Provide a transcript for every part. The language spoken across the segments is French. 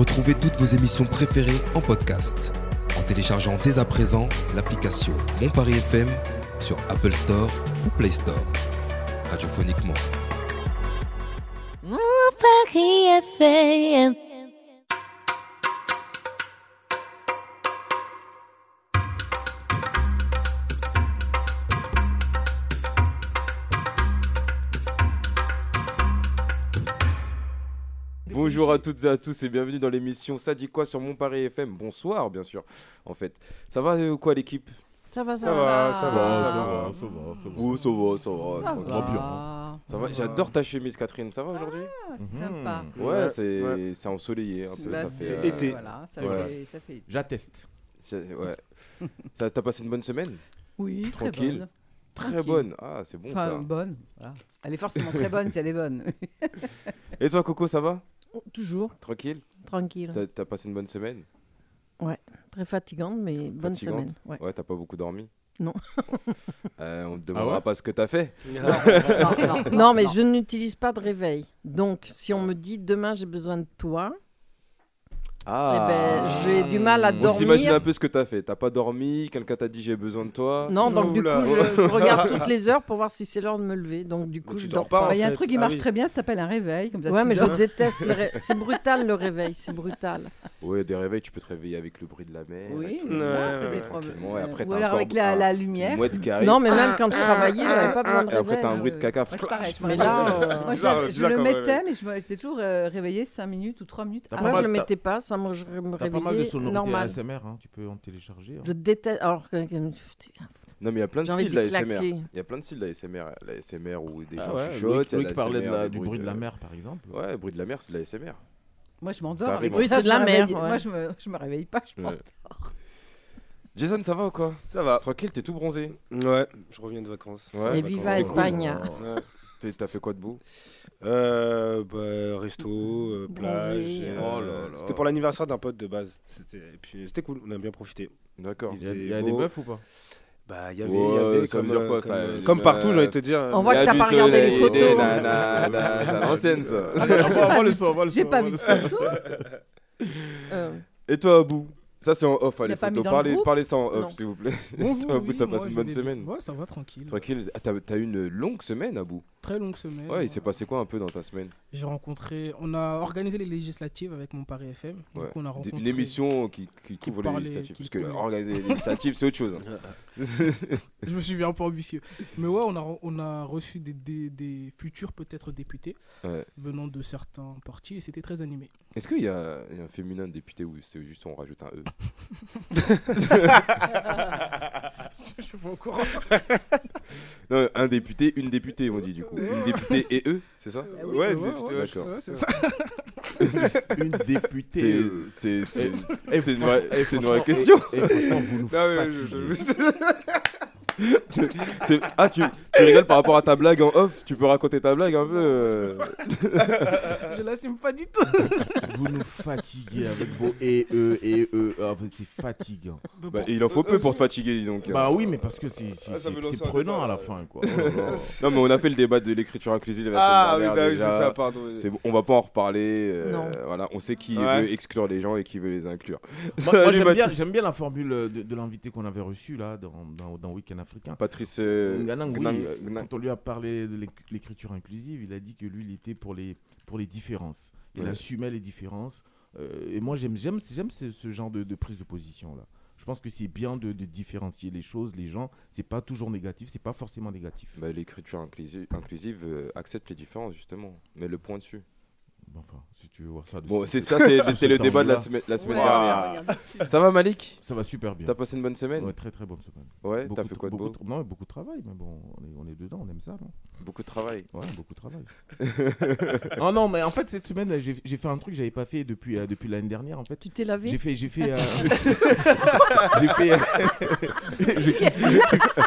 Retrouvez toutes vos émissions préférées en podcast en téléchargeant dès à présent l'application Mon Paris FM sur Apple Store ou Play Store. Radiophoniquement. Mon Paris FM. Bonjour à toutes et à tous et bienvenue dans l'émission Ça dit quoi sur Mon Paris FM. Bonsoir, bien sûr, en fait. Ça va euh, quoi l'équipe? Ça va, ça, Ça va, ça va, ça va. ça va, ça va. Oh, ça va, ça va. Ça va. Ça va. J'adore ta chemise, Catherine. Ça va aujourd'hui? Ah, c'est Mhm. sympa. Ouais, Ouais, c'est ouais. c'est ensoleillé un peu. Bah, ça fait, c'est euh, été. Voilà, ça, Ouais. fait, ça fait. J'atteste. Ouais. T'as passé une bonne semaine? Oui, très Tranquille. bonne. Très bonne. Ah, c'est bon Enfin, ça. bonne. Voilà. Elle est forcément très bonne si elle est bonne. Et toi, Coco, ça va? Toujours Tranquille tranquille. T'as- T'as passé une bonne semaine? Très fatigante, mais bonne semaine. Ouais. Ouais, t'as pas beaucoup dormi? Non. Euh, on te demandera ouais? pas ce que t'as fait. non, non, Non, mais je n'utilise pas de réveil. Donc, si on me dit demain j'ai besoin de toi, Ah eh ben, j'ai du mal à On s'imagine dormir. un peu ce que t'as fait. T'as pas dormi, quelqu'un t'a dit j'ai besoin de toi. Non, donc du coup, je, je regarde toutes les heures pour voir si c'est l'heure de me lever. Donc, du coup, tu je dors dors pas, Bah, Il y a un truc qui Ah marche oui. très bien, ça s'appelle un réveil. Comme ça, Ouais, mais je déteste. ré- C'est brutal le réveil, c'est brutal. Ouais, des réveils, tu peux te réveiller avec le bruit de la mer. Oui, Ouais, après, Ou alors avec la, la lumière. mouette qui arrive. Non, mais même quand je travaillais, j'avais pas besoin de et après, réveil. t'as un bruit de caca. Je me Mais là, euh, Moi, je, le mettais, réveil. mais j'étais toujours euh, réveillée 5 minutes ou 3 minutes. Ah, Moi, je le mettais pas, ça me, je me T'as pas mal de sonorités normal. ASMR, hein, tu peux en télécharger. hein. Je déteste. Alors, que- que- Non, mais il y a plein de j'ai envie styles de d'ASMR. claquer. Il y a plein de styles d'ASMR. L'ASMR où des Ah gens ouais, chuchotent. Loïc, il y a Loïc parlait de la- du bruit de la mer, par exemple. Ouais, bruit de la mer, c'est de l'ASMR. Moi, je Ça m'endors. arrive. avec Oui, ça, c'est je de la me mer, réveille. ouais. Moi, je me, je me réveille pas. Je Ouais. m'endors. Jason, ça va ou quoi? Ça va. Tranquille, t'es tout bronzé. Ouais, je reviens de vacances. Ouais. Et vacances, viva. Espagne. Ouais. T'as fait quoi de beau Euh, bah, resto, euh, plage. Oh euh, là là. C'était pour l'anniversaire d'un pote de base. C'était et puis c'était cool, on a bien profité. D'accord. Il Il y a, des beau. meufs ou pas? Bah, il y avait, Ouais, il y avait ça veut comme, dire quoi, comme, ça, c'est- comme partout, j'ai envie de te dire. On voit que t'as pas regardé les photos. C'est à l'ancienne, ça. On va le son, on va le J'ai pas vu de son. photo. Euh, Et toi, Abou? Ça, c'est en off, Il les a pas mis photos. dans le Parlez, groupe parlez ça en off, s'il vous plaît. Bonjour, Abou, oui, t'as passé une bonne semaine Ouais, ça va, tranquille. Tranquille. Ah, T'as eu une longue semaine, Abou Très longue semaine. Ouais, il s'est passé quoi un peu dans ta semaine? J'ai rencontré. On a organisé les législatives avec mon Paris FM. Du Ouais. coup, on a rencontré. Une émission qui, qui qui couvre les législatives. qui Parce que couvre- organiser les législatives, c'est autre chose. hein. Je me suis bien un peu ambitieux. Mais ouais, on a, on a reçu des, des, des futurs peut-être députés Ouais. venant de certains partis et c'était très animé. Est-ce qu'il y, y a un féminin de député ou c'est juste on rajoute un E? Je suis pas au courant. Non, un député, une députée, on dit du coup. Une députée et eux, c'est ça? Ah oui, Ouais, bah député, ouais, D'accord. c'est ça. Une députée. C'est c'est- c'est- eh, c'est une vraie c'est une vraie question. eh, franchement, vous nous Non, mais je- fatiguez. je- C'est- Ah, tu, tu rigoles par rapport à ta blague en off Tu peux raconter ta blague un peu euh Je l'assume pas du tout. Vous nous fatiguez avec vos et eux et. Ah, c'est fatigant. Bah, Il en faut peu pour te fatiguer, dis donc. Bah oui, mais parce que c'est Ah, prenant à la fin, quoi. Oh. Non, mais on a fait le débat de l'écriture inclusive la Ah semaine oui, dernière, bah oui, c'est ça, pardon. On va pas en reparler. euh. Voilà, on sait qui Ouais. veut exclure les gens et qui veut les inclure. Moi, j'aime bien, la formule de, de l'invité qu'on avait reçu là dans, dans, dans Week-end africain. Patrice euh, Nganang, oui, euh, quand on lui a parlé de l'éc- l'écriture inclusive, il a dit que lui, il était pour les, pour les différences. Il Ouais. assumait les différences. Euh, et moi, j'aime, ce, ce genre de, de prise de position là. Je pense que c'est bien de, de différencier les choses, les gens. C'est pas toujours négatif, c'est pas forcément négatif. Bah, l'écriture inclusive, inclusive euh, accepte les différences, justement. Mets le point dessus. Enfin, si tu veux voir ça. Bon, ce- c'est ça, c'était le débat de la, semaine- la semaine Ouais, dernière. Ça va, Malik? Ça va super bien. T'as passé une bonne semaine? Ouais, très très bonne semaine. Ouais, t'as fait de- quoi de beaucoup beau? Non, beaucoup de travail, mais bon, on est, on est dedans, on aime ça, non? Beaucoup de travail. Ouais, beaucoup de travail. non, non, mais en fait, cette semaine, j'ai j'ai fait un truc que j'avais pas fait depuis, euh, depuis l'année dernière, en fait. Tu t'es lavé? J'ai fait, j'ai fait, euh, j'ai fait, euh, je kiffe, je kiffe,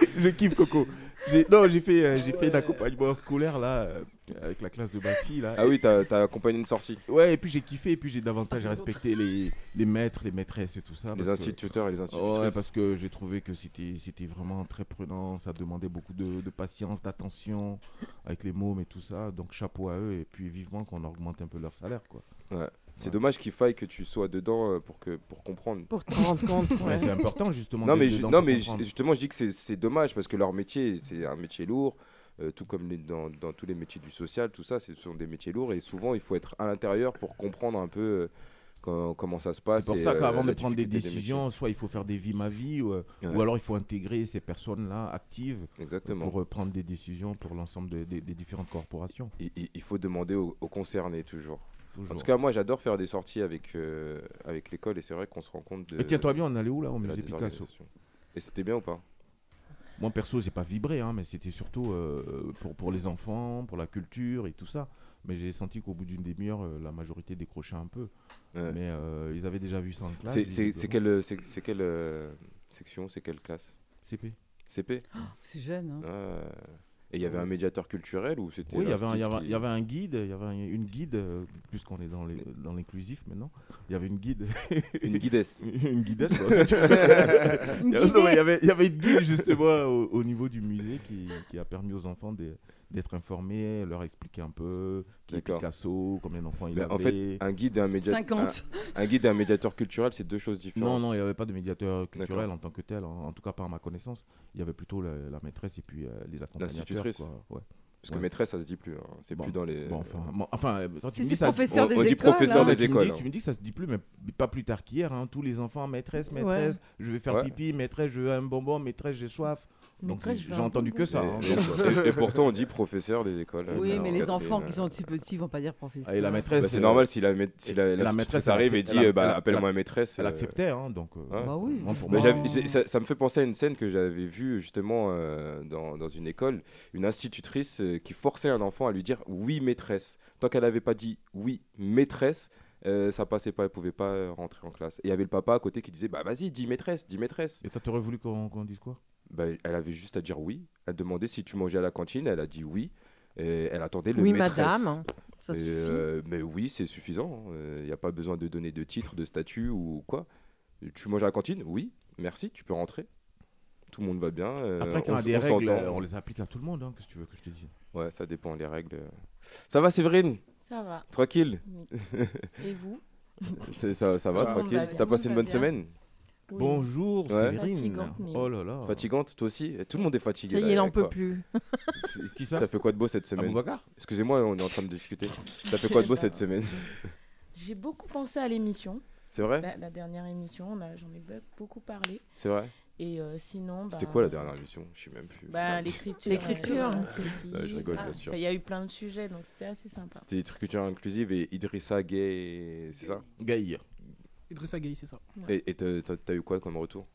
je, je kiffe Coco. J'ai- Non, j'ai fait, euh, j'ai fait un accompagnement scolaire là, euh, avec la classe de ma fille là. Ah oui, t'as t'as accompagné une sortie. Ouais, et puis j'ai kiffé, et puis j'ai davantage respecté les, les maîtres, les maîtresses et tout ça. Les que- instituteurs et les institutrices. Ouais, parce que j'ai trouvé que c'était c'était vraiment très prenant, ça demandait beaucoup de, de patience, d'attention avec les mômes et tout ça. Donc chapeau à eux et puis vivement qu'on augmente un peu leur salaire quoi. Ouais. C'est Ouais. dommage qu'il faille que tu sois dedans euh, pour, que, pour comprendre. Pour te rendre compte. Ouais, ouais. c'est important justement. Non mais, non, mais comprendre. justement, je dis que c'est- c'est dommage parce que leur métier, c'est un métier lourd, euh, tout comme les- dans, dans tous les métiers du social, tout ça, ce sont des métiers lourds et souvent il faut être à l'intérieur pour comprendre un peu euh, quand- comment ça se passe. C'est pour ça euh, qu'avant de prendre des décisions, soit il faut faire des vies ma vie, ou, Ouais. ou alors il faut intégrer ces personnes-là actives Exactement. pour prendre des décisions pour l'ensemble des- des- des différentes corporations. Il, faut demander aux, aux concernés toujours. En tout cas, moi j'adore faire des sorties avec, euh, avec l'école et c'est vrai qu'on se rend compte de, Et tiens-toi bien, on allait où là de la musée Picasso? Et c'était bien ou pas? Moi perso, j'ai pas vibré, hein, mais c'était surtout euh, pour, pour les enfants, pour la culture et tout ça. Mais j'ai senti qu'au bout d'une demi-heure, euh, la majorité décrochait un peu. Ouais. Mais euh, ils avaient déjà vu ça en classe. C'est- C'est c'est visiblement. quelle, c'est- c'est quelle euh, section C'est quelle classe? CP. CP C'est jeune. Hein. Ah. Et il y avait un médiateur culturel ou c'était Oui, il y avait un- il y avait, qui- il y avait un guide, il y avait un- une guide, euh, puisqu'on est dans les- dans l'inclusif maintenant, il y avait une guide. une guidesse. une guidesse. quoi. Il y avait- non, mais il y avait- il y avait une guide justement au, au niveau du musée qui, qui a permis aux enfants de- d'être informés, leur expliquer un peu qui est. Picasso, combien d'enfants il avait. en fait, un guide et un médiateur. 50. Un, un guide et un médiateur culturel, c'est deux choses différentes. non, non, il n'y avait pas de médiateur culturel en tant que tel, en, en tout cas pas à ma connaissance. Il y avait plutôt la, la maîtresse et puis euh, les accompagnateurs. L'institutrice. quoi. Ouais. Parce que Ouais. maîtresse, ça se dit plus. hein. C'est Bon, plus dans les. Bon, enfin, bon, enfin, quand tu me dis ça- professeur on- des on dit écoles. professeur hein. des tu me écoles, dis- tu me dis que ça se dit plus, mais pas plus tard qu'hier. hein. Tous les enfants, maîtresse, Ouais. maîtresse, je vais faire Ouais. pipi, maîtresse, je veux un bonbon, maîtresse, j'ai soif. Donc Maîtresse, j'ai entendu que ça. hein. Et, Donc, et- pourtant, on dit professeur des écoles. Oui, euh, mais les enfants euh, qui sont si petits vont pas dire professeur. Ah, et la maîtresse, bah, c'est euh, normal si la, maît- si la, la la maîtresse, maîtresse arrive et dit euh, bah, appelle-moi maîtresse. Elle euh, acceptait, hein, donc. euh. Bah oui. moi, pour moi, ça, ça me fait penser à une scène que j'avais vue justement euh, dans, dans une école, une institutrice euh, qui forçait un enfant à lui dire oui maîtresse. Tant qu'elle n'avait pas dit oui maîtresse, euh, ça passait pas, elle pouvait pas euh, rentrer en classe. Et il y avait le papa à côté qui disait bah vas-y dis maîtresse, dis maîtresse. Et toi, t'aurais voulu qu'on qu'on dise quoi? Bah, elle avait juste à dire oui. Elle demandait si tu mangeais à la cantine, elle a dit oui. Et elle attendait le Oui, maîtresse. madame. hein. Ça euh, mais oui, c'est suffisant. Il n'y a pas besoin de donner de titre, de statut ou quoi. Tu manges à la cantine? Oui, merci, tu peux rentrer. Tout le monde va bien. euh, Après, quand on on a des on règles, euh, on les applique à tout le monde. hein, Qu'est-ce que tu veux que je te dise? Ouais, ça dépend les règles. Ça va, Séverine? Ça va. Tranquille? Et vous? Ça, ça va, Ça tranquille T'as passé une bonne semaine? Oui. Bonjour, Ouais. Séverine. Fatigante, mais- Oh là là. Fatigante, toi aussi Tout le monde est fatigué. Ça y là, est, il en avec peut toi. plus. C'est- Qui ça T'as fait quoi de beau cette semaine Aboubacar Excusez-moi, on est en train de discuter. T'as fait quoi de beau cette semaine J'ai beaucoup pensé à l'émission, C'est vrai la, la dernière émission, on a- j'en ai be- beaucoup parlé. C'est vrai Et euh, sinon. C'était bah, quoi la dernière émission? Je sais même plus. bah, L'écriture. L'écriture. euh, inclusive. Ouais, je rigole, bien sûr. Il y a eu plein de sujets, donc c'était assez sympa. C'était écriture inclusive et Idrissa Gay, c'est ça? Gaï. Idrissa Gueye, c'est ça. Et et t'as eu quoi comme retour?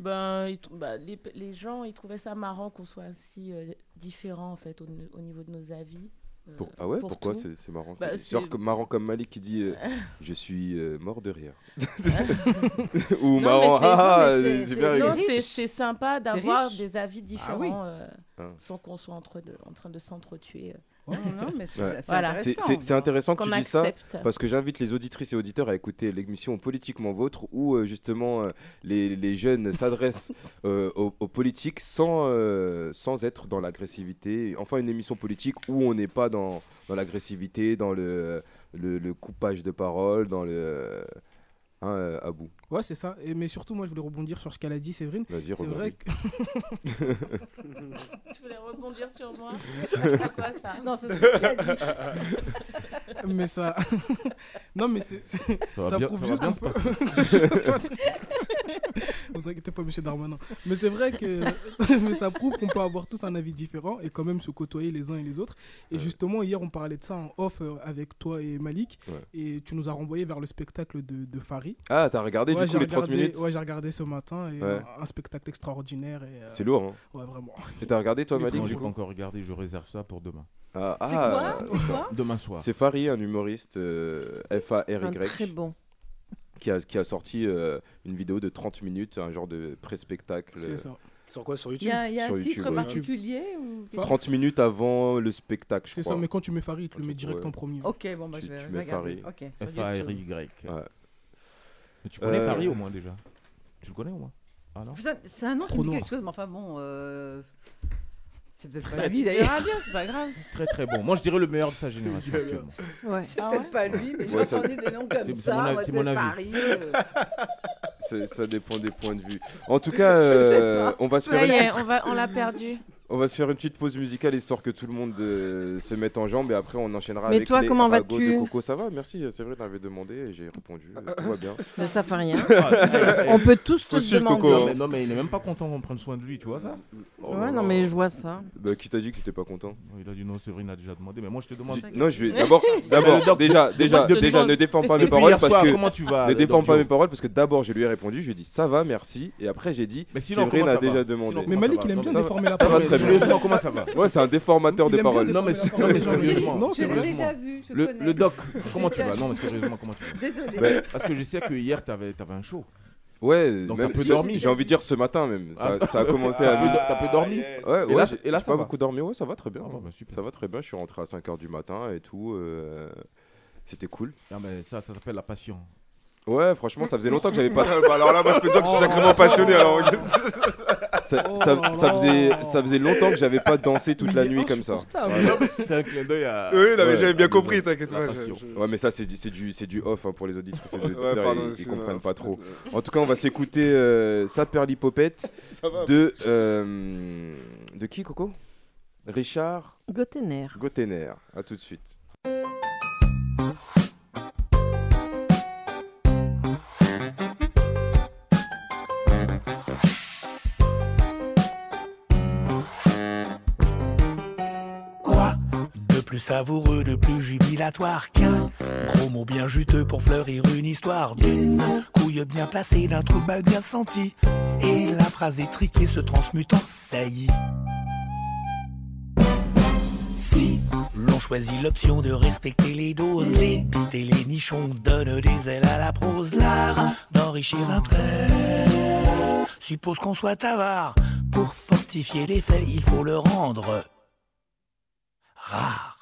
Ben, bah, les, les gens, ils trouvaient ça marrant qu'on soit si euh, différents, en fait, au, au niveau de nos avis. euh, Pour- Ah ouais pour Pourquoi c'est marrant Bah, Genre comme, marrant comme Malik qui dit euh, Je suis euh, mort de rire. Ou Non, marrant, c'est- ah, j'ai c'est- sympa d'avoir des avis différents oui. euh, Ah. sans qu'on soit entre de- en train de s'entretuer. C'est Ouais. Voilà. Intéressant. Intéressant que tu dis ça. Parce que j'invite les auditrices et auditeurs à écouter l'émission Politiquement Vôtre où euh, justement euh, les, les jeunes s'adressent euh, aux, aux politiques sans, euh, sans être dans l'agressivité. Enfin, une émission politique où on n'est pas dans, dans l'agressivité, dans le, le, le coupage de parole, dans le. Hein, euh, Abou, Ouais, c'est ça. Et, mais surtout, moi, je voulais rebondir sur ce qu'elle a dit, Séverine. vas-y, rebondis. vrai que. Tu voulais rebondir sur moi C'est quoi ça Non, c'est ce a dit. mais ça. non, mais c'est. c'est- Ça va Ça bien, prouve ça va juste bien un se peu. passer. Vous inquiétez pas, monsieur Darmanin. Mais c'est vrai que mais ça prouve qu'on peut avoir tous un avis différent et quand même se côtoyer les uns et les autres. Et Ouais. justement, hier, on parlait de ça en off euh, avec toi et Malik. Ouais. Et tu nous as renvoyé vers le spectacle de, de Farid. Ah, t'as regardé Ouais, du j'ai coup les 30 regardé- minutes Ouais, j'ai regardé ce matin. Et Ouais. un, un spectacle extraordinaire. Et, euh, C'est lourd, hein Ouais, vraiment. Et t'as regardé toi, Malik j'ai pas encore regardé, je réserve ça pour demain. Ah, C'est ah, quoi? C'est quoi? Demain soir. c'est Farid, un humoriste euh, Un F-A-R-Y. très bon. Qui a, qui a sorti euh, une vidéo de 30 minutes, un genre de pré-spectacle. C'est ça. Sur quoi Sur Il YouTube y a, il y a Sur un YouTube, titre ouais. particulier ou... 30 minutes avant le spectacle, je C'est ça, mais quand tu mets Farid, te le Ok, met direct ouais. en premier. Ok, bon, bah, Tu- je vais tu mets. Farid. Ok, sur YouTube. F-A-R-Y. Ouais. Mais tu connais Euh, Farid au moins déjà Tu le connais au moins Ah C'est un nom qui me dit quelque chose, mais enfin bon. euh, C'est peut-être pas lui d'ailleurs. verras bien, c'est pas grave. Très très bon. Moi je dirais le meilleur de sa génération actuellement. Ouais. C'est Ah peut-être ouais pas lui, mais j'ai Ouais, ça- entendu des noms C'est- comme c'est ça. mon avis- moi, c'est mon avis. Euh, Ça dépend des points de vue. En tout cas, euh, on va se faire une est, on, va, on l'a perdu. On va se faire une petite pause musicale histoire que tout le monde euh, se mette en jambe et après on enchaînera Mais avec toi, les comment ragots vas-tu de Coco. Ça va, merci. C'est vrai, t'avais demandé et j'ai répondu. euh, Tout va bien. Mais ça fait rien. Ah, c'est- On peut tous te demander. Coco. non, mais, non mais il est même pas content qu'on prenne soin de lui, tu vois ça Oh Ouais, non, mais je vois ça. Bah, qui t'a dit que c'était pas content? Il a dit non, Séverine a déjà demandé, mais moi je te demande. Non, je vais d'abord, d'abord, déjà, déjà, déjà, ne défends pas mes paroles parce que comment tu vas ne défends pas mes paroles parce que d'abord je lui ai répondu, je lui ai dit ça va, merci, et après j'ai dit comment a déjà demandé. Mais Malik, il aime bien déformer la parole. Très bien. Sérieusement, comment ça va Ouais, c'est un déformateur Il de aime bien paroles. Non, mais, non, sérieusement. Non, Je c'est l'ai vrai. déjà vu, je Le, connais. le doc, comment tu vas Non, mais sérieusement, comment tu vas Désolée. Ben, Parce que je sais que hier, t'avais avais un show. Ouais, Donc, même un peu dormi. J'ai envie de dire ce matin même. Ça, Ah. ça a commencé T'as à. peu, t'as peu dormi Ouais, Et ouais, là, et là, ça pas va beaucoup dormi. Ouais, ça va très bien. Ah, bah, super. Ça va très bien. Je suis rentré à 5h du matin et tout. euh, C'était cool. Ah, mais ça, ça s'appelle la passion. Ouais, franchement, ça faisait longtemps que j'avais pas. Bah alors là, moi je peux te dire que je suis sacrément passionné. Alors, Ça, Oh ça- ça là. faisait, ça faisait longtemps que j'avais pas dansé toute la nuit comme ça. C'est un clin d'œil à. oui, non, mais Ouais, j'avais bien compris, t'inquiète. la ouais, Ouais, mais ça, c'est du, c'est du, c'est du off hein, pour les auditeurs. Ouais, pardon, ils, ils c'est- comprennent pas trop. En tout cas, on va s'écouter euh, Saperlipopette Ça va. de. euh, de qui, Coco? Richard Gottener. Gottener. À tout de suite. Savoureux, de plus jubilatoire qu'un gros mot bien juteux pour fleurir une histoire d'une couille bien placée, d'un trou balle bien senti. Et la phrase étriquée se transmute en saillie. Si l'on choisit l'option de respecter les doses, les bites et les nichons donnent des ailes à la prose, l'art d'enrichir un trait. Suppose qu'on soit avare, pour fortifier les faits, il faut le rendre rare.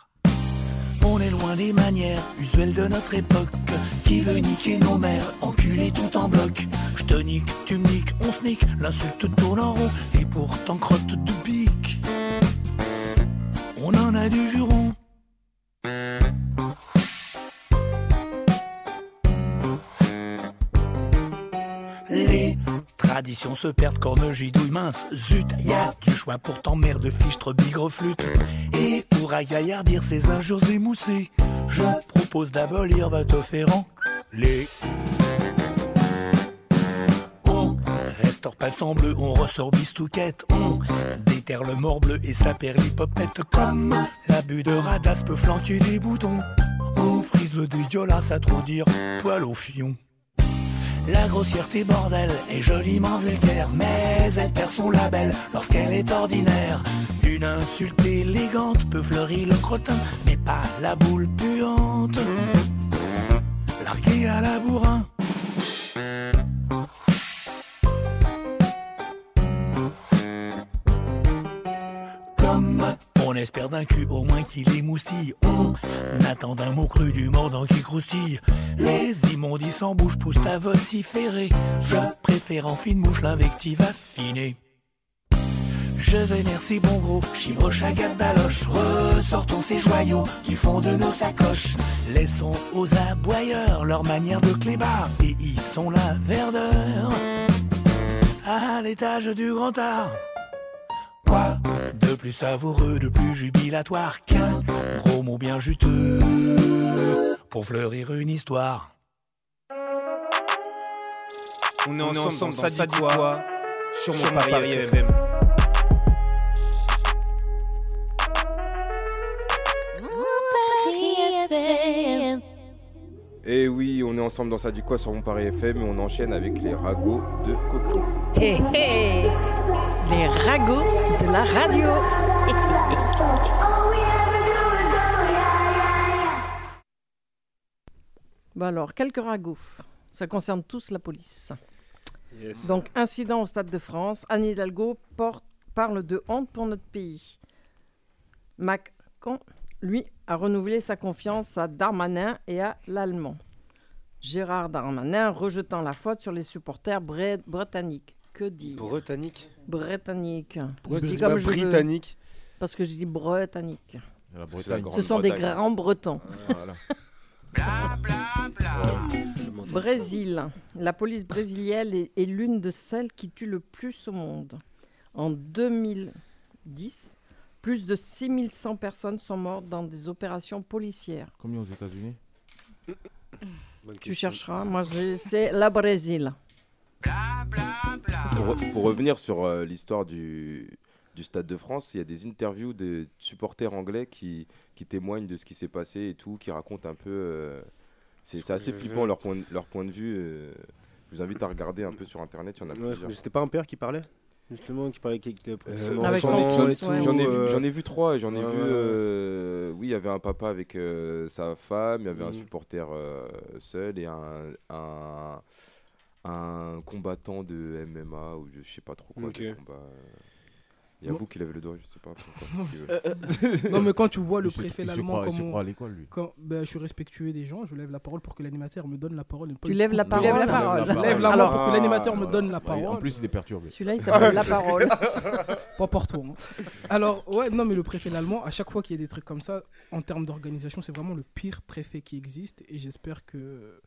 On est loin des manières usuelles de notre époque qui veut niquer nos mères, enculer tout en bloc. Je te nique, tu me niques, on se nique, l'insulte tourne en rond et pourtant crotte de bique. On en a du juron. Traditions se perdent, corne gidouille mince, zut, y a du choix pourtant mère de fichtre bigre flûte. Et pour agaillardir ces injures émoussées, je propose d'abolir votre ferrant. Les on restaure pas le bleu, on ressort bistouquette, on déterre le morbleu et sa perlipopette comme l'abus de radasse peut flanquer des boutons. On frise le dégueulasse à trop dire poil au fion. La grossièreté bordel est joliment vulgaire, mais elle perd son label lorsqu'elle est ordinaire. Une insulte élégante peut fleurir le crottin, mais pas la boule puante. Larguée à la bourrin. Espère d'un cul au moins qu'il émoustille, on attend d'un mot cru du mordant qui croustille. Les immondices en bouche poussent à vociférer. Je préfère en fine mouche l'invective affinée. Je vénère ces bons gros, chimre chagat baloche. Ressortons ces joyaux du fond de nos sacoches. Laissons aux aboyeurs leur manière de clébard. Et ils sont la verdeur. À l'étage du grand art. Quoi de plus savoureux, de plus jubilatoire qu'un gros mot bien juteux pour fleurir une histoire. On est ensemble, ça, dit quoi Sur mon pari FM. Et oui, on est ensemble dans ça du quoi sur mon Paris FM et on enchaîne avec les ragots de Coco. Hé hé Les ragots de la radio. Bah alors, quelques ragots. Ça concerne tous la police. Yes. Donc, incident au Stade de France. Anne Hidalgo porte, parle de honte pour notre pays. Macron, lui, a renouvelé sa confiance à Darmanin et à l'Allemand. Gérard Darmanin rejetant la faute sur les supporters bre- britanniques. Que dire? Britannique? Britanniques. Pourquoi Je tu dis dis pas comme je veux. britannique? Parce que j'ai dit britannique. La C'est Bretagne. la Ce sont des grands bretons. Voilà. Je m'entends. Brésil. La police brésilienne est, est l'une de celles qui tue le plus au monde. En 2010, plus de 6100 personnes sont mortes dans des opérations policières. Combien aux États-Unis Tu chercheras. Moi, c'est la Brésil. Pour, re- pour revenir sur euh, l'histoire du, du Stade de France, il y a des interviews de supporters anglais qui, qui témoignent de ce qui s'est passé et tout, qui racontent un peu. euh, c'est assez flippant leur point, de- leur point de vue. euh, je vous invite à regarder un peu sur internet, il y en a Ouais, plusieurs. C'était pas un père qui parlait? Justement, qui parlait avec Euh, Avec son j'en ai- fils, ouais, J'en ai, ouais. vu- Euh, j'en ai vu trois. et J'en ai vu. euh, oui, il y avait un papa avec euh, sa femme, il y avait un Mhm. supporter euh, seul et un, un, un combattant de MMA ou je sais pas trop quoi. Ok. de combat, euh. Il y a Bou qui lève le doigt, je sais pas. pourquoi, ce qu'il veut. Non, mais quand tu vois le préfet l'allemand, se comment. Quand ben, je suis respectueux des gens, je lève la parole pour que l'animateur me donne la parole. Tu lèves la Tu parole. lèves la La parole. parole. Lève la Alors- pour que l'animateur me donne la Ouais, En parole. plus, il est perturbé. Celui-là, il s'appelle la parole. Pas pour toi. hein. Alors, ouais, non, mais le préfet l'allemand, à chaque fois qu'il y a des trucs comme ça, en termes d'organisation, c'est vraiment le pire préfet qui existe. Et j'espère que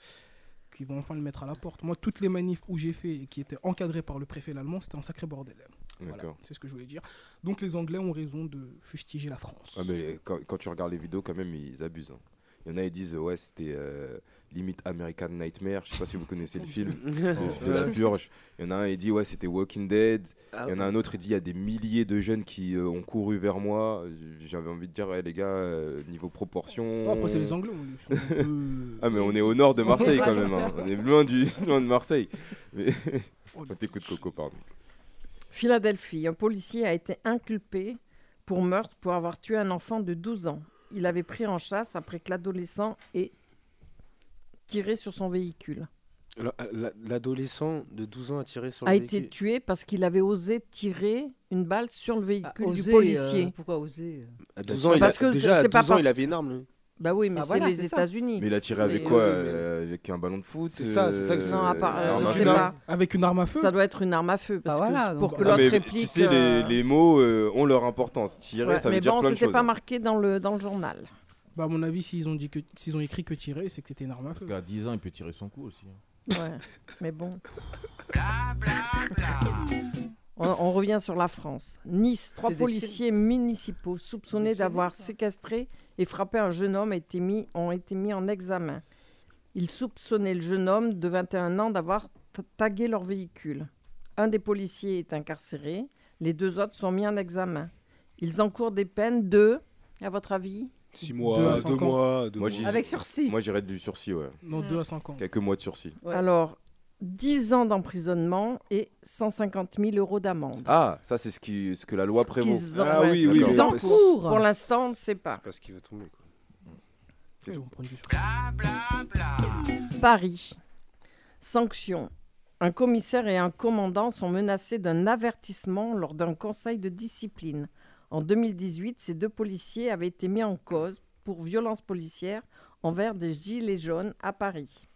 qu'ils vont enfin le mettre à la porte. Moi, toutes les manifs où j'ai fait et qui étaient encadrées par le préfet l'allemand, c'était un sacré bordel. Voilà, c'est ce que je voulais dire. Donc, les Anglais ont raison de fustiger la France. Ouais, mais quand, quand tu regardes les vidéos, quand même, ils abusent. hein. Il y en a, ils disent, ouais, c'était euh, limite American Nightmare. Je sais pas si vous connaissez le film de, de la purge. Il y en a un, il dit, ouais, c'était Walking Dead. Ah, Il y en a un autre, il dit, il y a des milliers de jeunes qui euh, ont couru vers moi. J'avais envie de dire, ouais, les gars, euh, niveau proportion. Bon, après, c'est les Anglais. on- ils sont un peu- Ah, mais on est au nord de Marseille quand même. hein. On est loin, du, loin de Marseille. Mais... Oh, on t'écoute, Coco, pardon. Philadelphie, un policier a été inculpé pour meurtre pour avoir tué un enfant de 12 ans. Il avait pris en chasse après que l'adolescent ait tiré sur son véhicule. La- L'adolescent de 12 ans a tiré sur A le été véhicule. tué parce qu'il avait osé tirer une balle sur le Ah, véhicule oser, du policier. euh, pourquoi oser À 12 ans, il Parce a, que déjà, à c'est pas 12 ans, parce- il avait une arme. lui. Bah oui, mais Ah, c'est voilà, les c'est ça. États-Unis. Mais il a tiré avec C'est- quoi euh, Avec un ballon de foot C'est ça, c'est ça que- euh, Non, à part- une euh, arme je sais feu pas. Avec une arme à feu Ça doit être une arme à feu parce Bah que voilà, pour donc- que Ah, l'autre mais réplique. tu sais, euh, les, les mots euh, ont leur importance. Tirer, ouais, ça veut mais dire bon, plein de c'était choses. pas marqué dans le dans le journal. Bah, à mon avis, s'ils ont, dit que, s'ils ont écrit que tirer, c'est que c'était une arme à Parce feu. qu'à 10 ans, il peut tirer son coup aussi. hein. Ouais, mais bon. On, on revient sur la France. Nice, trois C'est des policiers municipaux soupçonnés d'avoir séquestré et frappé un jeune homme été mis, ont été mis en examen. Ils soupçonnaient le jeune homme de 21 ans d'avoir ta- tagué leur véhicule. Un des policiers est incarcéré, les deux autres sont mis en examen. Ils encourent des peines de, à votre avis? 6 Deux mois, à 2 cinq ans. mois, deux Moi, mois. Avec sursis. Moi, j'irais du sursis, ouais. Non, Mm. 2 à 5 ans. Quelques mois de sursis. Ouais. Alors, 10 ans d'emprisonnement et 150 000 euros d'amende. Ah, ça, c'est ce, qui, ce que la loi Ce prévaut. qu'ils en- Ah oui, ce oui, encourent. Pour l'instant, on ne sait pas. C'est parce qu'il va tomber. Quoi. Ils. Paris. Sanction. Un commissaire et un commandant sont menacés d'un avertissement lors d'un conseil de discipline. En 2018, ces deux policiers avaient été mis en cause pour violence policière envers des gilets jaunes à Paris.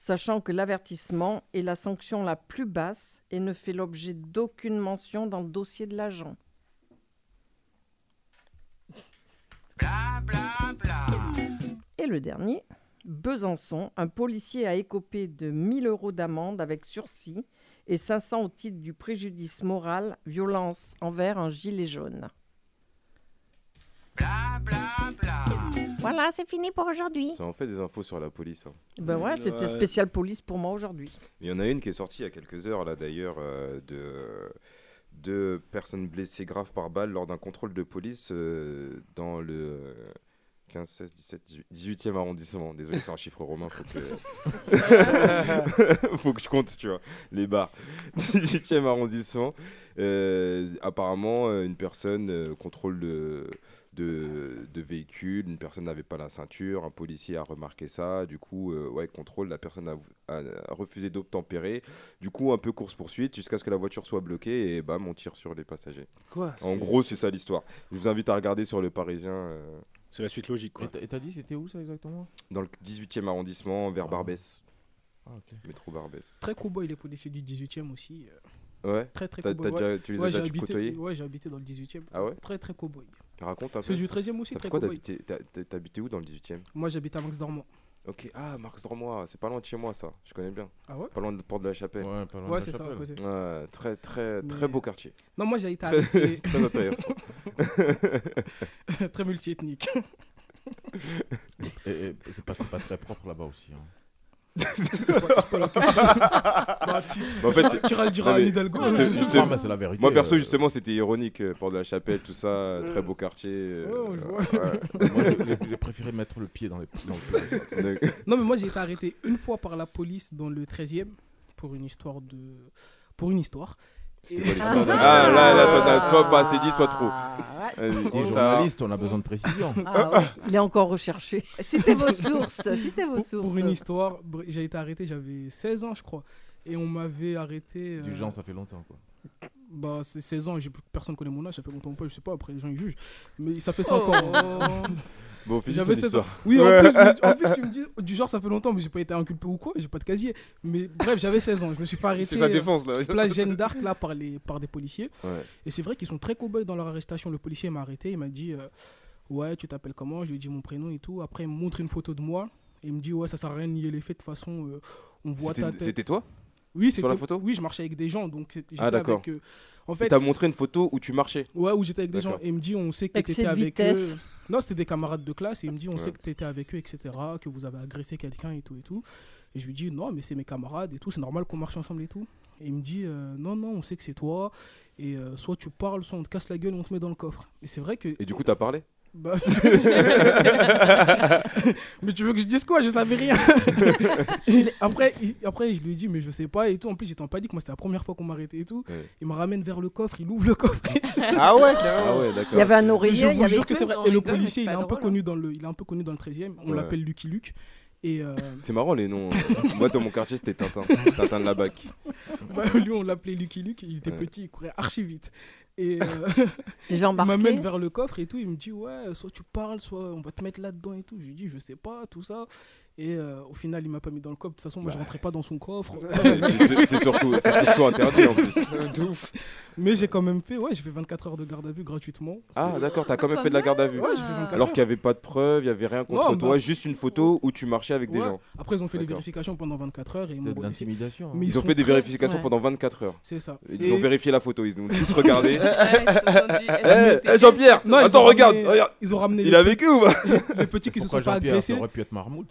Sachant que l'avertissement est la sanction la plus basse et ne fait l'objet d'aucune mention dans le dossier de l'agent. Et le dernier, Besançon, un policier a écopé de 1000 euros d'amende avec sursis et 500 au titre du préjudice moral, violence envers un gilet jaune. Voilà, c'est fini pour aujourd'hui. Ça en fait des infos sur la police. hein. Ben ouais, c'était spécial police pour moi aujourd'hui. Il y en a une qui est sortie il y a quelques heures, là d'ailleurs, euh, de deux personnes blessées graves par balle lors d'un contrôle de police euh, dans le 15, 16, 17, 18, 18e arrondissement. Désolé, c'est un chiffre romain, faut que... faut que je compte, tu vois, les barres. 18e arrondissement. Euh, apparemment, euh, une personne euh, contrôle de, de, de véhicule, une personne n'avait pas la ceinture, un policier a remarqué ça, du coup, euh, ouais, contrôle, la personne a, a- a refusé d'obtempérer, du coup, un peu course-poursuite jusqu'à ce que la voiture soit bloquée et bam, on tire sur les passagers. Quoi En C'est- gros, c'est ça l'histoire. Je vous invite à regarder sur le Parisien, euh, C'est la suite logique. Et Quoi. t'as- Et t'as dit, c'était où ça exactement? Dans le 18e arrondissement, vers Ah. Barbès, Ah, ok. métro Barbès. Très cow-boy, les policiers du 18 e aussi. euh. Ouais. Très très cowboy. ouais. tu les as déjà côtoyés ouais, j'ai habité dans le 18 e Ah ouais? Très très cowboy. Raconte un peu. Ceux du 13 e aussi, Ça très quoi T'habitais où dans le 18 e Moi j'habite à Max Dormant. Ok, ah, Marx Dormois, c'est pas loin de chez moi ça, je connais bien. Ah ouais? Pas loin de Porte de la Chapelle. Ouais, pas loin de Ouais, la c'est ça, à chapelle. côté. Ouais, très très très beau quartier. Non, moi j'ai été Très, très intéressant. très multiethnique. Et, et c'est pas, c'est pas très propre là-bas aussi. hein. Bah, tu, Bah, en fait, tu iras le dire Non, à Hidalgo. c'est la vérité. Moi perso euh, justement c'était ironique, euh, Porte de la Chapelle, tout ça, euh, très beau quartier. Moi, j'ai- préféré mettre le pied dans, les. Non, mais moi j'ai été arrêté une fois par la police dans le 13 e pour une histoire de. Pour une histoire. C'était quoi l'histoire Ah là là, t'en as soit pas assez dit, soit trop. Ah. Les journalistes, on a besoin de précision. Ah, ouais. Il est encore recherché. Citez vos sources. Citez vos Pour, sources. pour une histoire, j'ai été arrêté, j'avais 16 ans, je crois. Et on m'avait arrêté. Du euh, genre, ça fait longtemps. Quoi. Bah, c'est 16 ans, personne connaît mon âge, ça fait longtemps ou pas, je sais pas, après les gens ils jugent. Mais ça fait 5 Oh. Bon, finis ton J'avais 16 ans. histoire. Oui, en plus, mais- en plus, tu me dis, du genre, ça fait longtemps, mais j'ai pas été inculpé ou quoi, j'ai pas de casier. Mais bref, j'avais 16 ans, je me suis pas arrêté. fait sa euh, défense là. place Jeanne d'Arc là par, les, par des policiers. Ouais. Et c'est vrai qu'ils sont très cow dans leur arrestation. Le policier m'a arrêté, il m'a dit euh, Ouais, tu t'appelles comment? Je lui ai dit mon prénom et tout. Après, il me montre une photo de moi. Et il me dit Ouais, ça sert à rien de nier les faits. De toute façon, euh, on voit ta C'était tête. c'était toi? Oui, sur la c'était- photo? Oui, je marchais avec des gens. Donc, c'était- Ah, j'étais d'accord. avec, euh, en fait, T'as montré une photo où tu marchais? ouais, où j'étais avec des gens. D'accord. Et il me dit On sait que tu Excès étais de avec vitesse. eux. Non, c'était des camarades de classe. Et il me dit On Ouais. sait que tu étais avec eux, etc. Que vous avez agressé quelqu'un et tout et tout. Et je lui dis Non, mais c'est mes camarades et tout. C'est normal qu'on marche ensemble et tout. Et il me dit euh, Non, non, on sait que c'est toi. Et euh, soit tu parles, soit on te casse la gueule on te met dans le coffre. Et c'est vrai que. Et du coup, t'as parlé? Bah- mais tu veux que je dise quoi? Je savais rien. Après, il- après, je lui ai dit, mais je sais pas et tout. En plus, j'étais en panique. Moi, c'était la première fois qu'on m'arrêtait et tout. Ouais. Il me ramène vers le coffre, il ouvre le coffre. et tout. Ah ouais, carrément. Ah ouais, d'accord. Il y avait un je oreiller, il y vous avait jure que c'est vrai. Et le policier, il est un peu drôle, connu dans le, il est un peu connu dans le 13e. On Ouais. l'appelle Lucky Luke. Et euh, C'est marrant les noms. Moi dans mon quartier c'était Tintin. Tintin de la BAC. bah, lui, on l'appelait Lucky Luke. Il était Ouais. petit, il courait archi vite. Et euh, m'amène vers le coffre et tout. Il me dit Ouais, soit tu parles, soit on va te mettre là-dedans et tout. Je lui dis Je sais pas, tout ça. Et euh, au final, il m'a pas mis dans le coffre. De toute façon, moi, je rentrais pas dans son coffre. C'est- surtout, c'est surtout interdit en plus. Mais j'ai quand même fait, ouais, j'ai fait 24 heures de garde à vue gratuitement. Ah d'accord, t'as quand même fait de la garde à vue. Ouais, j'ai fait 24 Alors qu'il n'y avait pas de preuves, il n'y avait rien contre Non, toi, bah- juste une photo où tu marchais avec des gens. Après, ils ont fait les D'accord. vérifications pendant 24 heures et ils m'ont C'était de relaissé. l'intimidation. hein. Ils, ont fait des vérifications ouais. pendant 24 heures. C'est ça. Ils Et- ont vérifié la photo, ils nous ont tous regardé. Eh, eh, Jean-Pierre, Non, ils attends, regarde, ramené- regarde. Ils ont ramené Il a vécu ou pas les petits qui se sont pas agressés. aurait pu être ouais.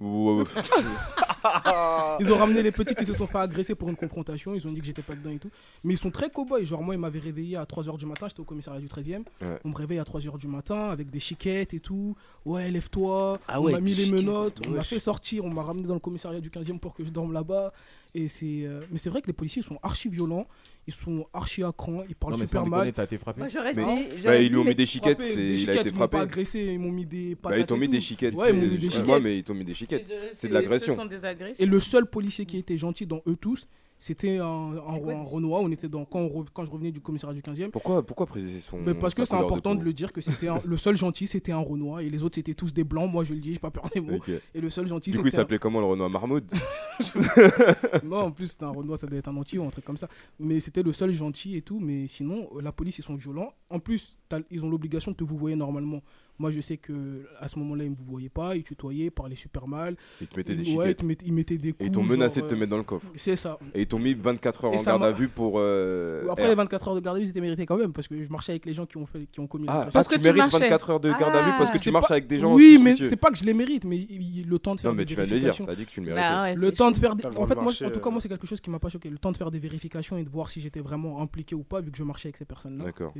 Ils ont ramené les petits qui se sont pas agressés pour une confrontation. Ils ont dit que j'étais pas dedans et tout. Mais ils sont très cow-boys. Genre, moi, ils m'avaient réveillé à 3h du matin. J'étais au commissariat du 13e. Ouais. On me réveille à 3h du matin avec des chiquettes et tout. Ouais, lève-toi. Ah on ouais, m'a mis les chiquettes, menottes. On m'a fait sortir. On m'a ramené dans le commissariat du 15e pour que je dorme là-bas. Et c'est. euh, Mais c'est vrai que les policiers sont archi violents. Ils sont archi à cran. Ils parlent Non, mais super mal. déconner, t'as été frappé. Moi, j'aurais Mais- dit. Bah, ils lui ont mis des chiquettes, frappé, c'est- des il a été ils m'ont frappé. pas agressé, ils m'ont mis des Bah, ils t'ont mis des chiquettes. Ouais, ils m'ont c'est- mis des chiquettes. mais ils t'ont mis des chiquettes. de- C'est de l'agression. Ce sont des agressions. Et le seul policier qui était gentil dans eux tous, c'était quoi un Renoir. On était dans, quand, on quand je revenais du commissariat du 15e. Pourquoi, pourquoi préciser son. Mais parce que c'est important de, le dire que c'était le seul gentil, c'était un Renoir. Et les autres, c'était tous des blancs. Moi, je le dis, j'ai pas peur des mots. Et le seul gentil, Du coup, il un- s'appelait comment le Renoir Marmoud Non, en plus, c'était un Renoir, ça devait être un anti ou un truc comme ça. Mais c'était le seul gentil et tout. Mais sinon, la police, ils sont violents. En plus, ils ont l'obligation de te vous voyer normalement. Moi, je sais que à ce moment-là, ils me vous voyaient pas. Ils tutoyaient, ils parlaient super mal. Ils te mettaient des Ils- ouais, ils, chiquettes. te mettaient, ils mettaient des Et coups. ils t'ont menacé genre, de te euh, mettre dans le coffre. C'est ça. Et ils t'ont mis 24 heures Et en garde m'a- à vue pour. euh, Après R. les 24 heures de garde à vue, c'était mérité quand même parce que je marchais avec les gens qui ont, fait, qui ont commis Ah. Parce ah, que tu tu mérites marchais. 24 heures de garde à vue parce que Ah. tu marches pas- avec des gens. Oui, mais c'est pas que je les mérite, mais le temps de faire Non, mais des tu viens de le dire, t'as dit que tu le méritais. Bah ouais, Le temps de faire. En fait, moi, en tout cas, euh. moi, c'est quelque chose qui m'a pas choqué. Le temps de faire des vérifications et de voir si j'étais vraiment impliqué ou pas, vu que je marchais avec ces personnes-là. D'accord.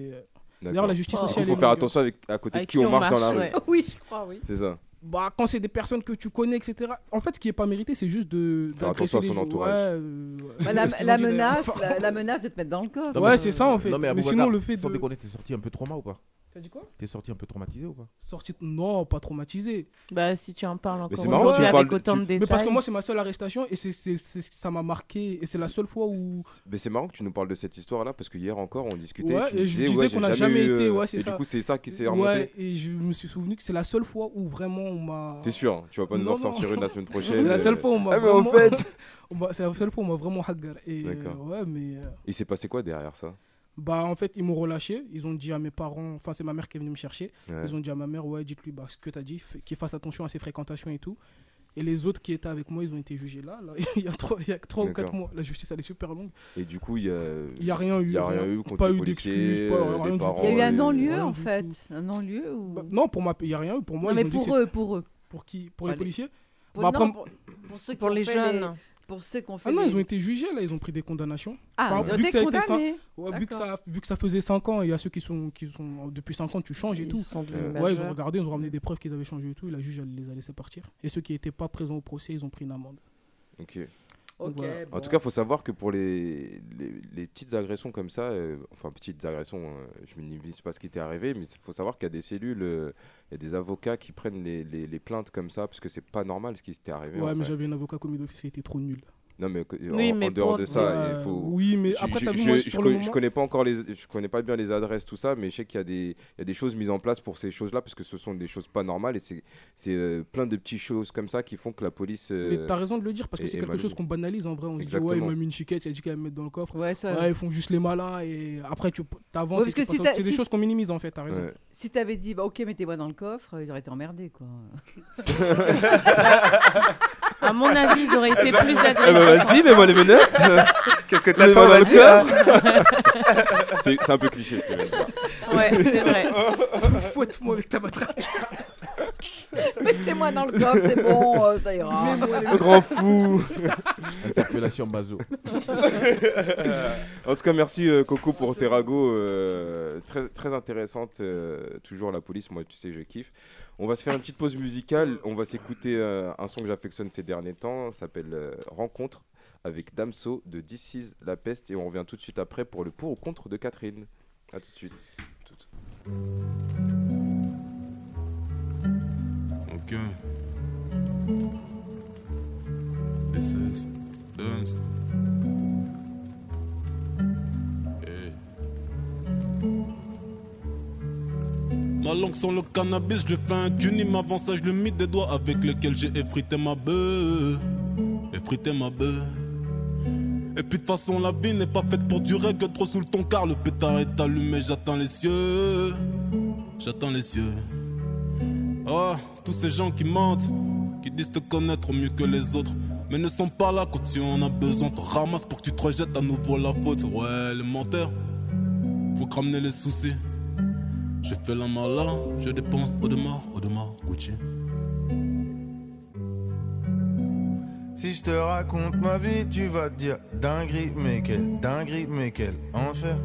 Euh. D'ailleurs, la justice Oh. Sociale. faut est faire attention avec, à côté de qui on marche dans la rue. ouais. Oui, je crois, oui. C'est ça. Bah, quand c'est des personnes que tu connais, etc. En fait, ce qui est pas mérité, c'est juste de. Faire attention à son entourage. Ouais, euh, Bah, c'est la, menace, la, la menace de te mettre dans le. Non, Ouais, c'est ça en fait. Non, mais, sinon, le fait Sans de. déconner, t'es sorti un peu trauma ou pas T'as dit quoi T'es sorti un peu traumatisé ou pas Sorti Non, pas traumatisé. Bah, si tu en parles encore c'est marrant, tu aujourd'hui parles- avec autant tu- de détails. Mais parce que moi, c'est ma seule arrestation et c'est, c'est, c'est- ça m'a marqué. Et c'est la seule fois où. Mais c'est marrant que tu nous parles de cette histoire-là parce que hier encore on discutait. Ouais, tu me et je disais, disais ouais, qu'on n'a jamais eu, été, euh, ouais, c'est et ça. du coup, c'est ça qui s'est remonté. Ouais, et je me suis souvenu que c'est la seule fois où vraiment on m'a. T'es sûr hein, Tu vas pas nous Non, en sortir une la semaine prochaine C'est la euh, seule fois où on m'a Ah, mais en vraiment. fait. on m'a- c'est la seule fois où on m'a vraiment hagar. Et euh, D'accord. ouais, mais. euh, Il s'est passé quoi derrière ça? Bah, en fait, ils m'ont relâché. Ils ont dit à mes parents, enfin, c'est ma mère qui est venue me chercher. Ouais. Ils ont dit à ma mère, ouais, dites-lui bah, ce que tu as dit, qu'il fasse attention à ses fréquentations et tout. Et les autres qui étaient avec moi, ils ont été jugés là, là, il y a trois, il y a trois ou quatre mois. La justice, elle est super longue. Et du coup, il y a. Il y a rien eu, Il y a rien rien. eu contre Pas eu d'excuses, Il y a eu un non-lieu en fait. Un non-lieu ou. Bah, non, pour ma, il n'y a rien eu. Pour moi, non, mais pour eux, pour eux. Pour qui? Pour les policiers? Pour, Bah, non, après- pour, pour ceux qui Pour ont les fait jeunes. Pour ceux qui ont fait. Ah non, les- ils ont été jugés là, ils ont pris des condamnations. Ah, Enfin, ils ont vu que été ça été condamnés. Ouais, vu, que ça, vu que ça faisait 5 ans, il y a ceux qui sont, qui sont depuis 5 ans, tu changes et Ils tout. sont Euh, Ouais, ils ont regardé, ils ont ramené des preuves qu'ils avaient changé et tout, et la juge elle les a laissés partir. Et ceux qui n'étaient pas présents au procès, ils ont pris une amende. Ok. Voilà. En tout cas, il faut savoir que pour les, les, les petites agressions comme ça, euh, enfin petites agressions, euh, je minimise pas ce qui t'est arrivé, mais il faut savoir qu'il y a des cellules, euh, il y a des avocats qui prennent les, les, les plaintes comme ça, parce que c'est pas normal ce qui t'est arrivé. Ouais, mais j'avais un avocat commis d'office, il était trop nul. Non, mais Oui, en, mais en dehors pour- de ça, il faut. Oui, mais Je- après, je, t'as vu, je- moi, je moment... je connais pas encore les, je connais pas bien les adresses tout ça, mais je sais qu'il y a des, il y a des choses mises en place pour ces choses-là parce que ce sont des choses pas normales et c'est, c'est euh, plein de petites choses comme ça qui font que la police. euh, Mais t'as raison de le dire, parce que c'est quelque chose qu'on banalise en vrai. On se dit, Exactement. ouais, il m'a mis une chiquette, il a dit qu'il allait me mettre dans le coffre. Ouais, ça. Ouais, ils font juste les malins, et après, tu t'avances. Ouais, que si c'est des si- choses qu'on minimise en fait, t'as raison. ouais. Si t'avais dit, bah ok, mettez-moi dans le coffre, ils auraient été emmerdés quoi. À mon avis, ils auraient été plus Eh ben agressifs. vas-y, mets-moi les menottes. Qu'est-ce que t'attends dans le Vas-y, là. c'est, c'est un peu cliché ce que je dire. Ouais, c'est vrai. Fouette-moi avec ta matraque. Mettez-moi dans le coffre, c'est bon, euh, ça ira. Grand fou. Interpellation Bazo. En tout cas, merci euh, Coco pour tes ragots euh, très, très intéressantes. euh, toujours la police, moi tu sais que je kiffe. On va se faire une petite pause musicale. On va s'écouter euh, un son que j'affectionne ces derniers temps. Ça s'appelle euh, Rencontre avec Damso de This is La Peste. Et on revient tout de suite après pour le pour ou contre de Catherine. A tout de suite. Ok. Hey. Ma langue sans le cannabis, je fais un cuni, ça je le mis des doigts avec lesquels j'ai effrité ma bœuf. Effrité ma bœuf. Et puis de toute façon la vie n'est pas faite pour durer que trop sous le ton car le pétard est allumé, j'attends les cieux. J'attends les cieux. Oh, tous ces gens qui mentent, qui disent te connaître mieux que les autres, mais ne sont pas là quand tu en as besoin. Te ramasse pour que tu te rejettes à nouveau la faute. Ouais, les menteurs, faut que ramener les soucis. Je fais la malin, je dépense au demain, au demain, Gucci. Si je te raconte ma vie, tu vas dire dinguerie, mais quelle dinguerie, mais quel enfer.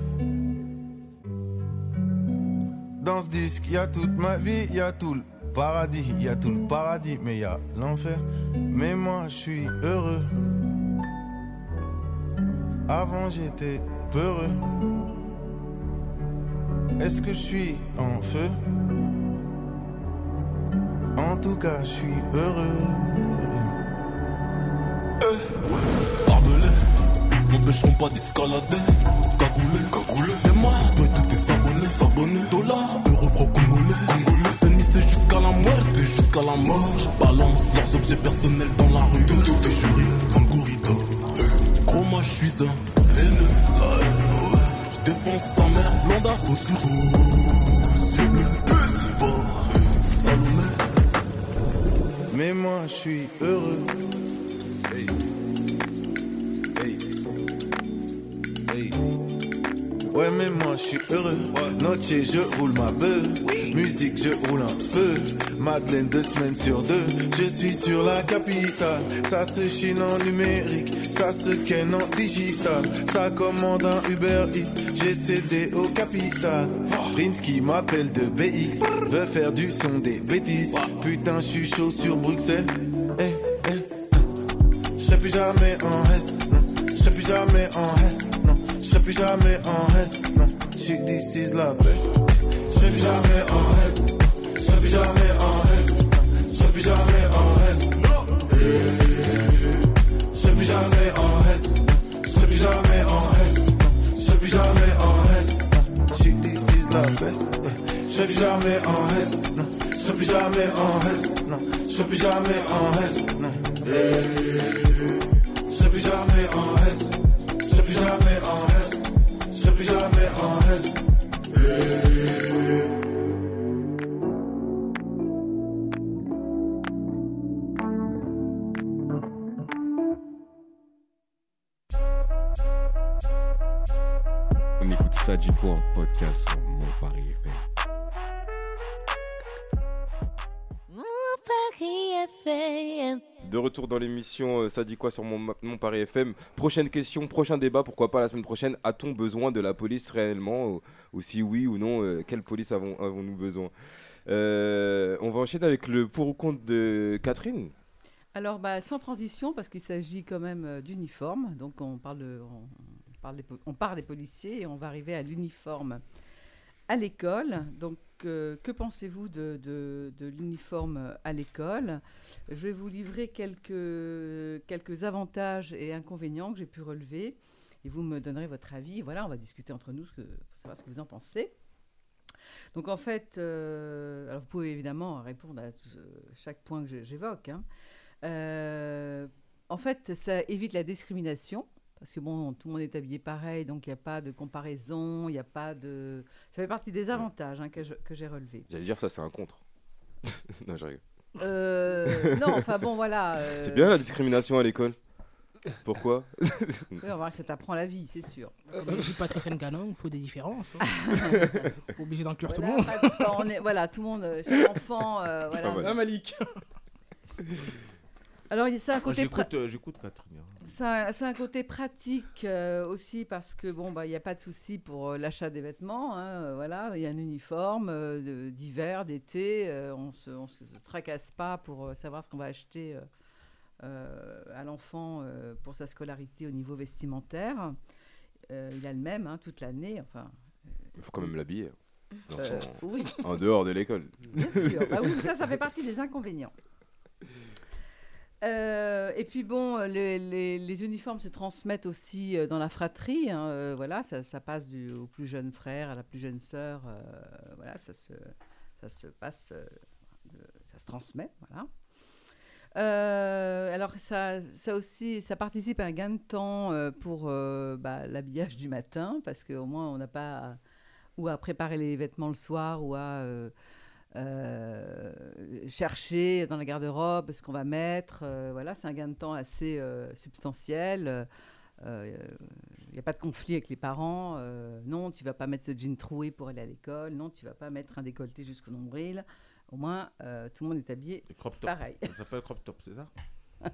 Dans ce disque, y a toute ma vie, y a tout le paradis, y a tout le paradis, mais y a l'enfer. Mais moi, je suis heureux. Avant, j'étais peureux. Est-ce que je suis en feu En tout cas, je suis heureux. Barbelé, m'empêcheront pas d'escalader. Cagoulé, cagoulé, démarre, toi et tous tes abonnés, s'abonner. Dollars, euros, francs congolais, congolais. C'est jusqu'à la muerte, jusqu'à la mort. Je balance leurs objets personnels dans la rue. Tout, est juré, comme Gorida. Eh, Gros, moi je suis un haineux, défonce sa mère, blonde à faux sur. Sur le Salomé. Mais moi, je suis heureux. Hey. Hey. Hey. Ouais, mais moi, je suis heureux. Noche, je roule ma bœuf. Musique, je roule un peu. Madeleine, deux semaines sur deux. Je suis sur la capitale. Ça se chine en numérique. Ça se ken en digital. Ça commande un Uber Eats. J'ai cédé au capital. Prince qui m'appelle de BX. Veut faire du son des bêtises. Putain, je suis chaud sur Bruxelles. Eh, eh, hein. Je serai plus jamais en S, non. Je serai plus jamais en S, non. Je serai plus jamais en S, non. Suis this is la best. Je plus jamais en reste. Je plus jamais en reste. Je serai plus jamais en reste. Plus jamais en reste. Je serai plus jamais en reste. Je serai plus jamais en reste. She this is la best. Je serai plus jamais en reste. Je serai plus jamais en reste. Je serai plus jamais en reste. Je serai plus jamais en reste. Je serai plus jamais en reste. Je serai plus jamais en reste. De retour dans l'émission euh, Ça dit quoi sur mon, mon Paris FM Prochaine question, prochain débat, pourquoi pas la semaine prochaine? A-t-on besoin de la police réellement? Ou, ou si oui ou non, euh, quelle police avons- avons-nous besoin? Euh, On va enchaîner avec le pour ou contre de Catherine. Alors, bah, sans transition, parce qu'il s'agit quand même d'uniforme. Donc, on parle, de- on, parle des, po- on part des policiers et on va arriver à l'uniforme à l'école. Donc, euh, que pensez-vous de, de- l'uniforme à l'école? Je vais vous livrer quelques, quelques avantages et inconvénients que j'ai pu relever. Et vous me donnerez votre avis. Voilà, on va discuter entre nous pour savoir ce que vous en pensez. Donc en fait, euh, alors vous pouvez évidemment répondre à tout- chaque point que j'évoque. hein. Euh, en fait, ça évite la discrimination. Parce que bon, tout le monde est habillé pareil, donc il n'y a pas de comparaison, il n'y a pas de... Ça fait partie des avantages hein, que je- que j'ai relevés. J'allais dire ça, c'est un contre. non, je rigole. Euh, non, enfin bon, voilà. euh, C'est bien la discrimination à l'école. Pourquoi? Oui, on va voir que ça t'apprend la vie, c'est sûr. Comme dit Patrice Nganon, il faut des différences. hein. Pas obligé d'inclure tout le monde. pas- on est- voilà, tout le monde, euh, chaque enfant, euh, voilà. Ah, Malik. Alors, un côté... J'écoute j'écoute Catherine. hein. C'est un, côté pratique euh, aussi parce que bon bah il n'y a pas de souci pour euh, l'achat des vêtements. hein, euh, voilà, il y a un uniforme euh, d'hiver, d'été. euh, on se, on se tracasse pas pour savoir ce qu'on va acheter euh, euh, à l'enfant euh, pour sa scolarité au niveau vestimentaire. Euh, il a le même hein, toute l'année. Enfin, Il faut quand même l'habiller. Euh, oui. En dehors de l'école. Bien sûr. Bah oui, ça, ça fait partie des inconvénients. Euh, et puis bon, les, uniformes se transmettent aussi euh, dans la fratrie. hein, euh, voilà, ça, passe du, au plus jeune frère à la plus jeune sœur. voilà, ça se, passe, ça se transmet. Voilà. Alors ça, ça aussi, ça participe à un gain de temps pour bah, l'habillage du matin, parce qu'au moins on n'a pas à- ou à préparer les vêtements le soir ou à chercher dans la garde-robe ce qu'on va mettre. euh, voilà, c'est un gain de temps assez euh, substantiel. Il n'y a pas de conflit avec les parents. euh, non, tu vas pas mettre ce jean troué pour aller à l'école. Non, tu vas pas mettre un décolleté jusqu'au nombril. Au moins, euh, tout le monde est habillé Crop top. pareil. Ça s'appelle crop top, c'est ça?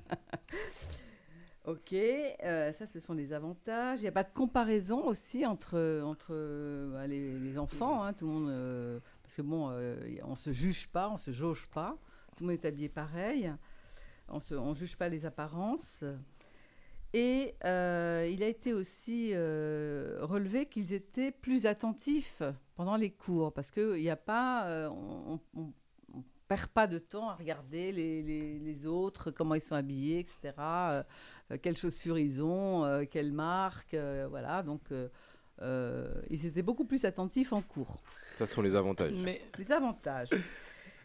Ok, euh, ça ce sont les avantages. Il n'y a pas de comparaison aussi entre, entre euh, les, les enfants. hein, tout le monde, euh, parce que bon, euh, on se juge pas, on se jauge pas. Tout le monde est habillé pareil. On ne on juge pas les apparences. Et euh, il a été aussi euh, relevé qu'ils étaient plus attentifs pendant les cours, parce qu'il n'y a pas, on, perd pas de temps à regarder les, les- autres, comment ils sont habillés, etc. quelles chaussures ils ont, quelle marque, voilà. Donc, ils étaient beaucoup plus attentifs en cours. Ça ce sont les avantages. Les avantages.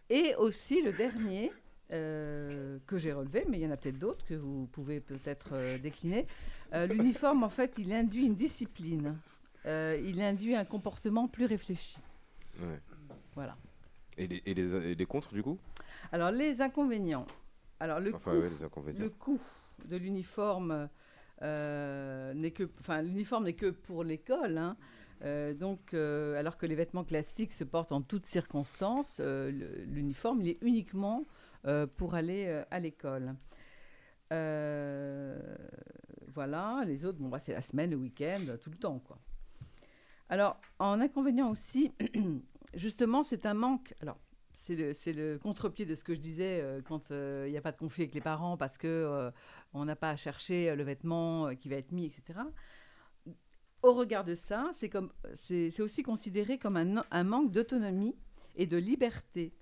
Et aussi le dernier euh, que j'ai relevé, mais il y en a peut-être d'autres que vous pouvez peut-être euh, décliner. Euh, L'uniforme, en fait, il induit une discipline. Il induit un comportement plus réfléchi. Ouais. Voilà. Et les, et les, et les contres du coup? Alors, les inconvénients. Alors, le Enfin, coût, ouais, les inconvénients. le coût de l'uniforme euh, n'est que, enfin, l'uniforme n'est que pour l'école. hein. Euh, donc, euh, alors que les vêtements classiques se portent en toutes circonstances, euh, l'uniforme, il est uniquement euh, pour aller euh, à l'école. Euh, voilà, les autres, bon, bah, c'est la semaine, le week-end, tout le temps, quoi. Alors, en inconvénient aussi, justement, c'est un manque. Alors, c'est le, contre-pied de ce que je disais euh, quand euh, il n'y a pas de conflit avec les parents parce que euh, on n'a pas à chercher euh, le vêtement euh, qui va être mis, etc. au regard de ça, c'est comme- c'est c'est aussi considéré comme un, un manque d'autonomie et de liberté.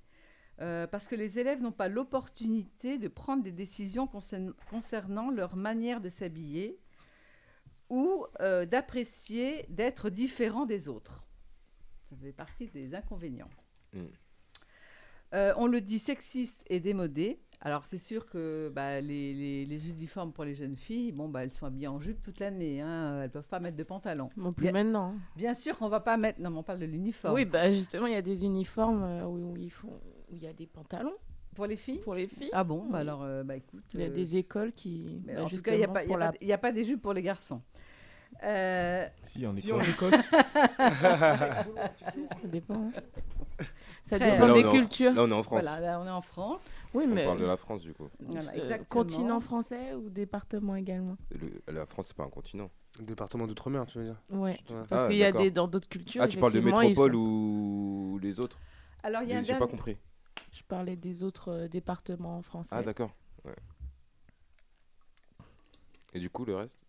Euh, parce que les élèves n'ont pas l'opportunité de prendre des décisions concern- concernant leur manière de s'habiller ou euh, d'apprécier d'être différent des autres. Ça fait partie des inconvénients. Mm. Euh, on le dit sexiste et démodé. Alors c'est sûr que bah, les, les- les uniformes pour les jeunes filles, bon, bah, elles sont habillées en jupe toute l'année. Hein, elles peuvent pas mettre de pantalon. Non plus Bien- maintenant. Bien sûr qu'on va pas mettre. Non, mais on parle de l'uniforme. Oui, bah justement, il y a des uniformes euh, où, il y a des pantalons. Pour les filles Pour les filles. Ah bon, bah Oui. alors, euh, bah écoute. Il y a euh, des écoles qui. bah, en tout cas, il n'y a, pas- y a pour pas- la- il y a pas des jupes pour les garçons. Euh, Si, en Si, Écosse. en Écosse. Ça dépend. Ça Après, dépend Là, on des en- cultures. Là, on est en France. Voilà, là, on est en France. Oui, On mais. parle de la France, du coup. Voilà, euh, exactement. continent français ou département également? Le- la France, c'est pas un continent. Département d'outre-mer, tu veux dire? Ouais. Ouais. Parce Ah, qu'il y a des dans d'autres cultures. Ah, tu parles de métropole sont- ou les autres? Alors, il y a un J'ai pas dernier- compris. Je parlais des autres euh, départements français. Ah, d'accord. Ouais. Et du coup, le reste?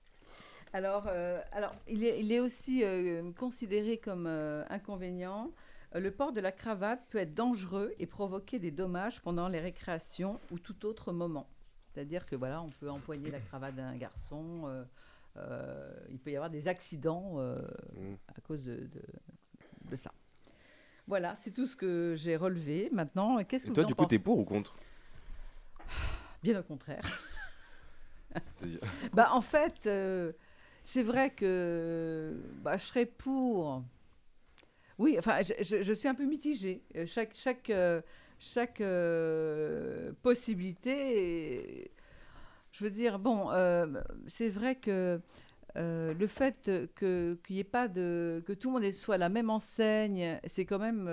Alors, euh, alors il, est, il est aussi euh, considéré comme euh, inconvénient. Le port de la cravate peut être dangereux et provoquer des dommages pendant les récréations ou tout autre moment. C'est-à-dire que voilà, on peut empoigner la cravate d'un garçon. euh, euh, il peut y avoir des accidents euh, Mm. à cause de, de- de ça. Voilà, c'est tout ce que j'ai relevé. Maintenant, qu'est-ce Et que toi, vous en du coup, t'es pour ou contre? Bien au contraire. Bah, en fait, c'est vrai que bah, je serais pour. Oui, enfin, je, suis un peu mitigée. Euh, Chaque, euh, euh, possibilité. Je veux dire, bon, c'est vrai que le fait que- qu'il ait pas de. que tout le monde soit à la même enseigne, c'est quand même.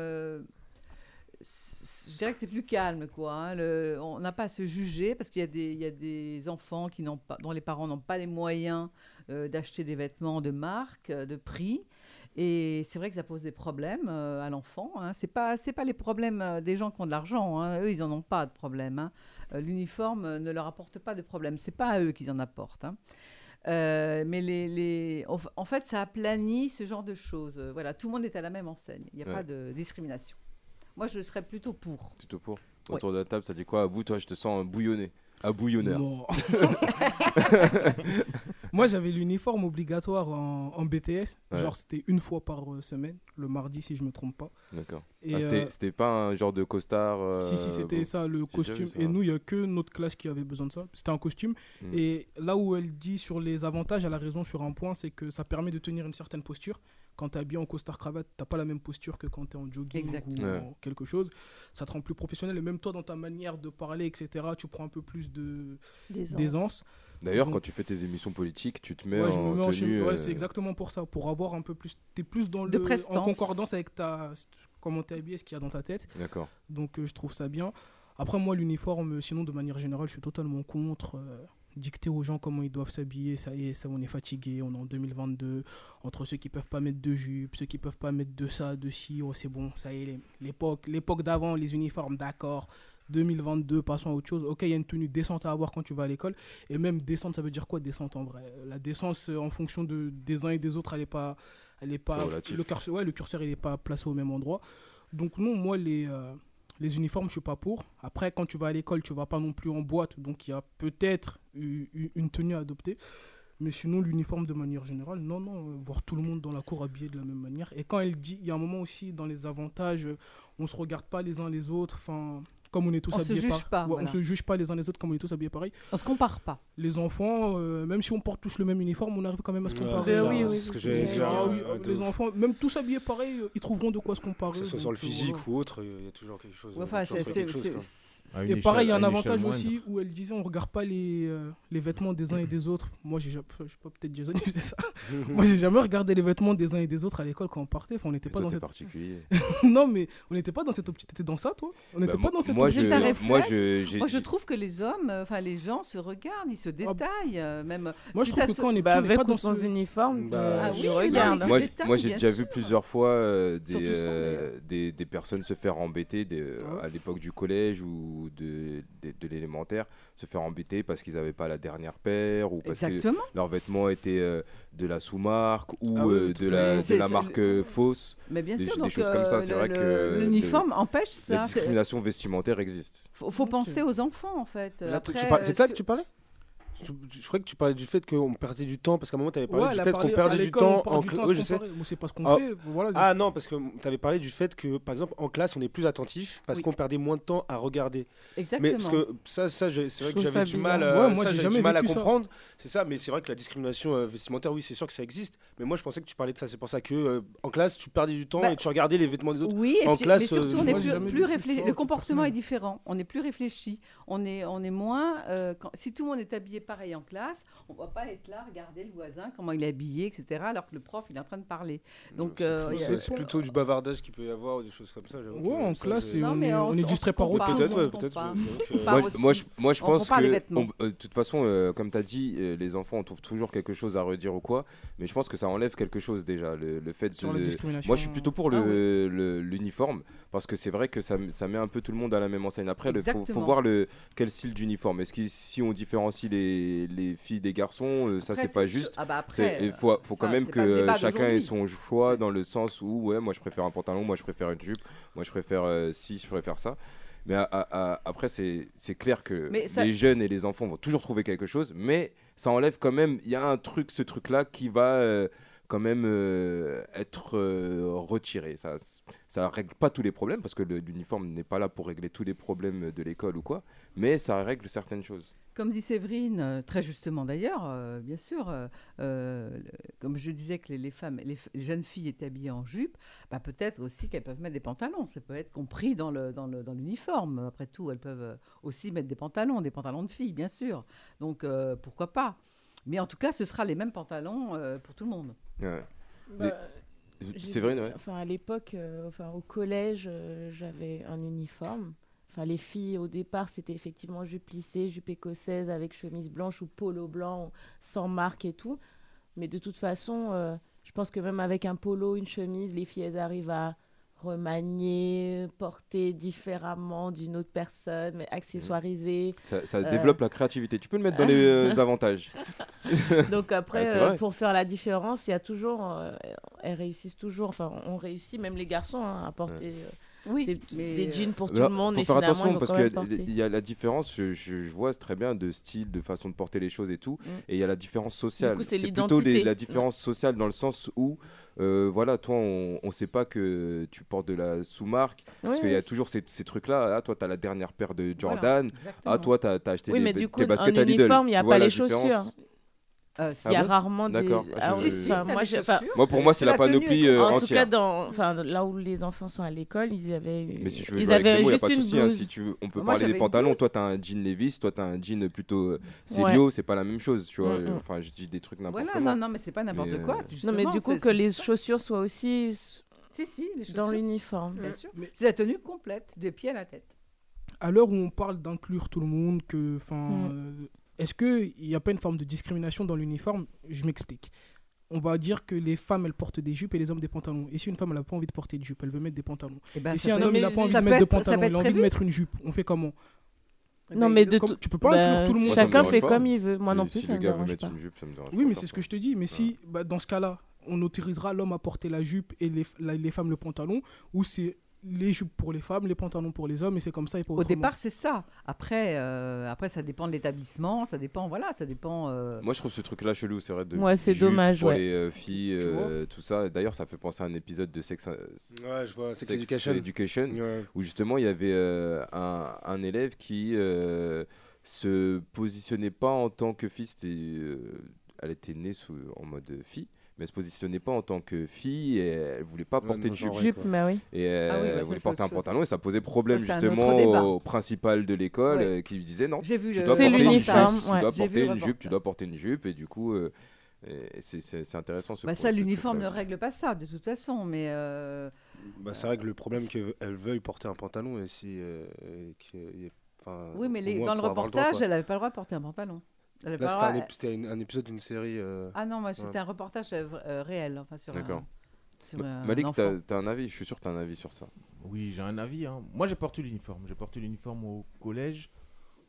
je dirais que c'est plus calme, quoi. hein. On n'a pas à se juger parce qu'il y, a des- il y a des enfants qui n'ont pas, dont les parents n'ont pas les moyens d'acheter des vêtements de marque, de prix. Et c'est vrai que ça pose des problèmes euh, à l'enfant. Hein. C'est pas, c'est pas les problèmes euh, des gens qui ont de l'argent. hein. Eux, ils en ont pas de problème. hein. Euh, L'uniforme ne leur apporte pas de problème. C'est pas à eux qu'ils en apportent. hein. Euh, mais les, les- en fait, ça aplanit ce genre de choses. Voilà, tout le monde est à la même enseigne. Il n'y a Ouais. pas de discrimination. Moi, je serais plutôt pour. Plutôt pour Ouais. Autour de la table, ça dit quoi? À bout, toi, je te sens bouillonné. À bouillonneur. Moi, j'avais l'uniforme obligatoire en, en BTS. Ouais. Genre, c'était une fois par euh, semaine, le mardi, si je me trompe pas. D'accord. Et, Ah, c'était euh, c'était pas un genre de costard euh, si, si, c'était bon. ça, le costume. ça. Et nous, il n'y a que notre classe qui avait besoin de ça. C'était un costume. Mm. Et là où elle dit sur les avantages, elle a raison sur un point, c'est que ça permet de tenir une certaine posture. Quand tu es habillé en costard cravate, tu pas la même posture que quand tu es en jogging Exact. ou Ouais. en quelque chose. Ça te rend plus professionnel. Et même toi, dans ta manière de parler, etc., tu prends un peu plus de D'aisance. D'ailleurs, quand tu fais tes émissions politiques, tu te mets Ouais, je en me mets en tenue. Ouais, euh, c'est exactement pour ça. Pour avoir un peu plus. T'es plus dans De le. prestance. En concordance avec ta. Comment t'es habillé, ce qu'il y a dans ta tête. D'accord. Donc euh, je trouve ça bien. Après, moi, l'uniforme, sinon, de manière générale, je suis totalement contre. euh, dicter aux gens comment ils doivent s'habiller, ça y est, ça, on est fatigué, on est en 2022. Entre ceux qui peuvent pas mettre de jupe, ceux qui peuvent pas mettre de ça, de ci, oh, c'est bon, ça y est, l'époque, l'époque d'avant, les uniformes, d'accord. 2022, passons à autre chose. Ok, il y a une tenue décente à avoir quand tu vas à l'école. Et même décente, ça veut dire quoi décente en vrai? La décence, euh, en fonction de, des uns et des autres, elle est pas. Elle est pas le, curseur, ouais, le curseur, il est pas placé au même endroit. Donc, non, moi, les, euh, les uniformes, je suis pas pour. Après, quand tu vas à l'école, tu vas pas non plus en boîte. Donc, il y a peut-être une tenue à adopter. Mais sinon, l'uniforme de manière générale, non, non, euh, voir tout le monde dans la cour habillé de la même manière. Et quand elle dit, il y a un moment aussi dans les avantages, euh, on se regarde pas les uns les autres. Enfin, comme on est tous On se habillés juge par- pas, ouais, voilà. On se juge pas les uns les autres comme on est tous habillés pareil. On se compare pas. Les enfants, euh, même si on porte tous le même uniforme, on arrive quand même à se Ouais, comparer. c'est ça, oui, oui, ce que dire. Ah oui, euh, les ouf. enfants, même tous habillés pareil, ils trouveront de quoi se comparer. Que ce soit sur le euh, physique voilà. ou autre, il y a toujours quelque chose. Ouais, Enfin, c'est- Et pareil, il y a un avantage aussi moindre. où elle disait on regarde pas les, euh, les vêtements des uns et des autres. Moi, j'ai jamais, je sais pas, peut-être Jason il faisait ça. Moi, j'ai jamais regardé les vêtements des uns et des autres à l'école quand on partait. Enfin, on n'était pas toi, dans cette. particulier. non, mais on n'était pas dans cette optique. T'étais dans ça, toi? On n'était Bah, pas dans cette moi, optique. je, moi, je, Moi, je trouve que les hommes, enfin les gens se regardent, ils se détaillent, euh, même. Moi, je trouve que quand on est Bah, avec pas dans sans ce. uniforme, Bah, euh, Ah se moi, détaillent, moi, j'ai déjà vu plusieurs fois des, personnes se faire embêter à l'époque du collège ou ou de, de, de l'élémentaire se faire embêter parce qu'ils n'avaient pas la dernière paire ou parce Exactement. que leurs vêtements étaient euh, de la sous-marque ou Ah oui, euh, de, la, de la marque le- euh, fausse. Mais bien des, sûr, des donc, choses comme ça. C'est vrai que l'uniforme empêche ça. La discrimination vestimentaire existe. Faut, faut penser aux enfants en fait. C'est de ça que tu parlais? Je, je croyais que tu parlais du fait qu'on perdait du temps, parce qu'à un moment, tu avais parlé Ouais, du fait qu'on à perdait du temps en du cla- temps à Oui, je sais. c'est pas ce qu'on Ah, fait, voilà. ah non, parce que tu avais parlé du fait que, par exemple, en classe, on est plus attentif parce Oui. qu'on perdait moins de temps à regarder. Exactement. Mais parce que ça, c'est vrai que j'avais ça du mal, euh, Ouais, moi, ça, du mal à comprendre. C'est ça, mais c'est vrai que la discrimination euh, vestimentaire, oui, c'est sûr que ça existe. Mais moi, je pensais que tu parlais de ça. C'est pour ça que euh, en classe, tu perdais du temps Bah, et tu regardais les vêtements des autres. Oui, en puis, classe, mais surtout, euh, on est plus, réfléchi. Le à comportement est différent. On est plus réfléchi. On est, moins. euh, si tout le monde est habillé pareil en classe, on va pas être là, regarder le voisin, comment il est habillé, etc. Alors que le prof, il est en train de parler. Donc, C'est euh, plutôt- du bavardage qu'il peut y avoir ou des choses comme ça. en classe, Non, on est- on on est distrait par autre Peut-être, Moi, je, moi, je On pense que, euh, de toute façon, euh, comme tu as dit, euh, les enfants, on trouve toujours quelque chose à redire ou quoi. Mais je pense que ça enlève quelque chose déjà. Le, le fait Sur de. Moi, je suis plutôt pour le- Ah le- l'uniforme parce que c'est vrai que ça, ça met un peu tout le monde à la même enseigne. Après, il faut, voir le, quel style d'uniforme. Est-ce que si on différencie les, les filles des garçons, euh, ça, c'est pas juste. Ah bah après, Il faut, faut quand même que euh, chacun ait son choix dans le sens où, ouais, moi je préfère un pantalon, moi je préfère une jupe, moi je préfère euh, ci, je préfère ça. Mais à- à- à- après, c'est clair que ça- les jeunes et les enfants vont toujours trouver quelque chose, mais ça enlève quand même. Il y a un truc, ce truc-là, qui va euh, quand même euh, être euh, retiré. Ça, ça règle pas tous les problèmes parce que l'uniforme n'est pas là pour régler tous les problèmes de l'école ou quoi, mais ça règle certaines choses. Comme dit Séverine, euh, très justement d'ailleurs, euh, bien sûr, euh, euh, comme je disais que les, les femmes, les, jeunes filles étaient habillées en jupe, bah, peut-être aussi qu'elles peuvent mettre des pantalons. Ça peut être compris dans le dans le- dans l'uniforme. Après tout, elles peuvent aussi mettre des pantalons, des pantalons de filles, bien sûr. Donc euh, pourquoi pas? Mais en tout cas, ce sera les mêmes pantalons euh, pour tout le monde. Ouais. Bah, c'est vrai, ouais. Enfin, à l'époque, euh, enfin, au collège, euh, j'avais un uniforme. Enfin, les filles, au départ, c'était effectivement jupe plissée, jupe écossaise avec chemise blanche ou polo blanc sans marque et tout. Mais de toute façon, euh, je pense que même avec un polo, une chemise, les filles, elles arrivent à remanier, porter différemment d'une autre personne, mais accessoiriser. Ça, ça Euh, développe la créativité. Tu peux le mettre dans les euh, avantages. Donc après, Ouais, pour faire la différence, il y a toujours, euh, elles réussissent toujours, enfin on réussit, même les garçons, hein, à porter Oui, c'est- mais, des jeans pour tout Là, le monde. faut et faire attention parce qu'il y, y a la différence, je, je- je vois très bien de style, de façon de porter les choses et tout, Mm. et il y a la différence sociale. coup, c'est plutôt les- la différence sociale dans le sens où, euh, voilà, toi, on ne sait pas que tu portes de la sous-marque, parce Oui, qu'il y a toujours ces, ces trucs-là. Ah, toi, tu as la dernière paire de Jordan. ah, toi, tu as, acheté Oui, des- mais du coup, tes baskets en à Lidl. uniforme, il n'y a vois pas les différence Euh, Il Ah y a bon rarement des. D'accord. Ah, Ah oui, t'as moi, pour moi, c'est la panoplie est- euh, en tout entière. cas, dans, là où les enfants sont à l'école, ils avaient. Mais si tu veux ils avec avaient mots, il n'y a juste pas de une souci. hein. blouse. Si tu veux, on peut Moi, parler des pantalons. Toi, tu as un jean Levi's, toi, tu as un jean plutôt euh, Célio. C'est pas la même chose, tu vois. Mm, mm. Enfin, je dis des trucs n'importe Voilà, comment. non, non, mais c'est pas n'importe quoi. Non, mais du coup, que les chaussures soient aussi Si, si, les chaussures. dans l'uniforme. Bien sûr. Mais- C'est la tenue complète, des pieds à la tête. à l'heure où on parle d'inclure tout le monde, que, enfin, Mm. Est-ce qu'il n'y a pas une forme de discrimination dans l'uniforme? Je m'explique. On va dire que les femmes, elles portent des jupes et les hommes des pantalons. Et si une femme, elle n'a pas envie de porter de jupe, elle veut mettre des pantalons. Eh ben, et si un peut- homme, il n'a pas envie de mettre de être- ça peut pantalon, être il a envie de mettre une jupe, on fait comment? Eh Non, ben, mais de Comme- Tu peux pas bah, inclure tout le monde. Chacun fait pas. comme il veut. Moi Si- non plus, si ça le me gars veut dérange mettre pas. une jupe, ça me dérange Oui, pas mais c'est ce que je te dis. Mais si, bah, dans ce cas-là, on autorisera l'homme à porter la jupe et les, la- les femmes le pantalon, ou c'est les jupes pour les femmes, les pantalons pour les hommes, et c'est comme ça et pas Au autrement. départ, c'est ça. Après, euh, après, ça dépend de l'établissement, ça dépend, voilà, ça dépend. euh, Moi, je trouve ce truc-là chelou, c'est vrai. De Ouais, c'est dommage, Pour ouais. les euh, filles, euh, tout ça. D'ailleurs, ça fait penser à un épisode de Sex, euh, Ouais, je vois, Sex Sex Education. Education, Ouais. où justement, il y avait euh, un, un élève qui euh, se positionnait pas en tant que fille. c'était, euh, elle était née sous, en mode fille, mais elle se positionnait pas en tant que fille et elle voulait pas porter de jupe. Jupe, mais oui. Et euh, Ah oui, elle ça, voulait porter un chose. pantalon et ça posait problème Ça, justement au principal de l'école Ouais. euh, qui lui disait non, J'ai vu tu le. dois C'est porter une jupe, l'uniforme, tu dois porter une jupe, tu reportage. dois porter une jupe et du coup euh, c'est- intéressant ce Bah ça, l'uniforme ne règle pas ça, de toute façon, mais. euh, Bah, c'est vrai que le problème qu'elle veuille porter un pantalon et si. euh, et qu'il y ait- enfin, Oui, mais au les- moins dans le droit, reportage, elle n'avait pas le droit de porter un pantalon. Là, c'était un, ép- épisode d'une série. euh, Ah non, moi, c'était Ouais. un reportage euh, euh, réel, enfin sur un. D'accord. sur Ma- un Malik, t'as as un avis Je suis sûr que t'as un avis sur ça. Oui, j'ai un avis. hein. Moi, j'ai porté l'uniforme. J'ai porté l'uniforme au collège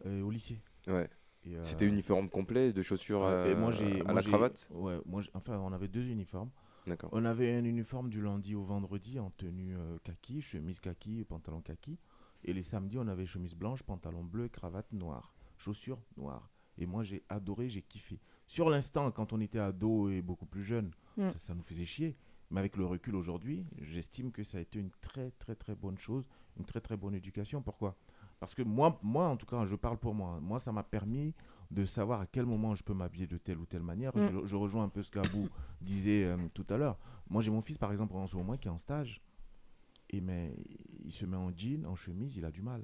et au lycée. Ouais. Et, euh, C'était uniforme complet, de chaussures Ouais, et moi, j'ai, à moi, la j'ai- cravate? Ouais, moi, j'ai- enfin, on avait deux uniformes. D'accord. On avait un uniforme du lundi au vendredi en tenue euh, kaki, chemise kaki et pantalon kaki. Et les samedis, on avait chemise blanche, pantalon bleu, cravate noire, chaussures noires. Et moi, j'ai adoré, j'ai kiffé. Sur l'instant, quand on était ado et beaucoup plus jeune, Mm. ça, ça nous faisait chier. Mais avec le recul aujourd'hui, j'estime que ça a été une très, très, très bonne chose, une très, très bonne éducation. Pourquoi? Parce que moi, moi, en tout cas, je parle pour moi. Moi, ça m'a permis de savoir à quel moment je peux m'habiller de telle ou telle manière. Mm. Je, je rejoins un peu ce qu'Abou disait euh, tout à l'heure. Moi, j'ai mon fils, par exemple, en ce moment, qui est en stage. Et mais il se met en jean, en chemise, il a du mal.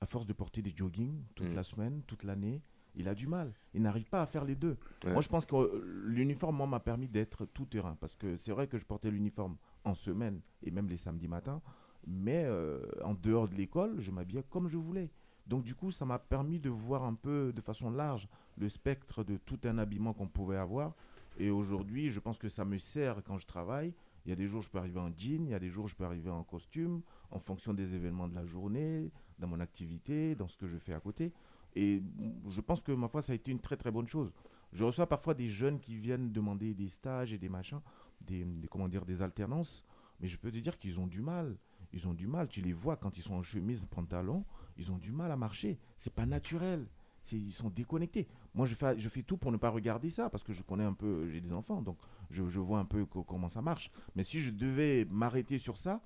À force de porter des jogging toute Mm. la semaine, toute l'année, il a du mal. Il n'arrive pas à faire les deux. Ouais. Moi, je pense que euh, l'uniforme, moi, m'a permis d'être tout terrain. Parce que c'est vrai que je portais l'uniforme en semaine et même les samedis matins. Mais euh, en dehors de l'école, je m'habillais comme je voulais. Donc, du coup, ça m'a permis de voir un peu de façon large le spectre de tout un habillement qu'on pouvait avoir. Et aujourd'hui, je pense que ça me sert quand je travaille. Il y a des jours, je peux arriver en jean, il y a des jours, je peux arriver en costume, en fonction des événements de la journée, dans mon activité, dans ce que je fais à côté. Et je pense que, ma foi, ça a été une très très bonne chose. Je reçois parfois des jeunes qui viennent demander des stages et des machins, des, comment dire, des alternances. Mais je peux te dire qu'ils ont du mal. Ils ont du mal. Tu les vois quand ils sont en chemise, pantalon, ils ont du mal à marcher. C'est pas naturel. Ils sont déconnectés. Moi, je fais, je fais tout pour ne pas regarder ça parce que je connais un peu, j'ai des enfants, donc je, je vois un peu co- comment ça marche. Mais si je devais m'arrêter sur ça,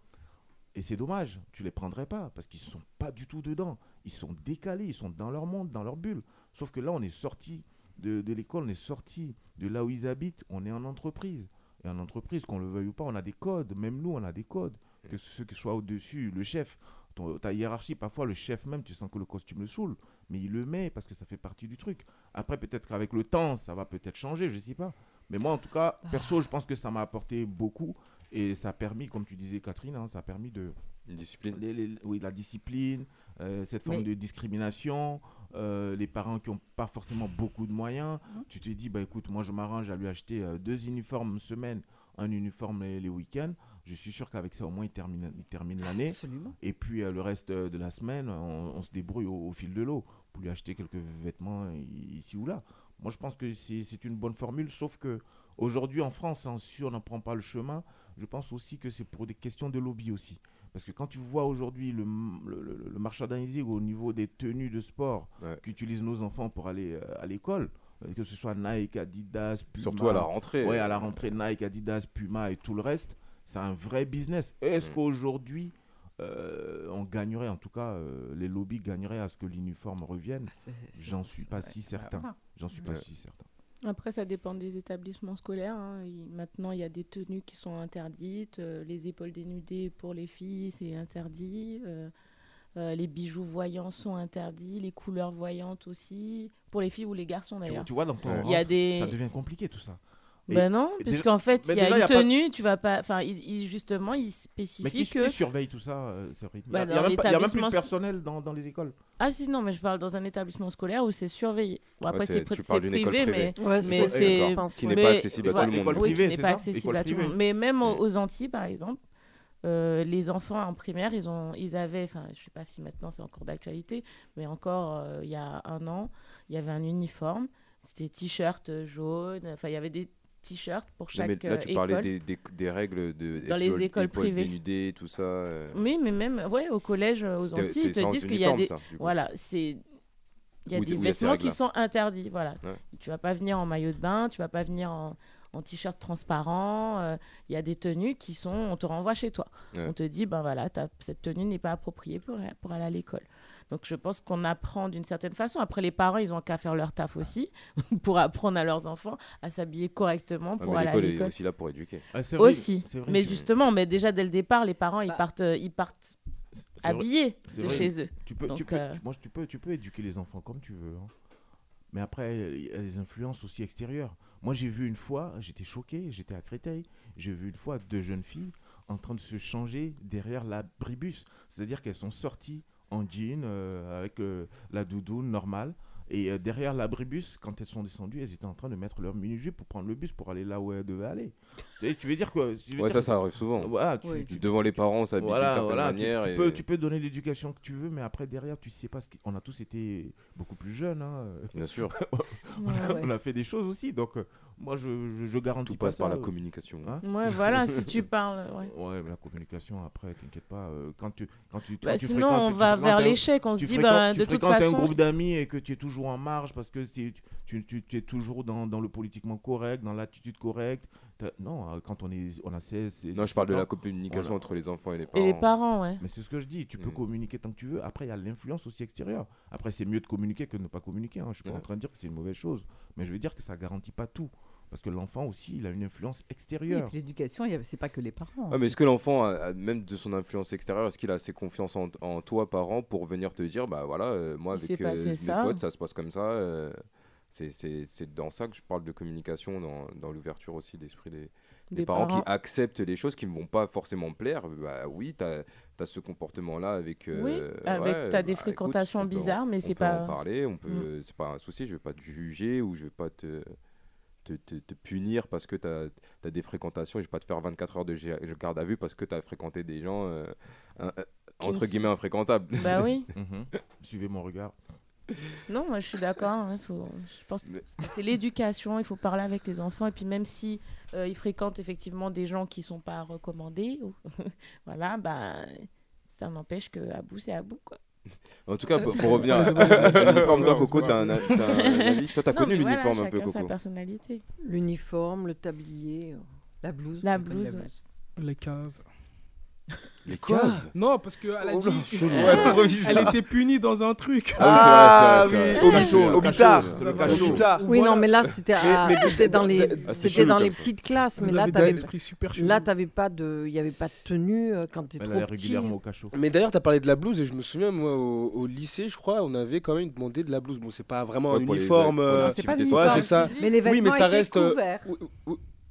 et c'est dommage, tu les prendrais pas parce qu'ils sont pas du tout dedans. Ils sont décalés, ils sont dans leur monde, dans leur bulle. Sauf que là, on est sorti de, de l'école, on est sorti de là où ils habitent, on est en entreprise. Et en entreprise, qu'on le veuille ou pas, on a des codes. Même nous, on a des codes. Que ceux qui soient au-dessus, le chef, ton- ta hiérarchie, parfois le chef même, tu sens que le costume le saoule. Mais il le met parce que ça fait partie du truc. Après, peut-être qu'avec le temps, ça va peut-être changer, je sais pas. Mais moi, en tout cas, perso, je pense que ça m'a apporté beaucoup. Et ça a permis, comme tu disais, Catherine, hein, ça a permis de. discipline. oui, la discipline, euh, cette forme Mais- de discrimination, euh, les parents qui n'ont pas forcément beaucoup de moyens. Mmh. Tu te dis, bah écoute, moi je m'arrange à lui acheter euh, deux uniformes semaine, un uniforme les, les week-ends. Je suis sûr qu'avec ça, au moins, il termine, il termine l'année. Absolument. Et puis euh, le reste de la semaine, on, on se débrouille au, au fil de l'eau pour lui acheter quelques vêtements ici ou là. Moi, je pense que c'est c'est une bonne formule, sauf que aujourd'hui en France, hein, si on n'en prend pas le chemin, je pense aussi que c'est pour des questions de lobby aussi. Parce que quand tu vois aujourd'hui le, m- le, le- le merchandising au niveau des tenues de sport qu'utilisent nos enfants pour aller euh, à l'école, euh, que ce soit Nike, Adidas, Puma. Surtout à la rentrée. Ouais, à la rentrée, Nike, Adidas, Puma et tout le reste, c'est un vrai business. Est-ce Mm. qu'aujourd'hui, euh, on gagnerait, en tout cas, euh, les lobbies gagneraient à ce que l'uniforme revienne? Ah, J'en suis pas si certain. J'en suis pas si certain. Après, ça dépend des établissements scolaires. hein. Il- Maintenant, il y a des tenues qui sont interdites. euh, les épaules dénudées pour les filles, c'est interdit. euh, euh, les bijoux voyants sont interdits. Les couleurs voyantes aussi. Pour les filles ou les garçons, Tu, d'ailleurs. tu vois, dans ton Il y a rentre, des... ça devient compliqué tout ça. Ben non, puisqu'en fait, mais il y a déjà, une y a pas- tenue, tu vas pas... Enfin, il, il- justement, il Mais spécifie qui, que... qui surveille tout ça euh, c'est horrible. Bah, Il y a- il a pas- il a même plus de personnel dans, dans les écoles. Ah si, non, mais je parle dans un établissement scolaire où c'est surveillé. Bon, Ouais, après, c'est- c'est école privé, privée. mais, Ouais, mais c'est- Qui ouais. n'est pas mais- accessible à tout le monde. Oui, qui n'est pas accessible à tout le monde. Mais même aux, aux Antilles, par exemple, euh, les enfants en primaire, ils, ont, ils avaient, enfin, je sais pas si maintenant c'est encore d'actualité, mais encore euh, il y a un an, il y avait un uniforme, c'était t-shirt jaune, enfin, il y avait des t-shirts pour chaque mais là, tu euh, parlais école. des, des, des règles de Dans les écoles privées. dénudées, tout ça. euh. Oui, mais même ouais, au collège, euh, aux Antilles, ils te disent qu'il y a des... ça. Voilà, c'est... Il y a des a vêtements qui sont interdits, voilà. Ouais. Tu vas pas venir en maillot de bain, tu vas pas venir en, en t-shirt transparent. euh, Il y a des tenues qui sont... On te renvoie chez toi. Ouais. On te dit, ben voilà, cette tenue n'est pas appropriée pour, pour aller à l'école. Donc je pense qu'on apprend d'une certaine façon. Après, les parents, ils ont qu'à faire leur taf aussi pour apprendre à leurs enfants à s'habiller correctement pour mais aller à l'école est aussi là pour éduquer. Ah, c'est vrai, Aussi. vrai Mais justement, mais déjà dès le départ, les parents, ils Bah. partent, euh, ils partent habillés de vrai. chez eux. Tu peux, tu peux, euh, tu- moi, tu peux, tu peux éduquer les enfants comme tu veux. hein. Mais après, il y a les influences aussi extérieures. Moi, j'ai vu une fois, j'étais choqué, j'étais à Créteil, j'ai vu une fois deux jeunes filles en train de se changer derrière l'abribus. C'est-à-dire qu'elles sont sorties en jean, euh, avec euh, la doudoune normale. Et euh, derrière l'abribus, quand elles sont descendues, elles étaient en train de mettre leur mini-jupe pour prendre le bus pour aller là où elles devaient aller. Tu, sais, tu veux dire quoi? Tu veux Ouais, dire ça, que- ça arrive souvent. Voilà, tu- Oui. tu- Devant les parents, on s'habille d'une certaine tu- manière Tu, et- peux, tu peux donner l'éducation que tu veux, mais après, derrière, tu sais pas ce qu'on a tous été beaucoup plus jeunes. hein. Bien sûr. on, a, Ouais. on a fait des choses aussi. Donc, euh, moi, je, je, je garantis Tout pas passe par ça, la euh. communication. Hein Ouais, voilà, si tu parles, ouais. Ouais, mais la communication, après, t'inquiète pas. euh, quand tu, quand tu, Bah, quand tu sinon, on tu va vers un- l'échec, on se tu dit, bah, tu de toute fréquentes un façon- groupe d'amis et que tu es toujours en marge parce que tu, tu, tu, tu es toujours dans, dans le politiquement correct, dans l'attitude correcte. Non, euh, quand on, est, on a 16. et Non, je parle de 17 la communication entre les enfants et les Et les parents. parents, ouais. Mais c'est ce que je dis, tu peux Mm. communiquer tant que tu veux. Après, il y a l'influence aussi extérieure. Après, c'est mieux de communiquer que de ne pas communiquer. hein. Je suis pas Ouais. en train de dire que c'est une mauvaise chose. Mais je veux dire que ça garantit pas tout. Parce que l'enfant aussi, il a une influence Oui, et extérieure. puis l'éducation, c'est pas que les parents. Ah, mais est-ce que l'enfant, même de son influence extérieure, est-ce qu'il a assez confiance en, en toi, parent, pour venir te dire, bah voilà, euh, moi Il avec euh, mes ça. potes, ça se passe comme ça. euh, c'est- c'est c'est dans ça que je parle de communication, dans, dans l'ouverture aussi d'esprit des, des Des parents, parents. qui acceptent les choses qui ne vont pas forcément plaire. Bah oui, tu as, ce comportement-là avec. euh, Oui, avec- ouais, t'as des bah, fréquentations on peut en- bizarres, mais on c'est peut en pas- parler, on peut, Mm. c'est pas un souci, je vais pas te juger ou je vais pas te te, te- te punir parce que tu as, des fréquentations. Je vais pas te faire 24 heures de garde à vue parce que tu as fréquenté des gens, euh, un- entre guillemets, infréquentables. Bah oui. Mhm. Suivez mon regard. Non, moi je suis d'accord. hein, faut- Je pense que c'est l'éducation. Il faut parler avec les enfants. Et puis même si euh, ils fréquentent effectivement des gens qui sont pas recommandés, ou- voilà, bah ça n'empêche que à bout c'est à bout quoi. En tout cas, pour, pour revenir à l'uniforme, toi, Coco, t'as un, t'as un avis Toi, t'as connu voilà, l'uniforme un peu, chacun sa Coco personnalité. L'uniforme, le tablier. euh. La blouse. La blouse, ouais. Les caves. Les caves Non, parce qu'elle a Oh, dit elle, était punie dans un truc. Ah oui, au au bitard. Oui, non, mais là, c'était dans les, Ah, c'était chelou dans les petites classes. Vous Mais là, t'avais- là, pas de, il y avait pas de tenue euh, quand t'es Elle trop allait petit. régulièrement au cachot. Mais d'ailleurs, tu as parlé de la blouse et je me souviens, moi, au, au lycée, je crois, on avait quand même demandé de la blouse. Bon, c'est pas vraiment un uniforme. euh, C'est pas c'est ça. Mais les Oui, mais vêtements ça étaient reste. euh, couverts.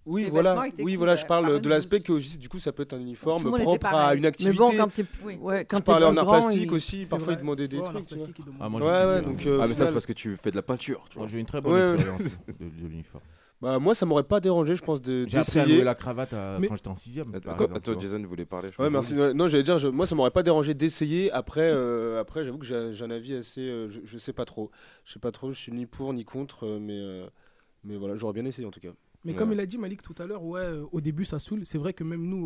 Oui, Les voilà. Oui, voilà, je couverts par parle de l'aspect que du coup, ça peut être un uniforme propre à une Mais activité. bon, quand Oui. ouais, quand Je parlais en art plastique aussi, parfois ils demandaient des trucs. tu. Ah, moi, Ouais, donc. euh, Ah, mais ça, c'est parce que tu fais de la peinture. Tu j'ai une très bonne expérience de, de l'uniforme. Bah, moi, ça m'aurait pas dérangé, je pense, de- J'ai appris à louer d'essayer. la cravate à- Mais- quand j'étais en 6ème. Attends, attends, Jason voulait parler. je Ouais, merci. Non, j'allais dire, je- moi, ça m'aurait pas dérangé d'essayer. Après, euh, après j'avoue que j'ai j'ai un avis assez. euh, je, je sais pas trop. Je sais pas trop, je suis ni pour ni contre, euh, mais, euh, mais voilà, j'aurais bien essayé en tout cas. Mais Ouais. comme il a dit Malik tout à l'heure, ouais, euh, au début ça saoule. C'est vrai que même nous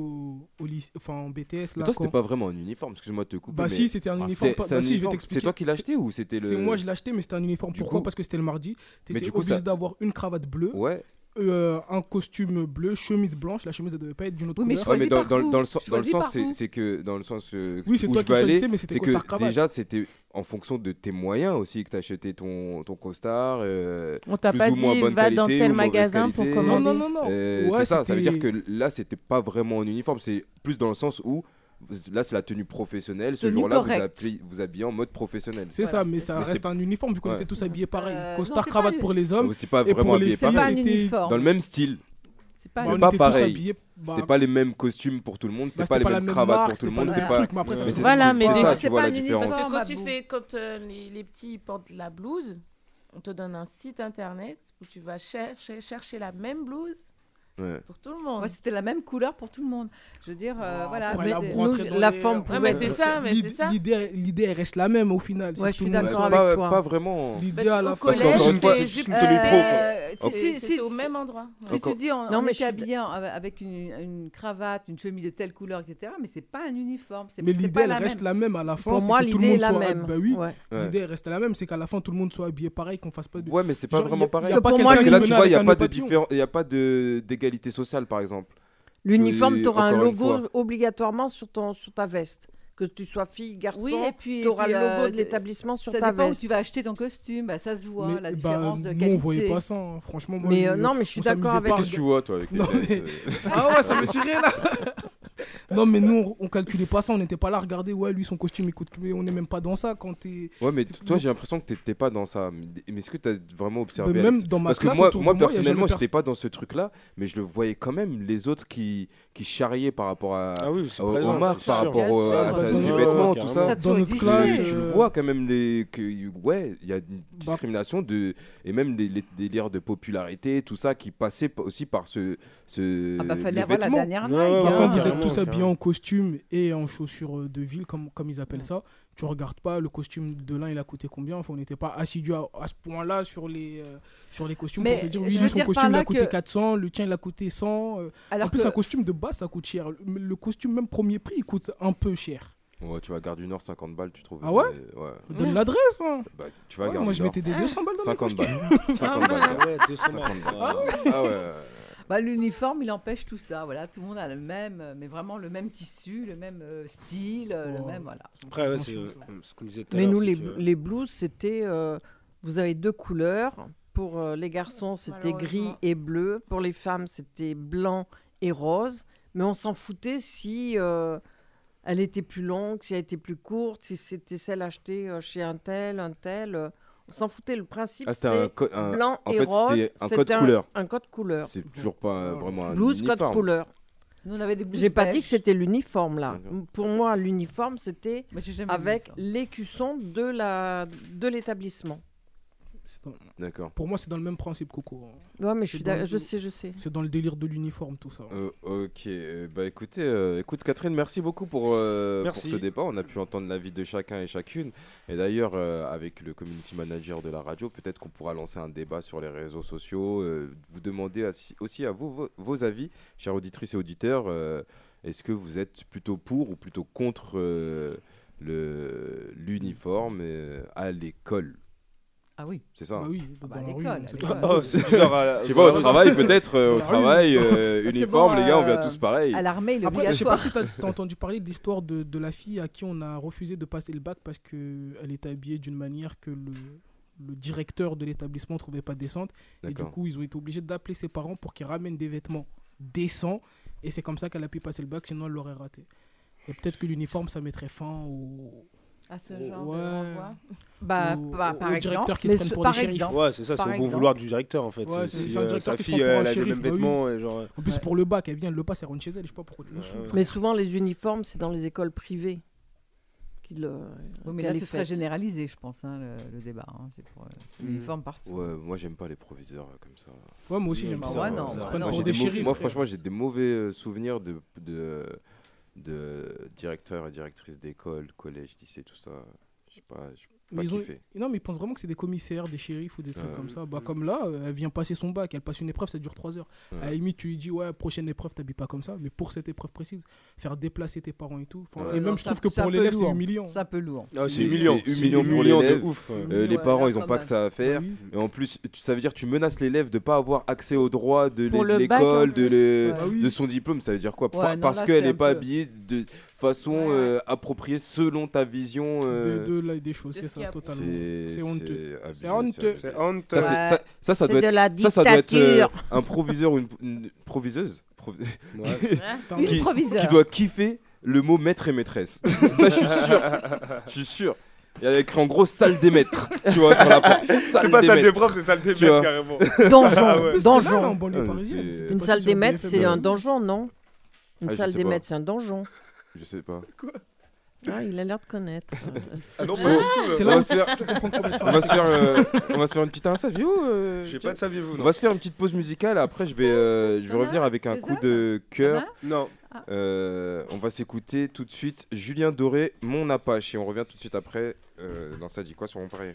au, au lycée, enfin en BTS Mais là, toi, c'était quand- pas vraiment un uniforme, excuse-moi de te couper. bah mais si, c'était un c'est- uniforme. pas- un bah si, je vais uniforme. t'expliquer. C'est toi qui l'as acheté ou c'était le. C'est moi je l'ai acheté, mais c'était un uniforme. Du Pourquoi? coup- Parce que c'était le mardi. Mais T'étais du coup, obligé ça- d'avoir une cravate bleue, Ouais. Euh, un costume bleu, chemise blanche. La chemise elle devait pas être d'une autre Oui, mais couleur. Ouais, mais dans, dans, dans le sens, dans le sens, c'est que dans le sens euh, Oui, c'est où toi je qui veux aller, mais c'était c'est que cravate. déjà c'était en fonction de tes moyens aussi que tu acheté ton ton costard. euh, On t'a plus pas ou moins dit bonne va dans qualité tel ou mauvaise magasin pour commander. Non, non, non, non. Euh, Ouais, c'est ça, ça veut dire que là c'était pas vraiment un uniforme, c'est plus dans le sens où là c'est la tenue professionnelle. Ce jour-là vous habillez, vous habillez en mode professionnel. C'est Voilà, ça, mais c'est ça ça. reste un uniforme vu qu'on Ouais. était tous habillés pareil. Euh, non, Costard c'est cravate pas- pour les hommes. C'est pas Et vraiment les habillé filles, C'est pas un pareil. Dans le même style. C'est pas Bah, pas pareil. habillés. bah, C'était pas les mêmes costumes pour tout le monde, c'était bah, pas les la mêmes même cravates marque, pour tout le monde, pas c'était le pas. truc, mais Mais c'est Voilà, c'est- mais c'est ça, c'est tu vois pas la un différence. Parce que quand tu fais, quand euh, les, les petits portent la blouse, on te donne un site internet où tu vas chercher, chercher la même blouse Ouais. pour tout le monde. Ouais, c'était la même couleur pour tout le monde. Je veux dire, euh, Oh, voilà. nous, dans la les- forme Ouais, pouvait mais c'est ça, mais L'idée- c'est ça. L'idée, reste la même au final. c'est Ouais, je suis d'accord avec pas, toi. pas vraiment. L'idée à la fin. C'est. Euh, au même endroit. Si tu dis on, mais suis habillé avec une, une cravate, une chemise de telle couleur, etc. Mais c'est pas un uniforme. Mais l'idée, elle reste la même à la fin. Pour c'est moi, que tout le l'idée est monde la soit- même. Bah oui, l'idée elle reste la même, c'est qu'à la fin tout le monde soit habillé pareil, qu'on fasse pas de. Ouais, mais c'est pas y vraiment a- pareil. y Pour moi, Parce qui que là, tu vois, il n'y a pas de il y a pas de d'égalité sociale, par exemple. L'uniforme, tu auras un logo obligatoirement sur, ton, sur ta veste. Que tu sois fille, garçon, Oui, et puis tu auras le logo euh, de l'établissement sur ça ta dépend où veste. tu vas acheter ton costume. Bah, ça se voit, Mais, la bah, différence de nous, qualité. on voyait pas ça, hein. franchement. Moi, Mais, je- euh, non, mais je suis d'accord avec- Qu'est-ce que tu vois, toi, avec tes Non, mais- Ah ouais, ça me tirait là Non, mais nous, on, on calculait pas ça. On n'était pas là à regarder. Ouais, lui, son costume, il coûte. Mais on n'est même pas dans ça quand t'es. Ouais, mais toi, j'ai l'impression que t'étais pas dans ça. Mais est-ce que t'as vraiment observé Mais même Alex dans ma Parce que moi, moi personnellement, j'étais pas dans ce truc-là, mais je le voyais quand même. Les autres qui, qui charriaient par rapport à, Ah oui, présent, marques, par sûr. rapport au- à ta- Dans du vêtement, tout ça. Dans notre classe, tu le euh, vois quand même les que ouais il y a une discrimination de et même les, les délires de popularité tout ça qui passait aussi par ce ce Ah bah fallait avoir la dernière Nike. Ouais, ouais, Bah, ouais, quand hein. vous êtes tous carrément. en costume et en chaussures de ville, comme, comme ils appellent ça, tu regardes pas le costume de l'un, il a coûté combien? Enfin, on n'était pas assidus à, à ce point-là sur les, euh, sur les costumes Mais pour te dire, oui, son dire costume, il a coûté que- 400, le tien, il a coûté 100. euh. Alors en plus, que- un costume de base, ça coûte cher. Le, le costume, même premier prix, il coûte un peu cher. Ouais, tu vas à Gare du Nord 50 balles tu trouves Ah ouais? ouais Donne l'adresse. hein. Bah, tu vas Ouais, moi, je mettais des 200 balles dans mes 50 costumes. balles 50 balles Ah Ouais, 200 50 balles. balles. Ah ouais Bah, L'uniforme, il empêche tout ça. Voilà, tout le monde a le même, euh, mais vraiment le même tissu, le même euh, style, euh, le même. Voilà. Après, ouais, c'est euh, ce qu'on disait tout à Mais nous, les, que- les blues, c'était. euh, vous avez deux couleurs. Pour euh, les garçons, c'était gris et bleu. Pour les femmes, c'était blanc et rose. Mais on s'en foutait si euh, elle était plus longue, si elle était plus courte, si c'était celle achetée euh, chez un tel, un tel. On s'en foutait. Le principe, Ah, c'était un c'est un- blanc en et fait, rose. c'était un c'est code couleur. Un code couleur. c'est toujours pas euh, vraiment un Blues, code uniforme. couleur. Nous, on avait des J'ai pas dit que c'était l'uniforme là. Pour moi, l'uniforme, c'était avec l'écusson de la de l'établissement. Dans- d'accord Pour moi, c'est dans le même principe, Coco. Ouais, mais je suis le- je sais, je sais. C'est dans le délire de l'uniforme, tout ça. Euh, ok, euh, bah écoutez, euh, écoute Catherine, merci beaucoup pour, euh, pour ce débat. On a pu entendre l'avis de chacun et chacune. Et d'ailleurs, euh, avec le community manager de la radio, peut-être qu'on pourra lancer un débat sur les réseaux sociaux. euh, vous demander aussi à vous vos, vos avis, chers auditrices et auditeurs. euh, Est-ce que vous êtes plutôt pour ou plutôt contre euh, le l'uniforme euh, à l'école? Ah oui. C'est ça Bah oui, Ah bah, dans à l'école. Oh, à- Je sais pas, au travail peut-être, euh, au travail, euh, uniforme, bon, les gars, on vient euh, tous pareil. À l'armée, il est Après, je sais pas si tu as, entendu parler de l'histoire de, de la fille à qui on a refusé de passer le bac parce qu'elle était habillée d'une manière que le, le directeur de l'établissement trouvait pas décente. Et du coup, ils ont été obligés d'appeler ses parents pour qu'ils ramènent des vêtements décents. Et c'est comme ça qu'elle a pu passer le bac, sinon elle l'aurait raté. Et peut-être que l'uniforme, ça mettrait fin au. À ce genre ouais. de renvoi. Bah, bah, par exemple. qui se mais ce- pour par des shérifs. exemple. Ouais, c'est ça, c'est au bon vouloir du directeur en fait. Ouais, Si, euh, sa fille elle a les mêmes bah oui. vêtements et genre. En plus, Ouais. pour le bac, elle vient, elle le passe, elle rentre chez elle. Je sais pas pourquoi tu le fous. Ouais. Mais souvent, les uniformes, c'est dans les écoles privées. Qui le, Oui, mais là, très faite. généralisé, je pense, hein, le, le débat. hein. C'est pour euh, Mm. l'uniforme partout. Ouais, moi j'aime pas les proviseurs euh, comme ça. Ouais, moi aussi, j'aime pas. ouais, non, Moi, franchement, j'ai des mauvais euh, souvenirs de, de, de directeurs et directrices d'école, collège, lycée, tout ça. Je sais pas, Mais ils ont-. Non, mais ils pensent vraiment que c'est des commissaires, des shérifs ou des trucs Ouais. comme ça. Bah, comme là, euh, elle vient passer son bac, elle passe une épreuve, ça dure 3 heures. Ouais. À la limite, tu lui dis, ouais, prochaine épreuve, t'habilles pas comme ça. Mais pour cette épreuve précise, faire déplacer tes parents et tout. Enfin, Ouais. Et Non, même, je trouve que pour l'élève, c'est humiliant. C'est un peu lourd. Ah, C'est- humiliant. humiliant pour l'élève. ouf. Euh, Ouais, les parents, ils ont pas que ça à faire. Oui. Et en plus, tu- ça veut dire que tu menaces l'élève de pas avoir accès aux droits de l'école, de, oui. de son diplôme. Ça veut dire quoi? Parce qu'elle n'est pas habillée de façon Ouais. euh, appropriée selon ta vision. euh, De, des choses, de c'est ça, a- totalement. c'est honteux. C'est honteux. Ça, Ouais. ça, ça, ça C'est doit de être, la ça, ça doit être euh, un proviseur ou une, une proviseuse? Provi- Ouais. Un qui, proviseur. qui doit kiffer le mot maître et maîtresse. ça, je suis sûr. Je suis sûr. Il y a écrit en gros salle des maîtres. Tu vois, sur la porte. C'est pas salle des profs, c'est salle des maîtres carrément. Donjon. Ah donjon. banlieue Ah, Une salle des maîtres, c'est un donjon, non? Une salle des maîtres, c'est un donjon. Je sais pas. Ah, il a l'air de connaître. Ah non, Ouais. pas du tout. C'est On là va où se faire, on va se faire, euh, on va se faire une petite interview. euh, J'ai pas de saviez-vous, On non va se faire une petite pause musicale. Après, je vais, euh, je vais revenir avec un coup de cœur. Non. Euh, on va s'écouter tout de suite Julien Doré, Mon Apache. Et on revient tout de suite après euh, dans Ça dit quoi sur mon pari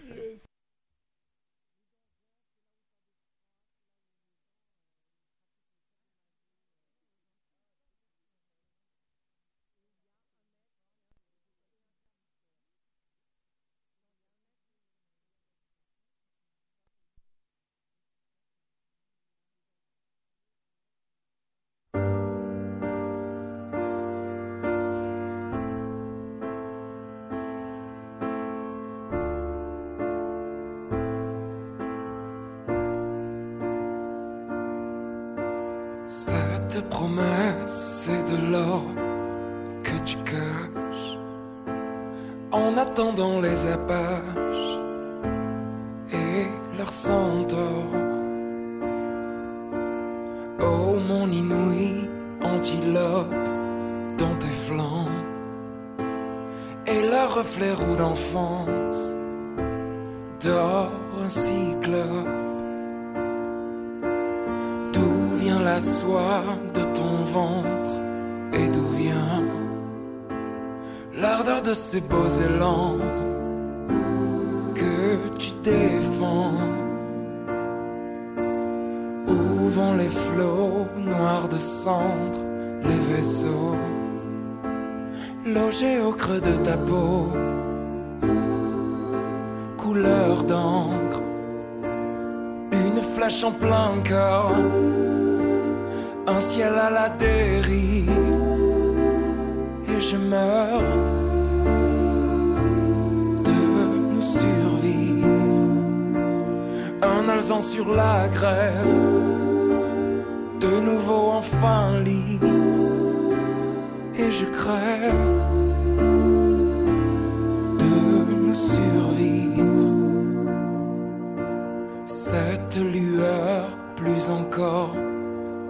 promesse, c'est de l'or. tu caches en attendant les apaches et leur centaure. Oh mon inouï antilope dans tes flancs et leur reflet roux d'enfance dort un cyclope. Soie de ton ventre et d'où vient l'ardeur de ces beaux élans que tu défends. Où vont les flots noirs de cendre, les vaisseaux logés au creux de ta peau, couleur d'encre, une flèche en plein cœur, un ciel à la dérive, et je meurs de nous survivre. Un alzan sur la grève, de nouveau enfin libre, et je crève de nous survivre. Cette lueur, plus encore,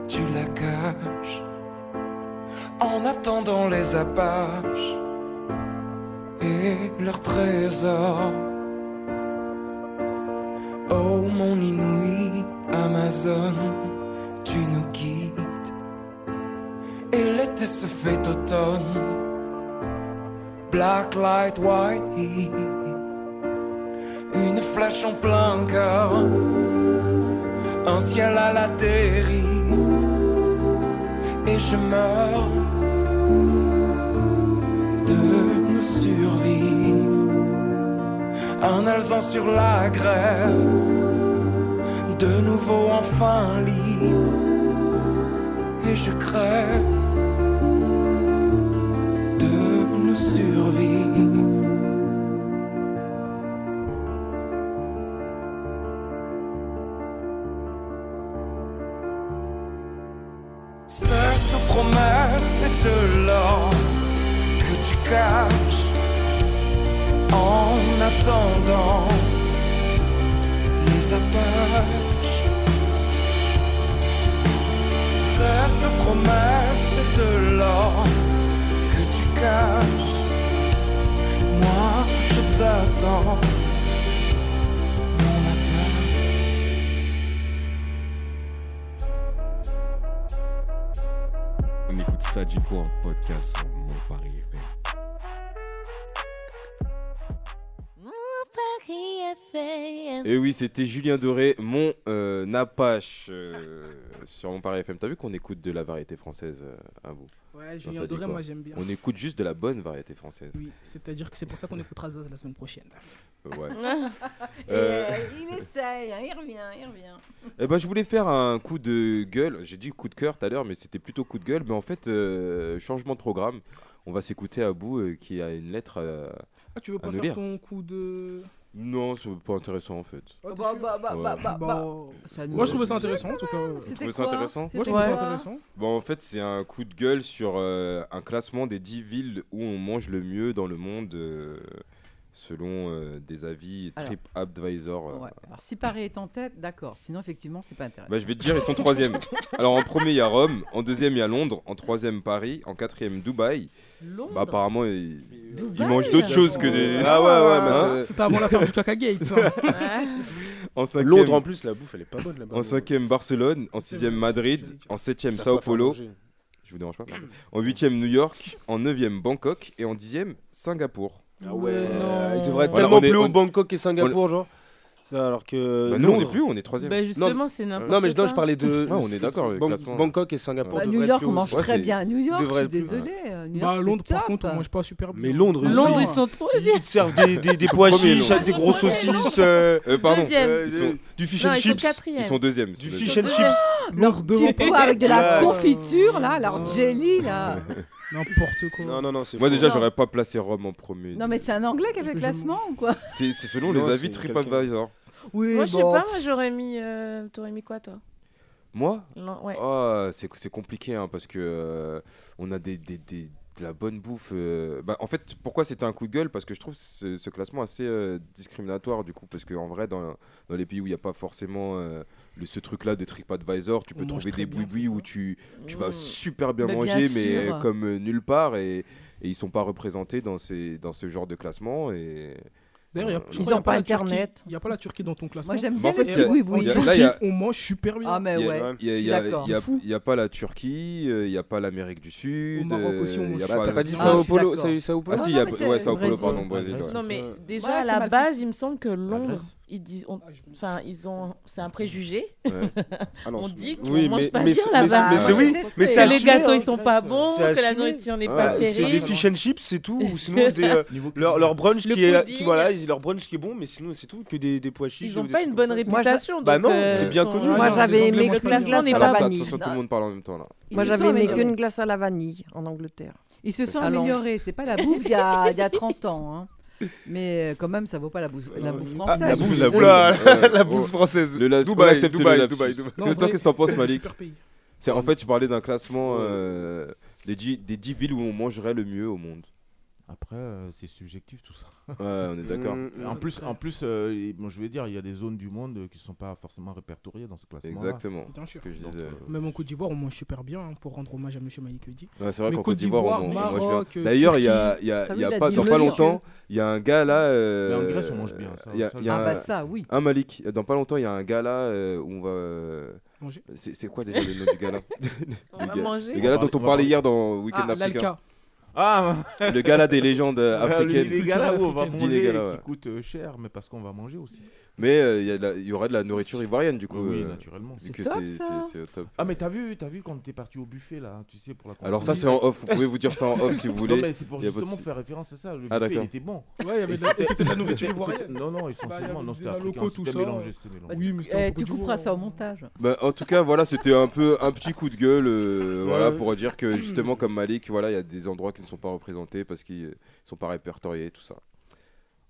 tu la caches en attendant les apaches et leurs trésors. Oh mon inouï Amazon, tu nous quittes et l'été se fait automne. Black light, white heat, une flèche en plein cœur, un ciel à la dérive, et je meurs de nous survivre. Un alzan sur la grève, de nouveau enfin libre, et je crève de nous survivre. C'était Julien Doré, mon euh, Napache euh, sur mon Paris FM. T'as vu qu'on écoute de la variété française euh, à vous? Ouais, Julien Doré, moi, j'aime bien. On écoute juste de la bonne variété française. Oui, c'est-à-dire que c'est pour ça qu'on écoutera Zaz la semaine prochaine. Ouais. Et, Euh, euh, il essaye, hein, il revient, il revient. Eh ben, je voulais faire un coup de gueule. J'ai dit coup de cœur tout à l'heure, mais c'était plutôt coup de gueule. Mais en fait, euh, changement de programme. On va s'écouter Abou euh, qui a une lettre à, Ah, tu veux à pas faire lire. ton coup de. Non, c'est pas intéressant en fait. Oh, Bah, bah, bah, Ouais. bah, bah, bah. Moi, je trouvais ça intéressant, en tout cas. Vous trouvez ça intéressant Moi, je trouvais ça intéressant. Bon, en fait, c'est un coup de gueule sur euh, un classement des 10 villes où on mange le mieux dans le monde, euh, selon euh, des avis Alors. TripAdvisor. euh. Ouais. Alors, si Paris est en tête, d'accord. Sinon, effectivement, c'est pas intéressant. Bah, je vais te dire, ils sont troisième. Alors, en premier, il y a Rome. En deuxième, il y a Londres. En troisième, Paris. En quatrième, Dubaï. Londres Bah, apparemment, ils, Dubaï ils mangent d'autres choses que des. Ah ouais, ouais, mais Hein c'est- C'était avant l'affaire du Caca Gate. hein. En cinquième, Londres en plus, la bouffe elle est pas bonne là-bas. En cinquième, Barcelone. En sixième, Madrid. En septième, Sao Paulo. Je vous dérange pas merci. En huitième, New York. En neuvième, Bangkok. Et en dixième, Singapour. Ah ouais, Non. il devrait être Voilà, tellement on est- plus haut on- Bangkok et Singapour, genre. Ça, alors que Bah, nous, on est Londres. plus haut, on est troisième. Bah justement, c'est n'importe Non, mais je, non, je quoi. parlais de. Ouais, on est d'accord, le Bang- classement. Bangkok et Singapour. Bah, devraient New être York, plus on haut. mange Ouais, très c'est- bien à New York. Je devrait suis être plus- désolée. euh, New Bah, York, Londres, c'est par top. contre, on mange pas super bien. Mais Londres, ils Londres, sont- ils sont troisième. Ils te servent des, des, des pois Premier, chiches Londres. avec des grosses saucisses. euh, Euh, pardon. Deuxième. euh, Ils sont- Du fish Non, and ils sont chips. quatrième. Ils sont deuxième. Du fish and chips. Leur Londres petit devant pois Paris. avec de la Ouais. confiture, là, leur jelly, là. N'importe quoi. Non, non, non, Moi, faux. déjà, j'aurais pas placé Rome en premier. Non, mais c'est un Anglais qui a fait le classement ou quoi C'est selon Non, les avis TripAdvisor. Oui, Moi, je sais pas, moi j'aurais mis. euh, T'aurais mis quoi, toi? Moi? Non, ouais. Ah, c'est c'est compliqué hein, parce que euh, on a des, des, des, la bonne bouffe. Euh, bah, en fait, pourquoi c'était un coup de gueule? Parce que je trouve ce, classement assez euh, discriminatoire, du coup, parce qu'en vrai, dans, les pays où il n'y a pas forcément euh, le, ce truc-là de TripAdvisor, tu peux trouver des boui où tu, tu vas super bien manger, mais comme nulle part, et, ils ne sont pas représentés dans, ces, dans ce genre de classement. D'ailleurs, ils n'ont pas Internet. Il n'y a pas la Turquie dans ton classement. Moi, j'aime bien en fait, les petits boui On mange super bien. Ah, mais ouais. Il n'y a pas la Turquie, il n'y a pas l'Amérique du Sud. Au Maroc aussi, on mange super bien. T'as pas dit Sao Paulo Ah, si, ouais, Sao Paulo, pardon, Brésil. Non, mais déjà, à la base, il me semble que Londres ils disent, enfin, ils ont, c'est un préjugé. Ouais. Ah non, on dit qu'on oui, mange pas mais bien là-bas. Mais, c'est oui, mais c'est ah les gâteaux ils hein. sont pas bons, que la nourriture n'est ouais, pas terrible. C'est des fish and chips, c'est tout, ou sinon des, euh, leur, leur, brunch qui est, qui, voilà, leur brunch qui est bon, mais sinon c'est tout, que des, des pois chiches. Ils n'ont pas une bonne réputation. Bah non, euh, c'est bien connu. Moi hein. j'avais aimé que la glace à la vanille. Tout le monde parle en même temps là. Moi j'avais aimé qu'une glace à la vanille en Angleterre. Ils se sont améliorés, c'est pas la bouffe il y a 30 ans. Hein. Mais euh, quand même, ça vaut pas la bouse, la bouse ah, française. La bouse, la bouse, française. Le Dubaï, accepte Dubaï, Toi, qu'est-ce que t'en penses, Malik En fait, tu parlais d'un classement euh, des 10 villes où on mangerait le mieux au monde. Après, euh, c'est subjectif tout ça. Ouais, on est d'accord. Mm, mm. En plus, en plus euh, je veux dire, il y a des zones du monde qui ne sont pas forcément répertoriées dans ce classement. -là. Exactement. Bien sûr. Euh, Même en Côte d'Ivoire, on mange super bien hein, pour rendre hommage à M. Malikudi. Ouais, c'est vrai qu'en Côte d'Ivoire, on, mange bien. Euh, D'ailleurs, il y a, y a, y pas, dans pas longtemps, il y a un gars là. En Grèce, on mange bien. Ça, ça, ah bah ça, oui. Un Malik. Dans pas longtemps, il y a un gars là où on va. Manger. C'est quoi déjà le nom du gars là On va manger. Le gars là dont on parlait hier dans Weekend ah, Africa. Ah, le gala des légendes africaines. Les galas qui coûte euh, cher, mais parce qu'on va manger aussi. Mais euh, il y, y, aurait de la nourriture ivoirienne du coup. Oui, euh, naturellement. C'est top, top, Ah mais t'as vu, as vu quand t'es parti au buffet là, tu sais pour la. Alors ça c'est en off. Vous pouvez vous dire ça en off si vous voulez. Non mais c'est pour justement faire référence à ça. Ah, buffet il était bon. Ouais, c'était de la nourriture ivoirienne. Non non, essentiellement bah, non, c'était locaux tout ça. Oui, mais tu eh, couperas ça au hein. montage. Bah, en tout cas voilà, c'était un peu un petit coup de gueule, euh, voilà pour dire que justement comme Malik, voilà il y a des endroits qui ne sont pas représentés parce qu'ils sont pas répertoriés tout ça.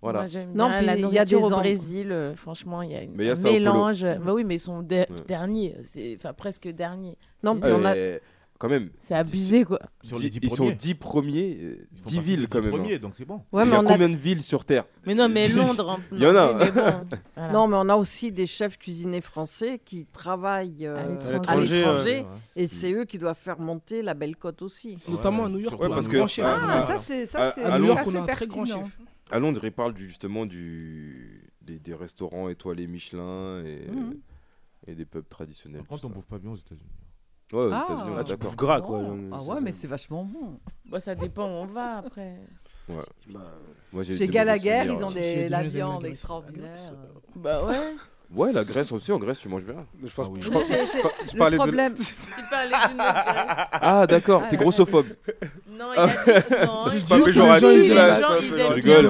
Voilà. Non, il y a du au. Brésil, euh, franchement, il y a une un mélange. Bah oui, mais ils sont derniers, enfin presque derniers. Non, puis on a euh, quand même. C'est abusé quoi. Ils sont 10 premiers, 10 euh, villes quand même. Hein. Premiers, donc c'est bon. Il y a, combien de villes sur Terre? Mais non, mais Londres. Hein. il y en a. Non, mais on a aussi des chefs cuisiniers français qui travaillent à l'étranger et c'est eux qui doivent faire monter la belle côte aussi. Notamment à New York. Ouais, parce que, ah, ça, ça, à, à, New York, on a un très grand chef. Ah à Londres, ils parlent justement des, restaurants étoilés Michelin et, mhm. des pubs traditionnels. Par contre, on bouffe pas bien aux États-Unis. Hein. Ouais, aux États-Unis, on ah, tu bouffes gras, quoi. Ah ouais, mais c'est vachement bon. Bah, ça dépend où on va après. Chez Gallagher, ils ont des, la viande extraordinaire. Bah ouais. Ouais, la Grèce aussi, en Grèce tu manges bien. Je pense ah oui. je, je, je, je, parlais le problème. de. D'une Ah d'accord, t'es ah. grossophobe. Non, il a dit. Non, c'est pas péjoratif là. Je rigole.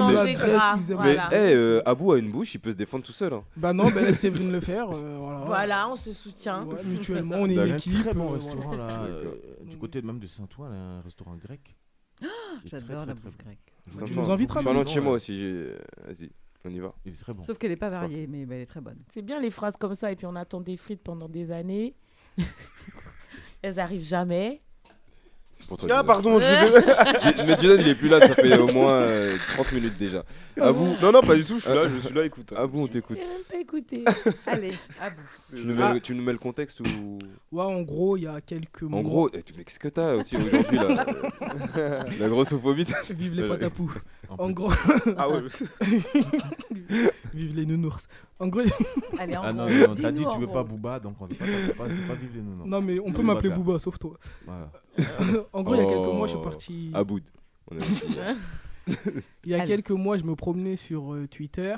Mais eh, euh, Abou a une bouche, il peut se défendre tout seul. Hein. Bah non, bah laisse Séverine le faire. Euh, voilà, on se soutient. Mutuellement, on est bah, une équipe. Très bon euh, restaurant là. Du côté même de Saint-Ouen, un restaurant grec. J'adore la bouffe grecque. Bah, tu nous inviteras. Parlons de chez moi aussi. Vas-y. On y va. Il est très bon. Sauf qu'elle n'est pas variée, mais bah, elle est très bonne. C'est bien les phrases comme ça, et puis on attend des frites pendant des années. Elles arrivent jamais. Ah, pardon, Mais Jason, il est plus là, ça fait au moins euh, 30 minutes déjà. Ah, à Non, non, pas du tout, je suis là, euh, je suis là, écoute. à vous on t'écoute. même pas. Allez, à bout. Ah. Tu, nous mets- le contexte ou? Ouais, en gros, il y a quelques mois. En gros, eh, mais qu'est-ce que t'as aussi aujourd'hui là? La grossophobie t'as- Vive les patapoux. En gros, Ah ouais, vive les nounours. En gros. Allez, ah en ah non, non t'as dit tu veux pas Booba, donc on ne peut pas, pas vivre les noms. Non, mais on peut m'appeler Booba, sauf toi. En gros, il y a quelques mois, je suis oh, parti. À il y a quelques mois, je me promenais sur euh, Twitter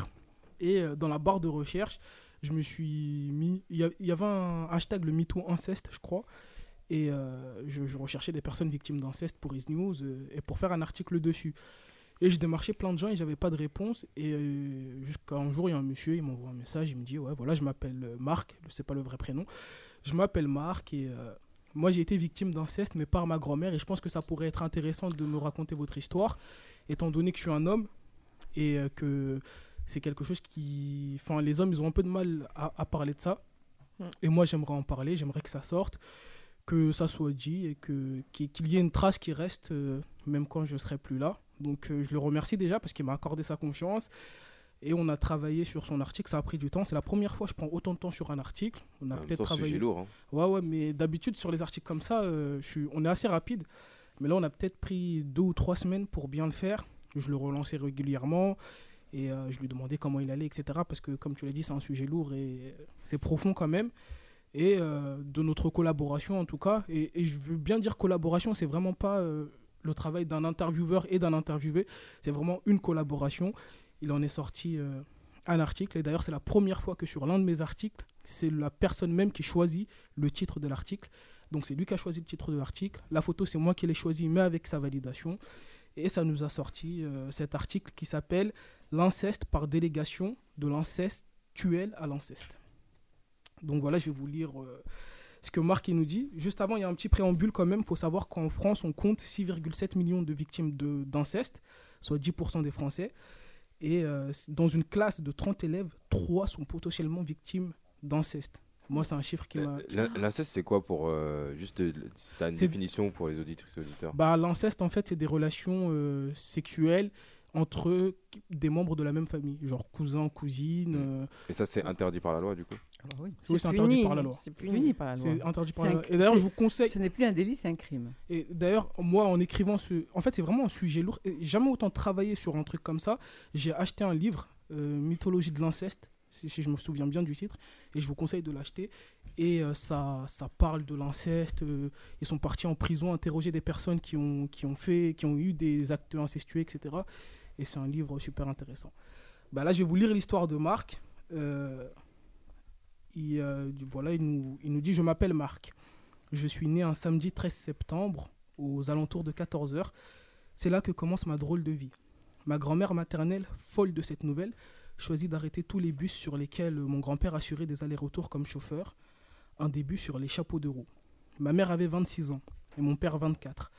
et euh, dans la barre de recherche, je me suis mis. Il y, avait un hashtag, le MeToo Inceste, je crois. Et euh, je, recherchais des personnes victimes d'inceste pour Is News et pour faire un article dessus. Et je démarchais plein de gens et j'avais pas de réponse. Et euh, jusqu'à un jour, il y a un monsieur, il m'envoie un message, il me dit Ouais, voilà, je m'appelle euh, Marc, c'est pas le vrai prénom. Je m'appelle Marc et euh, moi j'ai été victime d'inceste, mais par ma grand-mère. Et je pense que ça pourrait être intéressant de nous raconter votre histoire, étant donné que je suis un homme et que c'est quelque chose qui. Enfin, les hommes, ils ont un peu de mal à, parler de ça. Mm. Et moi, j'aimerais en parler, j'aimerais que ça sorte que ça soit dit et qu'il y ait une trace qui reste même quand je ne serai plus là donc euh, je le remercie déjà parce qu'il m'a accordé sa confiance et on a travaillé sur son article. Ça a pris du temps. C'est la première fois que je prends autant de temps sur un article. On a peut-être travaillé. lourd, hein. Ouais ouais, mais d'habitude sur les articles comme ça, euh, je suis, on est assez rapide. Mais là, on a peut-être pris deux ou trois semaines pour bien le faire. Je le relançais régulièrement et euh, je lui demandais comment il allait, etc. Parce que, comme tu l'as dit, c'est un sujet lourd et c'est profond quand même. Et euh, de notre collaboration, en tout cas, et, et je veux bien dire collaboration, c'est vraiment pas le travail d'un intervieweur et d'un interviewé, c'est vraiment une collaboration. Il en est sorti euh, un article, et d'ailleurs, c'est la première fois que sur l'un de mes articles, c'est la personne même qui choisit le titre de l'article. Donc c'est lui qui a choisi le titre de l'article. La photo, c'est moi qui l'ai choisi, mais avec sa validation. Et ça nous a sorti euh, cet article qui s'appelle L'inceste par délégation de l'incestuel à l'inceste. Donc voilà, je vais vous lire euh, ce que Marc il nous dit. Juste avant, il y a un petit préambule quand même. Il faut savoir qu'en France, on compte 6,7 millions de victimes d'inceste, soit 10% des Français. Et euh, dans une classe de 30 élèves, 3 sont potentiellement victimes d'inceste. Moi, c'est un chiffre qui m'a... L'in- L'inceste, c'est quoi pour. euh, juste, euh, t'as une C'est- définition pour les auditrices et auditeurs? Bah, L'inceste, en fait, c'est des relations euh, sexuelles entre des membres de la même famille, genre cousins, cousines. euh, Et ça, c'est interdit par la loi, du coup Oui, c'est interdit par la loi. C'est puni par la loi. C'est interdit par la loi. Et d'ailleurs, je vous conseille. Ce n'est plus un délit, c'est un crime. Et d'ailleurs, moi, en écrivant ce. En fait, c'est vraiment un sujet lourd. Et jamais autant travaillé sur un truc comme ça. J'ai acheté un livre, euh, Mythologie de l'inceste, si, si je me souviens bien du titre. Et je vous conseille de l'acheter. Et euh, ça, ça parle de l'inceste. euh, ils sont partis en prison interroger des personnes qui ont, qui ont, fait, qui ont eu des actes incestueux, etc. Et c'est un livre super intéressant. Bah là, je vais vous lire l'histoire de Marc. Euh, il, euh, voilà, il nous, il nous dit Je m'appelle Marc. Je suis né un samedi 13 septembre, aux alentours de 14h. C'est là que commence ma drôle de vie. Ma grand-mère maternelle, folle de cette nouvelle, choisit d'arrêter tous les bus sur lesquels mon grand-père assurait des allers-retours comme chauffeur. Un des bus sur les chapeaux de roue. Ma mère avait 26 ans et mon père 24.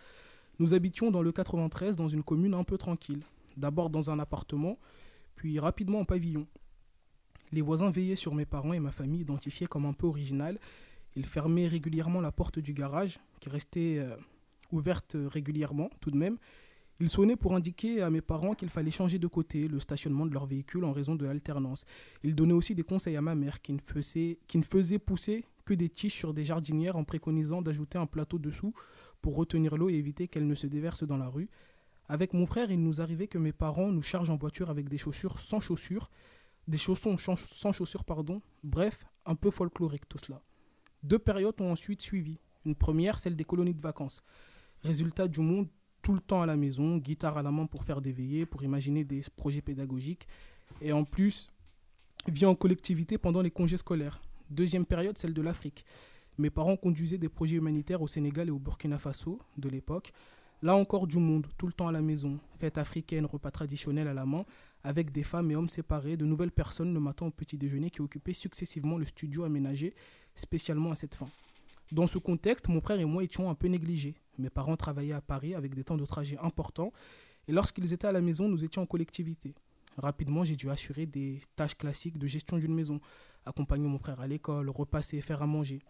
Nous habitions dans le 93 dans une commune un peu tranquille. D'abord dans un appartement, puis rapidement en pavillon. Les voisins veillaient sur mes parents et ma famille identifiés comme un peu original. Ils fermaient régulièrement la porte du garage, qui restait euh, ouverte euh, régulièrement tout de même. Ils sonnaient pour indiquer à mes parents qu'il fallait changer de côté le stationnement de leur véhicule en raison de l'alternance. Ils donnaient aussi des conseils à ma mère qui ne faisait, qui ne faisait pousser que des tiges sur des jardinières en préconisant d'ajouter un plateau dessous pour retenir l'eau et éviter qu'elle ne se déverse dans la rue. Avec mon frère, il nous arrivait que mes parents nous chargent en voiture avec des chaussures sans chaussures, des chaussons sans chaussures, pardon. Bref, un peu folklorique tout cela. Deux périodes ont ensuite suivi. Une première, celle des colonies de vacances. Résultat du monde, tout le temps à la maison, guitare à la main pour faire des veillées, pour imaginer des projets pédagogiques. Et en plus, vie en collectivité pendant les congés scolaires. Deuxième période, celle de l'Afrique. Mes parents conduisaient des projets humanitaires au Sénégal et au Burkina Faso de l'époque. Là encore du monde, tout le temps à la maison, fête africaine, repas traditionnels à la main, avec des femmes et hommes séparés, de nouvelles personnes le matin au petit déjeuner qui occupaient successivement le studio aménagé spécialement à cette fin. Dans ce contexte, mon frère et moi étions un peu négligés. Mes parents travaillaient à Paris avec des temps de trajet importants, et lorsqu'ils étaient à la maison, nous étions en collectivité. Rapidement, j'ai dû assurer des tâches classiques de gestion d'une maison, accompagner mon frère à l'école, repasser, faire à manger.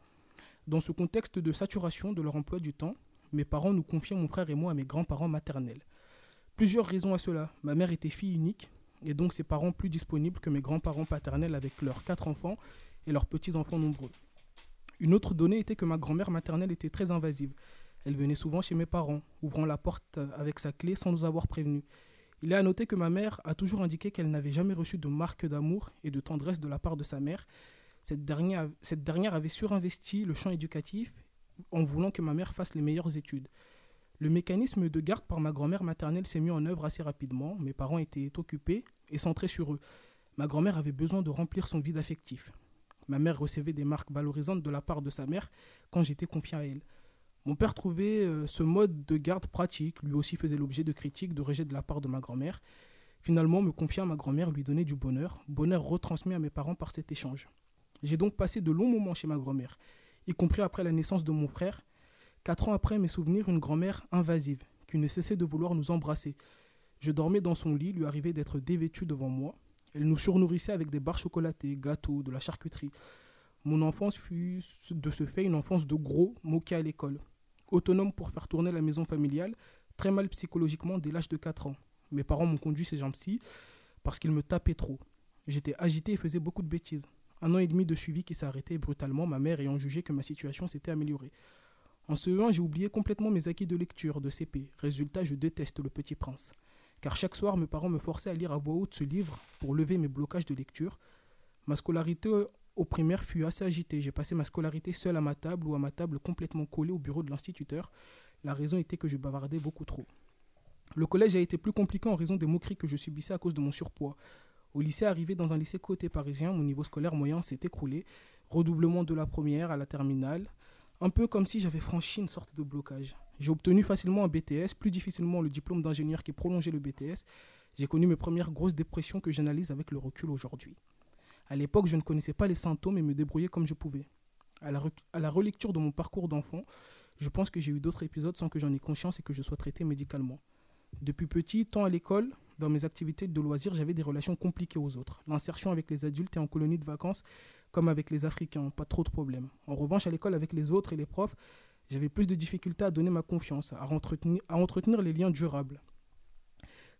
Dans ce contexte de saturation de leur emploi du temps, mes parents nous confiaient mon frère et moi à mes grands-parents maternels. Plusieurs raisons à cela. Ma mère était fille unique, et donc ses parents plus disponibles que mes grands-parents paternels avec leurs quatre enfants et leurs petits-enfants nombreux. Une autre donnée était que ma grand-mère maternelle était très invasive. Elle venait souvent chez mes parents, ouvrant la porte avec sa clé sans nous avoir prévenus. Il est à noter que ma mère a toujours indiqué qu'elle n'avait jamais reçu de marque d'amour et de tendresse de la part de sa mère. Cette dernière, cette dernière avait surinvesti le champ éducatif en voulant que ma mère fasse les meilleures études. Le mécanisme de garde par ma grand-mère maternelle s'est mis en œuvre assez rapidement. Mes parents étaient occupés et centrés sur eux. Ma grand-mère avait besoin de remplir son vide affectif. Ma mère recevait des marques valorisantes de la part de sa mère quand j'étais confié à elle. Mon père trouvait euh, ce mode de garde pratique, lui aussi faisait l'objet de critiques, de rejet de la part de ma grand-mère. Finalement, me confier à ma grand-mère lui donnait du bonheur, bonheur retransmis à mes parents par cet échange. J'ai donc passé de longs moments chez ma grand-mère, y compris après la naissance de mon frère. Quatre ans après mes souvenirs, une grand-mère invasive, qui ne cessait de vouloir nous embrasser. Je dormais dans son lit, lui arrivait d'être dévêtue devant moi. Elle nous surnourrissait avec des barres chocolatées, gâteaux, de la charcuterie. Mon enfance fut de ce fait une enfance de gros moqué à l'école. Autonome pour faire tourner la maison familiale, très mal psychologiquement dès l'âge de 4 ans. Mes parents m'ont conduit ces jambes-ci parce qu'ils me tapaient trop. J'étais agité et faisais beaucoup de bêtises. Un an et demi de suivi qui s'est arrêté brutalement, ma mère ayant jugé que ma situation s'était améliorée. En ce 1 j'ai oublié complètement mes acquis de lecture, de CP. Résultat, je déteste Le Petit Prince. Car chaque soir, mes parents me forçaient à lire à voix haute ce livre pour lever mes blocages de lecture. Ma scolarité au primaire fut assez agitée. J'ai passé ma scolarité seule à ma table ou à ma table complètement collée au bureau de l'instituteur. La raison était que je bavardais beaucoup trop. Le collège a été plus compliqué en raison des moqueries que je subissais à cause de mon surpoids. Au lycée, arrivé dans un lycée côté parisien, mon niveau scolaire moyen s'est écroulé. Redoublement de la première à la terminale. Un peu comme si j'avais franchi une sorte de blocage. J'ai obtenu facilement un BTS, plus difficilement le diplôme d'ingénieur qui prolongeait le BTS. J'ai connu mes premières grosses dépressions que j'analyse avec le recul aujourd'hui. À l'époque, je ne connaissais pas les symptômes et me débrouillais comme je pouvais. À la, relecture de mon parcours d'enfant, je pense que j'ai eu d'autres épisodes sans que j'en ai conscience et que je sois traité médicalement. Depuis petit, tant à l'école, dans mes activités de loisirs, j'avais des relations compliquées aux autres. L'insertion avec les adultes et en colonie de vacances, comme avec les Africains, pas trop de problèmes. En revanche, à l'école avec les autres et les profs, j'avais plus de difficultés à donner ma confiance, à entretenir, les liens durables.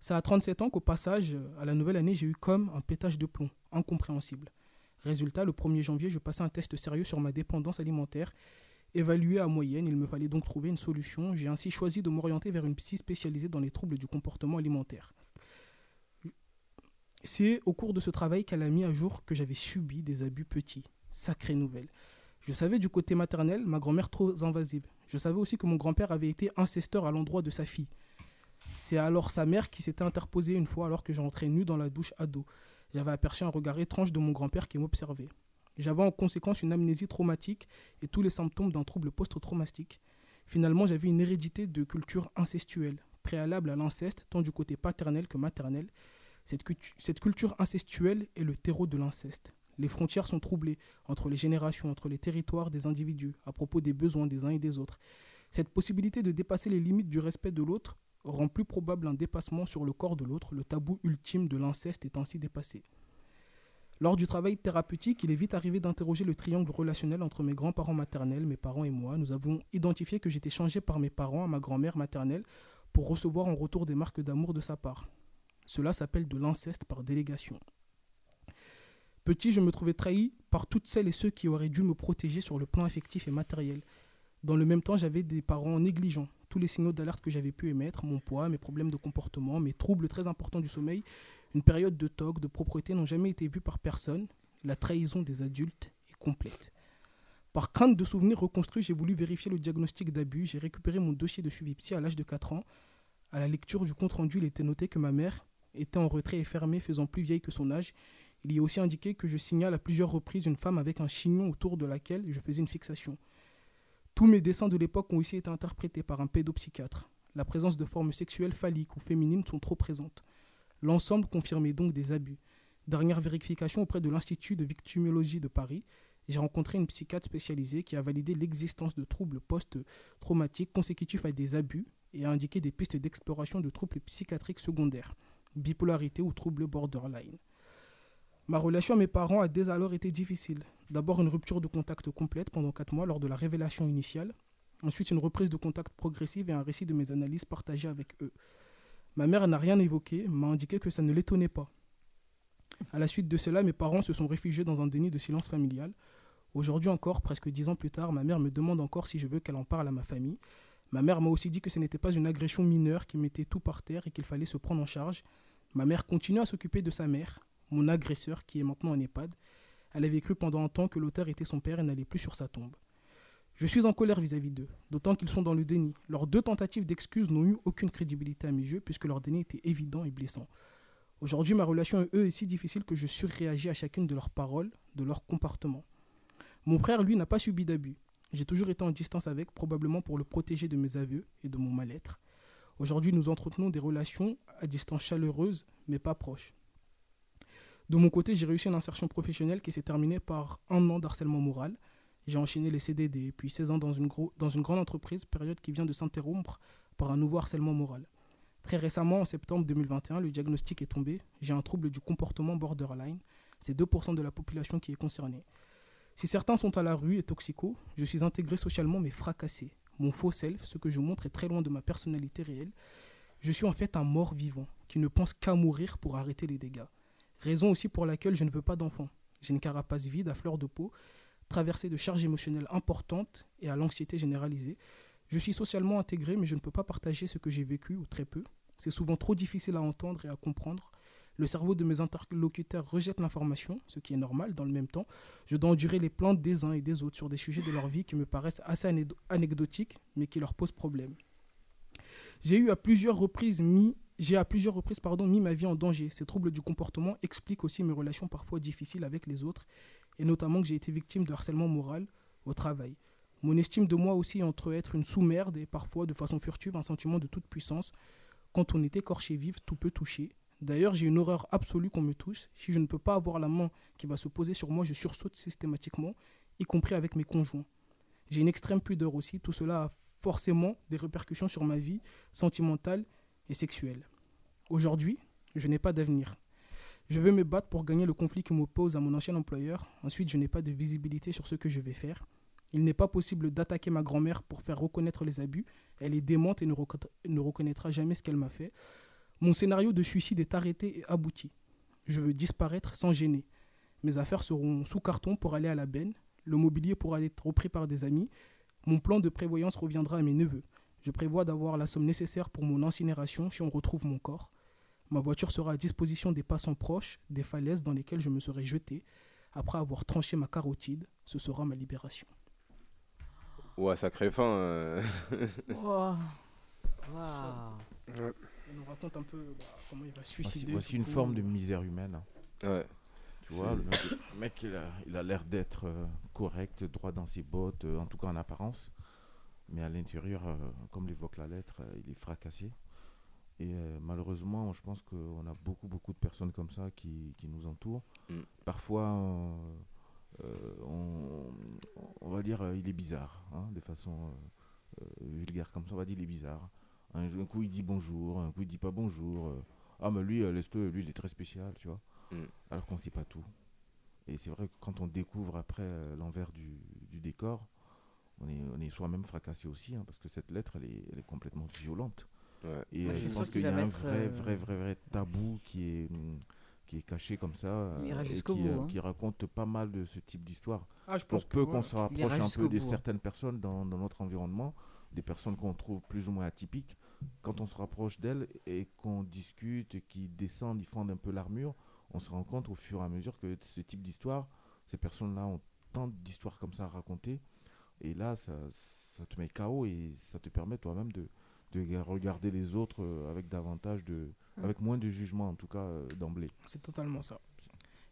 C'est à 37 ans qu'au passage, à la nouvelle année, j'ai eu comme un pétage de plomb, incompréhensible. Résultat, le 1er janvier, je passais un test sérieux sur ma dépendance alimentaire Évalué à moyenne, il me fallait donc trouver une solution. J'ai ainsi choisi de m'orienter vers une psy spécialisée dans les troubles du comportement alimentaire. C'est au cours de ce travail qu'elle a mis à jour que j'avais subi des abus petits. Sacrée nouvelle. Je savais du côté maternel, ma grand-mère trop invasive. Je savais aussi que mon grand-père avait été incesteur à l'endroit de sa fille. C'est alors sa mère qui s'était interposée une fois alors que j'entrais nu dans la douche à dos. J'avais aperçu un regard étrange de mon grand-père qui m'observait. J'avais en conséquence une amnésie traumatique et tous les symptômes d'un trouble post-traumatique. Finalement, j'avais une hérédité de culture incestuelle, préalable à l'inceste, tant du côté paternel que maternel. Cette, culture incestuelle est le terreau de l'inceste. Les frontières sont troublées entre les générations, entre les territoires des individus, à propos des besoins des uns et des autres. Cette possibilité de dépasser les limites du respect de l'autre rend plus probable un dépassement sur le corps de l'autre, le tabou ultime de l'inceste est ainsi dépassé. Lors du travail thérapeutique, il est vite arrivé d'interroger le triangle relationnel entre mes grands-parents maternels, mes parents et moi. Nous avons identifié que j'étais changé par mes parents à ma grand-mère maternelle pour recevoir en retour des marques d'amour de sa part. Cela s'appelle de l'inceste par délégation. Petit, je me trouvais trahi par toutes celles et ceux qui auraient dû me protéger sur le plan affectif et matériel. Dans le même temps, j'avais des parents négligents. Tous les signaux d'alerte que j'avais pu émettre, mon poids, mes problèmes de comportement, mes troubles très importants du sommeil, une période de toc, de propreté n'ont jamais été vues par personne. La trahison des adultes est complète. Par crainte de souvenirs reconstruits, j'ai voulu vérifier le diagnostic d'abus. J'ai récupéré mon dossier de suivi psy à l'âge de 4 ans. À la lecture du compte-rendu, il était noté que ma mère était en retrait et fermée, faisant plus vieille que son âge. Il y est aussi indiqué que je signale à plusieurs reprises une femme avec un chignon autour de laquelle je faisais une fixation. Tous mes dessins de l'époque ont aussi été interprétés par un pédopsychiatre. La présence de formes sexuelles phalliques ou féminines sont trop présentes. L'ensemble confirmait donc des abus. Dernière vérification auprès de l'Institut de victimologie de Paris, j'ai rencontré une psychiatre spécialisée qui a validé l'existence de troubles post-traumatiques consécutifs à des abus et a indiqué des pistes d'exploration de troubles psychiatriques secondaires, bipolarité ou troubles borderline. Ma relation à mes parents a dès alors été difficile. D'abord une rupture de contact complète pendant 4 mois lors de la révélation initiale, ensuite une reprise de contact progressive et un récit de mes analyses partagées avec eux. Ma mère n'a rien évoqué, m'a indiqué que ça ne l'étonnait pas. À la suite de cela, mes parents se sont réfugiés dans un déni de silence familial. Aujourd'hui encore, presque dix ans plus tard, ma mère me demande encore si je veux qu'elle en parle à ma famille. Ma mère m'a aussi dit que ce n'était pas une agression mineure qui mettait tout par terre et qu'il fallait se prendre en charge. Ma mère continue à s'occuper de sa mère, mon agresseur qui est maintenant en EHPAD. Elle avait cru pendant un temps que l'auteur était son père et n'allait plus sur sa tombe. Je suis en colère vis-à-vis d'eux, d'autant qu'ils sont dans le déni. Leurs deux tentatives d'excuses n'ont eu aucune crédibilité à mes yeux, puisque leur déni était évident et blessant. Aujourd'hui, ma relation avec eux est si difficile que je surréagis à chacune de leurs paroles, de leurs comportements. Mon frère, lui, n'a pas subi d'abus. J'ai toujours été en distance avec, probablement pour le protéger de mes aveux et de mon mal-être. Aujourd'hui, nous entretenons des relations à distance chaleureuses, mais pas proches. De mon côté, j'ai réussi une insertion professionnelle qui s'est terminée par un an d'harcèlement moral, j'ai enchaîné les CDD, puis 16 ans dans une, dans une grande entreprise, période qui vient de s'interrompre par un nouveau harcèlement moral. Très récemment, en septembre 2021, le diagnostic est tombé. J'ai un trouble du comportement borderline. C'est 2% de la population qui est concernée. Si certains sont à la rue et toxicaux, je suis intégré socialement mais fracassé. Mon faux self, ce que je montre est très loin de ma personnalité réelle. Je suis en fait un mort vivant qui ne pense qu'à mourir pour arrêter les dégâts. Raison aussi pour laquelle je ne veux pas d'enfant. J'ai une carapace vide à fleur de peau, traversée de charges émotionnelles importantes et à l'anxiété généralisée. Je suis socialement intégré, mais je ne peux pas partager ce que j'ai vécu, ou très peu. C'est souvent trop difficile à entendre et à comprendre. Le cerveau de mes interlocuteurs rejette l'information, ce qui est normal. Dans le même temps, je dois endurer les plaintes des uns et des autres sur des sujets de leur vie qui me paraissent assez anecdotiques, mais qui leur posent problème. J'ai eu à plusieurs reprises mis, j'ai à plusieurs reprises pardon, mis ma vie en danger. Ces troubles du comportement expliquent aussi mes relations parfois difficiles avec les autres, et notamment que j'ai été victime de harcèlement moral au travail. Mon estime de moi aussi entre être une sous-merde et parfois de façon furtive un sentiment de toute puissance. Quand on est écorché vif, tout peut toucher. D'ailleurs, j'ai une horreur absolue qu'on me touche. Si je ne peux pas avoir la main qui va se poser sur moi, je sursaute systématiquement, y compris avec mes conjoints. J'ai une extrême pudeur aussi. Tout cela a forcément des répercussions sur ma vie sentimentale et sexuelle. Aujourd'hui, je n'ai pas d'avenir. Je veux me battre pour gagner le conflit qui m'oppose à mon ancien employeur. Ensuite, je n'ai pas de visibilité sur ce que je vais faire. Il n'est pas possible d'attaquer ma grand-mère pour faire reconnaître les abus. Elle est démente et ne, reconna- ne reconnaîtra jamais ce qu'elle m'a fait. Mon scénario de suicide est arrêté et abouti. Je veux disparaître sans gêner. Mes affaires seront sous carton pour aller à la benne. Le mobilier pourra être repris par des amis. Mon plan de prévoyance reviendra à mes neveux. Je prévois d'avoir la somme nécessaire pour mon incinération si on retrouve mon corps. Ma voiture sera à disposition des passants proches des falaises dans lesquelles je me serai jeté. Après avoir tranché ma carotide, ce sera ma libération. Ouais, sacré fin. euh. Il nous raconte un peu bah, comment il va se suicider. voici une coup. forme de misère humaine. hein. Ouais. Tu vois, le mec, le mec, il a il a l'air d'être euh, correct, droit dans ses bottes, euh, en tout cas en apparence. Mais à l'intérieur, euh, comme l'évoque la lettre, il est fracassé. Et malheureusement, je pense qu'on a beaucoup, beaucoup de personnes comme ça qui, qui nous entourent. Mm. Parfois, on, on va dire il est bizarre, hein, de façon vulgaire comme ça, on va dire il est bizarre. Un, un coup il dit bonjour, un coup il dit pas bonjour. euh, ah mais lui, euh, laisse-le, lui il est très spécial, tu vois. Mm. Alors qu'on sait pas tout. Et c'est vrai que quand on découvre après euh, l'envers du, du décor, on est, on est soi-même fracassé aussi, hein, parce que cette lettre, elle est, elle est complètement violente. Ouais. Et Moi, euh, je pense qu'il y a un vrai, euh, vrai, vrai, vrai tabou qui est, qui est caché comme ça, euh, et qui, bout, euh, hein. qui raconte pas mal de ce type d'histoire. Ah, je Pour que, peu ouais. qu'on se rapproche un peu de hein. certaines personnes dans, dans notre environnement, des personnes qu'on trouve plus ou moins atypiques, quand on se rapproche d'elles et qu'on discute, et qu'ils descendent, ils fendent un peu l'armure, on se rend compte au fur et à mesure que ce type d'histoire, ces personnes-là ont tant d'histoires comme ça à raconter. Et là, ça, ça te met KO et ça te permet toi-même de, de ga- regarder les autres euh, avec davantage de. Mm. avec moins de jugement, en tout cas, euh, d'emblée. C'est totalement ça.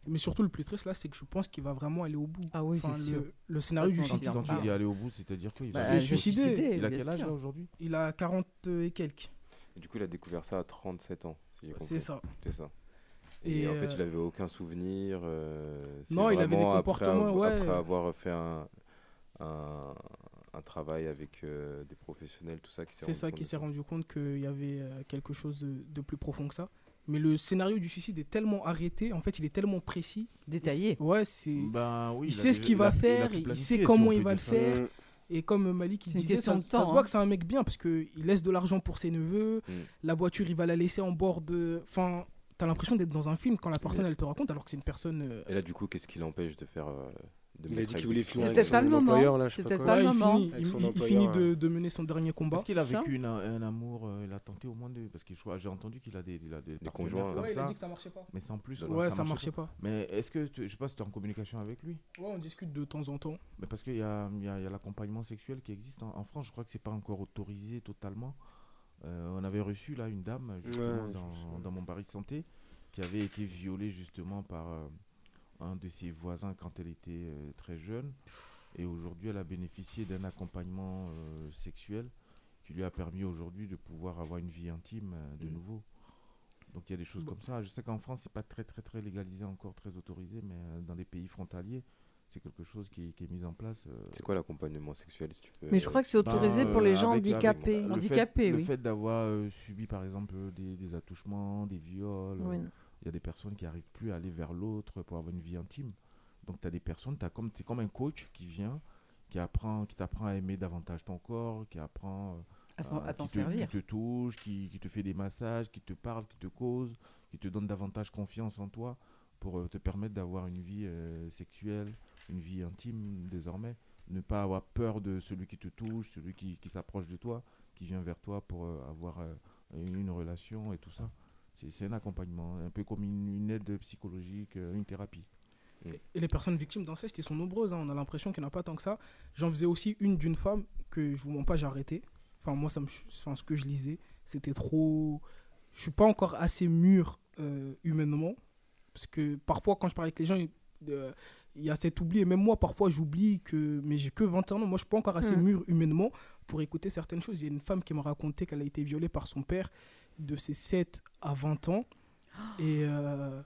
Mais surtout, le plus triste là, c'est que je pense qu'il va vraiment aller au bout. Ah oui, Enfin, c'est sûr. le, le scénario du suicide. Quand Ah. tu dis aller au bout, c'est-à-dire qu'il Bah, va il est se suicidé. suicider. Il a quel âge là aujourd'hui? Il a 40 et quelques. Et du coup, il a découvert ça à 37 ans. si C'est ça. C'est ça. Et, Et, en fait, euh, il avait aucun souvenir. euh, Non, il avait des après comportements, av- ouais. Après avoir fait un, un, un travail avec euh, des professionnels, tout ça. s'est C'est ça qui s'est rendu compte qu'il y avait quelque chose de, de plus profond que ça. Mais le scénario du suicide est tellement arrêté, en fait, il est tellement précis. Détaillé. Ouais, c'est. Ben oui, il sait ce qu'il va il a faire, il planifié, sait comment il va le faire. Et comme Malik il disait, ça, ça se voit hein. que c'est un mec bien parce qu'il laisse de l'argent pour ses neveux. Mm. La voiture, il va la laisser en bord de. Enfin, t'as l'impression d'être dans un film quand la personne elle te raconte alors que c'est une personne. euh, Et là, du coup, qu'est-ce qui l'empêche de faire. euh, de Il a dit qu'il voulait finir avec pas son le moment. employeur, là, je pas quoi. pas ouais, le il moment. finit, il, il- de, de mener son dernier combat. Est-ce qu'il a vécu une- un amour euh, Il a tenté au moins de. Parce que j'ai entendu qu'il a des, il a des, conjoints, comme Ouais, il ça, a dit que ça marchait pas. mais sans plus. Ouais, ça marchait pas. Mais est-ce que, tu- je sais pas si tu es en communication avec lui? Ouais, on discute de temps en temps. mais Parce qu'il y a, il y a- il y a l'accompagnement sexuel qui existe en, en France. Je crois que c'est pas encore autorisé totalement. Euh, on avait reçu là une dame justement dans, dans mon Paris Santé qui avait été violée justement par euh, un de ses voisins quand elle était euh, très jeune. Et aujourd'hui, elle a bénéficié d'un accompagnement euh, sexuel qui lui a permis aujourd'hui de pouvoir avoir une vie intime euh, de Mm. nouveau. Donc il y a des choses Bon. comme ça. Je sais qu'en France, c'est pas très très très légalisé encore, très autorisé, mais euh, dans les pays frontaliers, c'est quelque chose qui, qui est mis en place. euh, C'est quoi l'accompagnement sexuel si tu peux... Mais je crois que c'est ben, autorisé pour les gens avec- avec handicapés. le fait- Handicapés, le oui. fait d'avoir euh, subi par exemple des, des attouchements, des viols, Oui. euh, il y a des personnes qui n'arrivent plus à aller vers l'autre pour avoir une vie intime. Donc tu as des personnes, t'as comme, c'est comme un coach qui vient, qui apprend, qui t'apprend à aimer davantage ton corps, qui apprend euh, À à qui t'en te- servir. qui te touche, qui, qui te fait des massages, qui te parle, qui te cause, qui te donne davantage confiance en toi pour euh, te permettre d'avoir une vie euh, sexuelle, une vie intime désormais. Ne pas avoir peur de celui qui te touche, celui qui, qui s'approche de toi, qui vient vers toi pour euh, avoir euh, une relation et tout ça. C'est un accompagnement, un peu comme une, une aide psychologique, euh, une thérapie. Et les personnes victimes d'inceste, elles sont nombreuses. hein. On a l'impression qu'il n'y en a pas tant que ça. J'en faisais aussi une d'une femme que je vous mens pas, j'ai arrêté. Enfin, moi, ça me, enfin, ce que je lisais, c'était trop. Je suis pas encore assez mûr euh, humainement. Parce que parfois, quand je parle avec les gens, il euh, il y a cet oubli. Et même moi, parfois, j'oublie que. Mais j'ai que 21 ans. Moi, je suis pas encore assez Hmm. mûr humainement pour écouter certaines choses. Il y a une femme qui m'a raconté qu'elle a été violée par son père de ses 7 à 20 ans. Et. euh,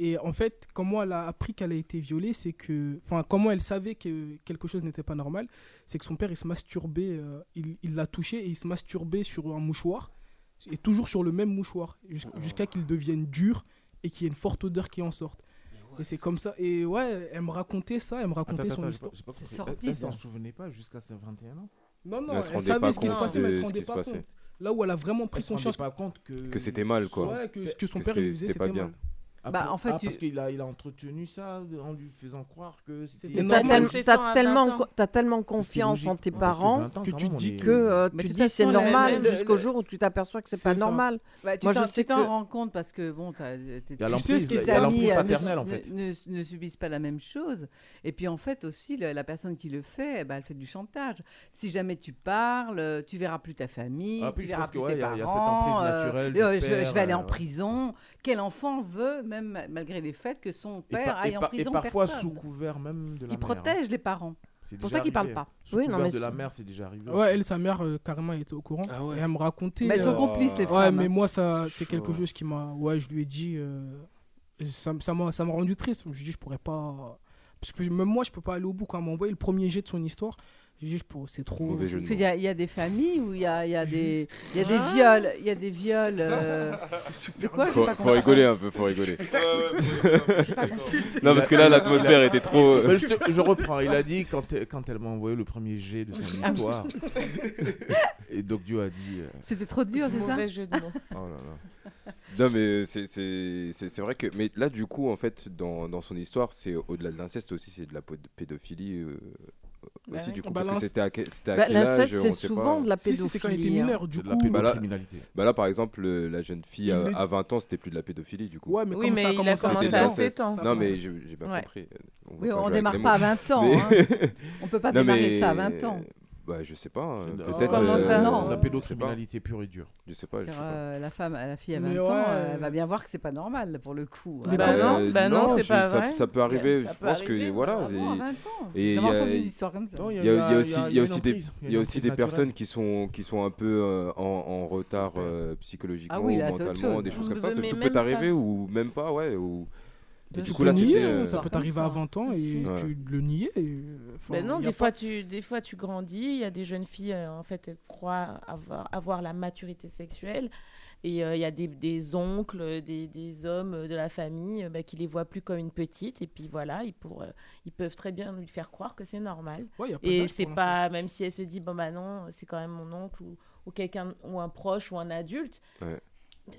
et en fait, comment elle a appris qu'elle a été violée, c'est que. Enfin, comment elle savait que quelque chose n'était pas normal, c'est que son père, il se masturbait, euh, il il l'a touché et il se masturbait sur un mouchoir, et toujours sur le même mouchoir, jus- jusqu'à qu'il devienne dur et qu'il y ait une forte odeur qui en sorte. Et c'est comme ça. Et ouais, elle me racontait ça, elle me racontait Attends, son attends, histoire. pas compris. Elle- Elle s'en souvenait pas jusqu'à ses 21 ans Non, non, Elle elle, savait ce qui se passait, mais elle se rendait pas passait. compte. Là où elle a vraiment pris Elle se rendait conscience pas compte que, Que c'était mal, quoi. Ouais, que ce que son Que père lui c'était- disait, c'était pas bien. mal. Ah, Bah, pour- en fait, ah, tu- parce qu'il a, il a entretenu ça en lui faisant croire que c'était. T'as tel- t'as tellement, 20 ans. co- t'as tellement confiance en tes que parents 20 ans, que tu te dis est- que euh, tu te dis c'est normal le- jusqu'au le- jour où tu t'aperçois que c'est C'est pas ça. normal. Bah, tu Moi, t'en- je sais tu t'en que- rends compte parce que bon, t'as, tu sais ce que euh, paternelle, ne, en fait. ne- subissent pas la même chose. Et puis en fait aussi, la personne qui le fait, eh ben, elle fait du chantage. Si jamais tu parles, euh, tu verras plus ta famille, Ah, puis tu je verras pense que, plus tes parents. emprise euh, je, vais aller en prison. Quel enfant veut, même malgré les faits, que son père aille en par- et prison parfois personne. sous couvert même de la Il mère. hein. protège les parents. C'est pour ça qu'il parle pas. Sous Oui, non, mais de la mère, c'est déjà arrivé. Ouais, elle, sa mère, euh, carrément, elle était au courant. Ah ouais. Et elle me racontait. Mais elles sont euh, complices, les Ouais, femmes. mais hein. moi, ça, C'est quelque ouais. chose qui m'a. Ouais, je lui ai dit. euh, Ça ça m'a ça m'a rendu triste. Je me suis dit, je pourrais pas. Parce que même moi, je peux pas aller au bout. Quand elle m'a envoyé le premier jet de son histoire, je pourrais- c'est trop. Parce qu'il y a, il y a des familles où il y a, il y a des, il y a des Ah. viols, il y a des viols. euh, De quoi J'ai Faut, pas faut compris. rigoler un peu, faut rigoler. Non, parce que là, l'atmosphère était trop. euh, je, te- je reprends. Il a dit quand, elle- quand elle m'a envoyé le premier jet de son histoire. et Doc Dio a dit. euh, C'était trop dur, c'est ça Mauvais jeu de mots. oh là là. Non, mais c'est- c'est c'est- c'est vrai que. Mais là, du coup, en fait, dans, dans son histoire, c'est au-delà de l'inceste aussi, c'est de la pédophilie. euh, Bah aussi, oui. du coup, parce que c'était à, c'était à Bah, quel âge c'est sait souvent pas. de la Si, si, c'est quand il était pédophilie. hein. mineur. Du C'est de coup. la Bah là-. Bah là, par exemple, le- la jeune fille à, est- à 20 ans, c'était plus de la pédophilie, du coup. Ouais, mais Oui, mais ça a il a commencé commencé C'était à de 7 l'inceste. ans. Non, mais j'ai bien Ouais. compris. On Oui, pas on démarre pas à mots. 20 ans. Mais- hein. On peut pas Non, démarrer mais- ça à 20 ans. Bah, je sais pas. hein, C'est de- Peut-être. Comment euh, Non. La pédocriminalité pure et dure. Je sais pas. Je sais pas. euh, la femme, la fille à 20 Mais ans, ouais, euh, elle euh, va bien voir que c'est pas normal pour le coup. Mais Bah bah non, bah non, c'est je- pas ça, vrai. Ça peut arriver. ça Je peut pense que arriver, voilà. Ah et- bon, à 20 ans et J'ai il y a- entendu des histoires comme ça. Non, Il y a, il y a aussi, il y a aussi des, il y a aussi des personnes qui sont, qui sont un peu euh, en, retard euh, psychologiquement, Ah c'est mentalement, des choses comme ça. Tout peut arriver ou même pas, ouais. Ou... Et Tu du Tu coup, peux là, nier, hein, euh, ça peut t'arriver à ça. 20 ans et Ouais. tu le niais. et, enfin, Ben non, des pas- fois, tu, des fois tu grandis, il y a des jeunes filles euh, en fait croient avoir, avoir la maturité sexuelle et euh, il y a des, des oncles, des, des hommes de la famille bah, qui les voient plus comme une petite et puis voilà, ils, pour, euh, ils peuvent très bien lui faire croire que c'est normal. Ouais, y a pas Et c'est pas, même si elle se dit, bon bah non, c'est quand même mon oncle ou, ou quelqu'un, ou un proche ou un adulte. Ouais. euh,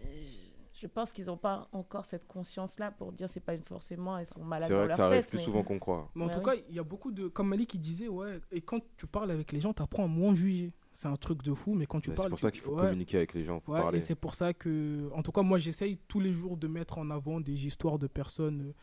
Je pense qu'ils n'ont pas encore cette conscience-là pour dire c'est pas une forcément, elles sont malades C'est dans vrai que leur ça arrive tête, plus mais- souvent qu'on croit. Mais en tout oui. cas, il y a beaucoup de. Comme Malik qui disait, ouais, et quand tu parles avec les gens, tu apprends à moins juger. C'est un truc de fou, mais quand tu Mais parles. C'est pour ça qu'il faut ouais. communiquer avec les gens, faut Ouais, parler. et c'est pour ça que, en tout cas, moi, j'essaye tous les jours de mettre en avant des histoires de personnes euh,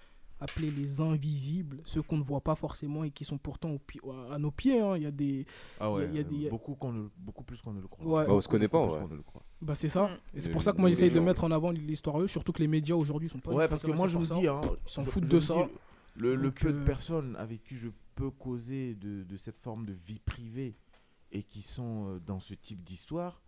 appelées les invisibles, ceux qu'on ne voit pas forcément et qui sont pourtant au pi- à nos pieds. hein. Il y a des. Ah ouais, il y a- il y a des- beaucoup, qu'on ne- beaucoup plus qu'on ne le croit. Ouais. Bah, on se connaît pas, qu'on ne le croit. Bah, c'est ça. Mm. Et c'est pour ça que moi, j'essaye de mettre en avant l'histoire eux, surtout que les médias aujourd'hui sont pas. Ouais, parce que moi, je vous dis, hein, Ils s'en foutent de ça. dis, le, le peu de euh, personnes avec qui je peux causer de, de cette forme de vie privée et qui sont euh, dans ce type d'histoire,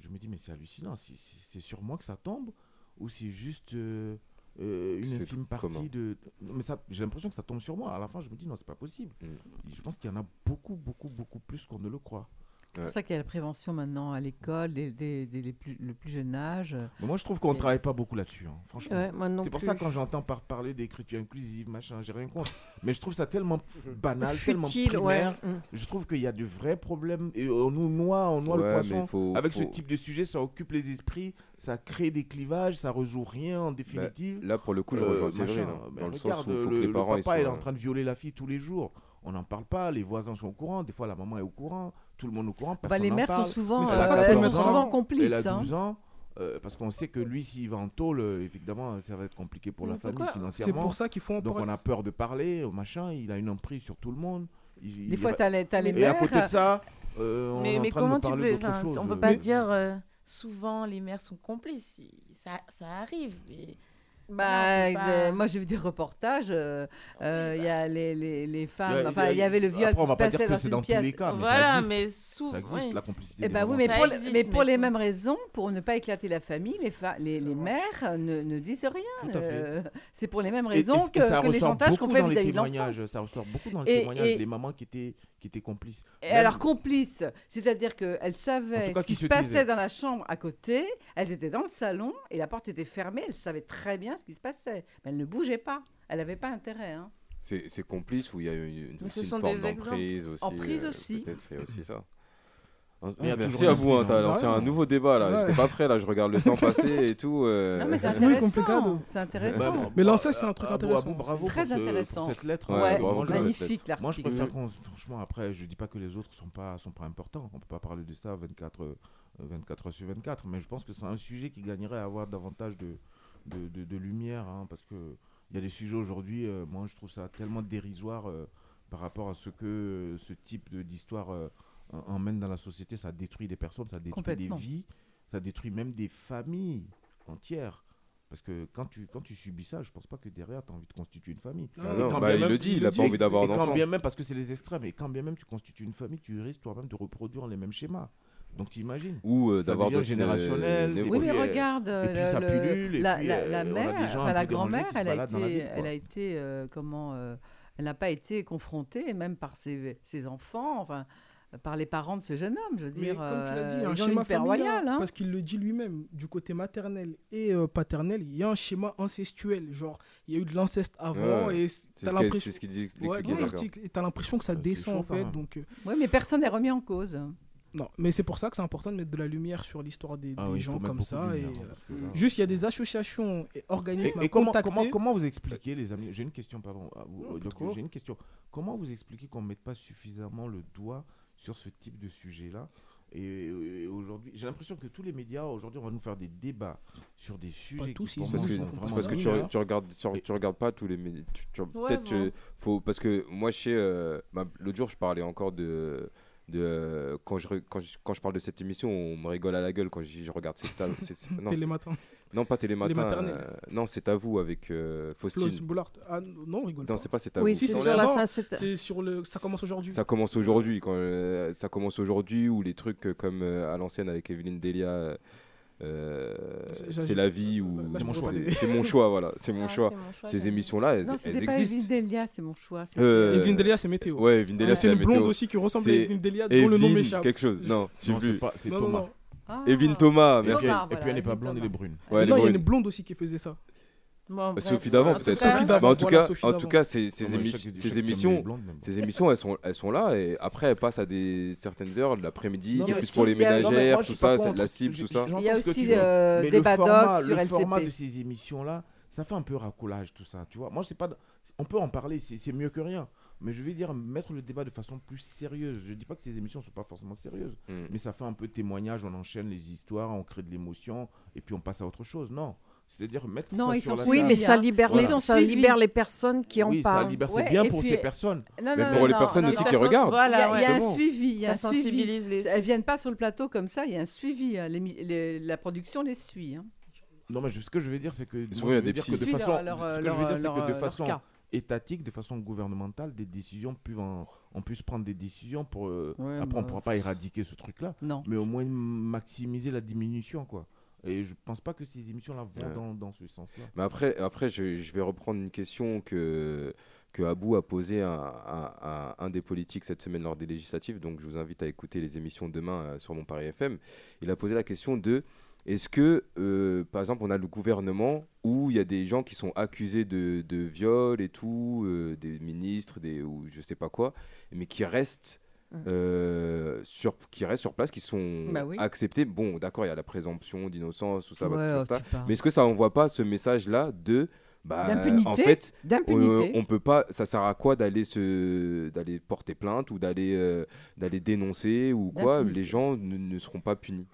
je me dis, mais c'est hallucinant. C'est- C'est c'est sur moi que ça tombe ou c'est juste euh, euh, une infime partie de. Mais ça, j'ai l'impression que ça tombe sur moi. À la fin, je me dis, non, c'est pas possible. Mm. Je pense qu'il y en a beaucoup, beaucoup, beaucoup plus qu'on ne le croit. C'est pour ça qu'il y a la prévention maintenant à l'école, dès, le plus jeune âge. Moi, je trouve qu'on ne travaille pas beaucoup là-dessus, hein, franchement. C'est pour ça que quand j'entends parler d'écriture inclusive, machin, j'ai rien contre. Mais je trouve ça tellement banal, tellement primaire. Ouais. Je trouve qu'il y a de vrais problèmes. Et on nous noie, on noie le poisson. Avec ce type de sujet, ça occupe les esprits, ça crée des clivages, ça ne rejoue rien en bah, définitive. Là, pour le coup, je euh, rejoins Séverine. Hein, dans le regarde, sens où le, que papa, est en train de violer la fille tous les jours. On n'en parle pas, les voisins sont au courant, des fois la maman est au courant tout le monde au courant. Bah, les mères sont souvent, euh, complices. Hein. Euh, parce qu'on sait que lui, s'il va en tôle, euh, évidemment ça va être compliqué pour la famille financièrement. C'est pour ça qu'ils font. Donc on a peur de parler, machin. Il a une emprise sur tout le monde. Il, Des fois, t'as les, as les mères. Et à côté de ça, on mais, est en train de tu peux chose. On peut pas dire souvent les mères sont complices. Ça, ça arrive bah, moi j'ai vu des reportages. Il y a les, les, les femmes. Enfin, avait le viol après, qui va pas passait dire dans, dans mais, pour, les mêmes raisons, pour ne pas éclater la famille, les, mères euh, ne, disent rien. Euh, c'est pour les mêmes raisons que, les chantages qu'on fait vis-à-vis de. Ça ressort beaucoup dans les témoignages. Les mamans qui étaient complice. Et Alors complice, c'est-à-dire qu'elles savaient ce qui se, passait dans la chambre à côté, elles étaient dans le salon et la porte était fermée, elles savaient très bien ce qui se passait, mais elles ne bougeaient pas, elles n'avaient pas intérêt. Hein. C'est complice où il y a une, une, aussi forme d'emprise aussi. Emprise euh, aussi. Peut-être, aussi ça. Hein, merci à vous, hein, C'est un nouveau débat là. Ouais. J'étais pas prêt là, je regarde le temps passer et tout. Euh... Non, mais c'est intéressant. C'est intéressant. Bah, bah, mais bah, l'inceste, c'est un truc intéressant. Bravo très intéressant. Cette lettre. Hein, ouais, ouais, bravo magnifique l'article. Moi, je préfère. Franchement, après, je dis pas que les autres sont pas, sont pas importants. On peut pas parler de ça 24, euh, heures sur 24. Mais je pense que c'est un sujet qui gagnerait à avoir davantage de, lumière. Parce que il y a des sujets aujourd'hui, euh, moi, je trouve ça tellement dérisoire euh, par rapport à ce que ce type d'histoire emmène dans la société, ça détruit des personnes, ça détruit des vies, ça détruit même des familles entières. Parce que quand tu, quand tu subis ça, je pense pas que derrière, tu as envie de constituer une famille. Ah bah il même, le dit, il n'a pas envie d'avoir d'enfant. Quand bien même, parce que c'est les extrêmes, et quand bien même tu constitues une famille, tu risques toi-même de reproduire les mêmes schémas. Donc tu imagines Ou euh, d'avoir de euh, générationnel. Oui, mais euh, regarde, la, mère, la grand-mère, elle, elle a été, comment, elle n'a pas été confrontée, même par ses, ses enfants. Enfin, par les parents de ce jeune homme. Je veux dire, Mais comme tu euh, dit, un schéma familial, hein. parce qu'il le dit lui-même, du côté maternel et euh, paternel, il y a un schéma incestuel. Genre, il y a eu de l'inceste avant ouais, et t'as l'impression. Dit, ouais, et t'as l'impression que ça descend chaud, en fait. Hein. Donc. Euh, ouais, mais personne n'est remis en cause. Non, mais c'est pour ça que c'est important de mettre de la lumière sur l'histoire des, ah gens comme ça. Et hein, juste, il y a des associations et organismes. Et, et à comment, comment, comment, vous expliquez, les amis? J'ai une question, pardon. Ah, j'ai une question. Comment vous expliquez qu'on ne mette pas suffisamment le doigt sur ce type de sujet-là. Euh, et, aujourd'hui, j'ai l'impression que tous les médias, aujourd'hui, on va nous faire des débats sur des sujets. Tous, qui, parce, que, parce que tu, regardes, tu, regardes pas tous les médias. Peut-être bon. Euh, faut, parce que moi, chez euh, bah, l'autre jour, je parlais encore de. De, quand, je, quand, je, quand, je, parle de cette émission, on me rigole à la gueule quand je, regarde cette table. C'est, Télématin. Non, pas Télématin. Les maternelles. euh, non, c'est à vous avec euh, Faustine. Floss Ah non, rigole. Non, c'est pas c'est à Oui, vous. c'est sur la c'est- C'est sur le. Ça commence aujourd'hui. Ça commence aujourd'hui, quand euh, ça commence aujourd'hui, ou les trucs euh, comme euh, à l'ancienne avec Evelyne Delia, euh, C'est- la vie ou bah, bah, Là, c'est- mon choix, voilà, c'est mon Ah, choix. mon choix, Ces émissions-là, elles, Non, elles pas existent. Delia, c'est mon choix. c'est- Euh, Evelyne Delia, c'est météo. Ouais, Evelyne Delia, ah, c'est c'est la une blonde météo. aussi qui ressemble à C'est Evelyne Delia, dont le nom Evelyne m'échappe. quelque chose. Non, j'ai Non, c'est pas- c'est Non, non, Thomas. non. Ah. Thomas, merci. Et puis elle n'est pas blonde, elle est brune. Non, il y a une blonde aussi qui faisait ça. Bon. Bah, Sophie d'avant peut-être. cas- bah, en tout cas, en tout cas, ces, émissions, ces émissions, elles sont, elles sont là et après elles passent à des certaines heures de l'après-midi. C'est plus pour les ménagères, tout ça, c'est de la cible, tout ça. Il y a aussi hein. des badocs sur Le format de ces émissions-là, ça fait un peu racolage, tout ça. Tu vois, moi, je pas. On peut en parler, c'est mieux que rien mais je vais dire mettre le débat de façon plus sérieuse. Je ne dis pas que ces émissions ne sont pas forcément sérieuses, mm. mais ça fait un peu témoignage, on enchaîne les histoires, on crée de l'émotion et puis on passe à autre chose. Non. C'est-à-dire mettre non, ils sont sur la oui, mais ça libère, les, ça libère les personnes qui en parlent. Ça libère, c'est bien pour ces personnes, non, mais pour les personnes aussi qui regardent. Voilà, il y a, un suivi, y ça sensibilise. Les... Elles viennent pas sur le plateau comme ça, il y a un suivi. Hein. La production les suit. Hein. Non, mais ce que je veux dire, c'est que, de façon, étatique, de façon gouvernementale, des décisions, plus en, on puisse prendre des décisions pour... Euh, après, on ne pourra pas éradiquer ce truc-là, mais au moins maximiser la diminution, quoi. Et je ne pense pas que ces émissions-là vont dans, dans, ce sens-là. Mais après, après je, je, vais reprendre une question que, que Abou a posée à, à, un des politiques cette semaine lors des législatives. Donc je vous invite à écouter les émissions demain euh, sur mon Paris FM. Il a posé la question de est-ce que, euh, par exemple, on a le gouvernement où il y a des gens qui sont accusés de, de viol et tout, euh, des ministres, des, ou je sais pas quoi, mais qui restent. euh, sur, qui restent sur place, qui sont Bah oui. acceptés. Bon, d'accord, il y a la présomption d'innocence, tout ça, Ouais, tout ça. mais est-ce que ça envoie pas ce message-là de bah, D'impunité, en fait, on, on peut pas. Ça sert à quoi d'aller se, d'aller porter plainte ou d'aller, euh, d'aller dénoncer ou quoi? Les gens ne, ne seront pas punis.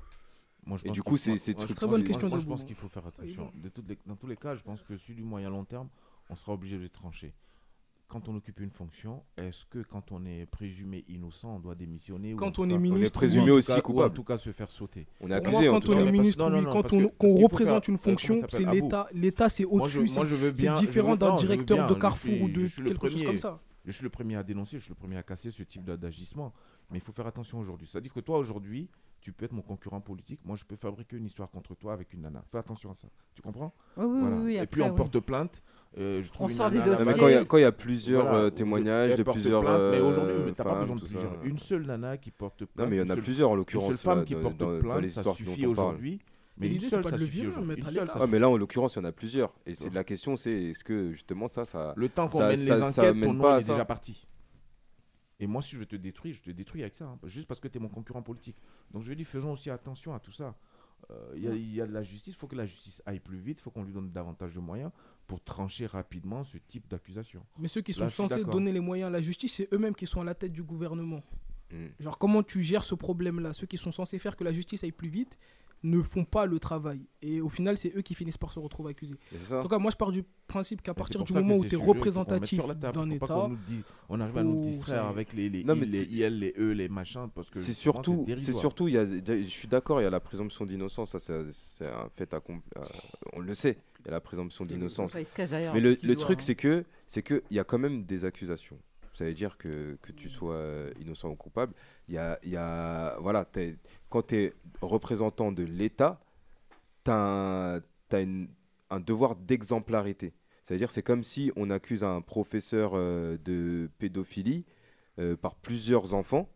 Moi, je Et pense du coup, c'est truc- pense- c'est- moi, je pense Boubou. qu'il faut faire attention. De toutes les- dans tous les cas, je pense que sur du moyen long terme, on sera obligé de trancher. Quand on occupe une fonction, est-ce que quand on est présumé innocent, on doit démissionner ou Quand tout on est cas- ministre, présumé oui. ou en aussi tout cas- ou coupable. en tout cas se faire sauter. On est accusé. moi, en quand tout on cas. est ministre, non, non, oui, non, quand on, représente faire- une fonction, c'est l'État. L'État, c'est au-dessus. moi, je veux c'est- bien- C'est je différent d'un directeur de Carrefour ou de quelque chose comme ça. Je suis le premier à dénoncer, je suis le premier à casser ce type d'a- d'agissement. Mais il faut faire attention aujourd'hui. C'est-à-dire que toi, aujourd'hui, tu peux être mon concurrent politique. Moi, je peux fabriquer une histoire contre toi avec une nana. Fais attention à ça. Tu comprends? Oui, oui, Voilà. oui, oui, Et après, puis, on oui. porte plainte. euh, je trouve On une sort des nana mais là-bas. dossiers. quand il y a- quand il y a plusieurs Voilà. euh, témoignages de plusieurs plainte, mais aujourd'hui, euh, mais t'as pas femmes, besoin de tout ça. plusieurs. Une seule nana qui porte plainte. Non, mais il y en une a seule- plusieurs en Une l'occurrence seule femme euh, qui dans, porte dans- dans plainte, les ça suffit aujourd'hui. Mais Mais une l'idée, c'est pas de le virer, aujourd'hui. mettre à Une seule, l'écart. Ah, mais là, en l'occurrence, il y en a plusieurs. Et c'est la question, c'est est-ce que justement ça, ça. Le temps qu'on ça- mène ça- les enquêtes, ton nom est déjà parti. Et moi, si je te détruis, je te détruis avec ça. hein. Juste parce que tu es mon concurrent politique. Donc je lui dis, faisons aussi attention à tout ça. Euh, Il y, a- il y a de la justice, il faut que la justice aille plus vite, il faut qu'on lui donne davantage de moyens pour trancher rapidement ce type d'accusation. Mais ceux qui sont censés donner les moyens à la justice, c'est eux-mêmes qui sont à la tête du gouvernement. Mm. Genre, comment tu gères ce problème-là? Ceux qui sont censés faire que la justice aille plus vite ne font pas le travail. Et au final, c'est eux qui finissent par se retrouver accusés. En tout cas, moi, je pars du principe qu'à partir du moment où tu es représentatif d'un État, on arrive à nous distraire avec les, les Non, il, mais les IL, les E, les machins. Parce que C'est surtout, c'est surtout, il y a, je suis d'accord, il y a la présomption d'innocence, ça c'est un fait accompli, euh, on le sait, il y a la présomption d'innocence. Mais le, le truc hein. c'est que, c'est que il y a quand même des accusations. Ça veut dire que, que tu sois euh, innocent ou coupable. Y a, y a, voilà, quand tu es représentant de l'État, tu as, un devoir d'exemplarité. C'est-à-dire c'est comme si on accuse un professeur euh, de pédophilie euh, par plusieurs enfants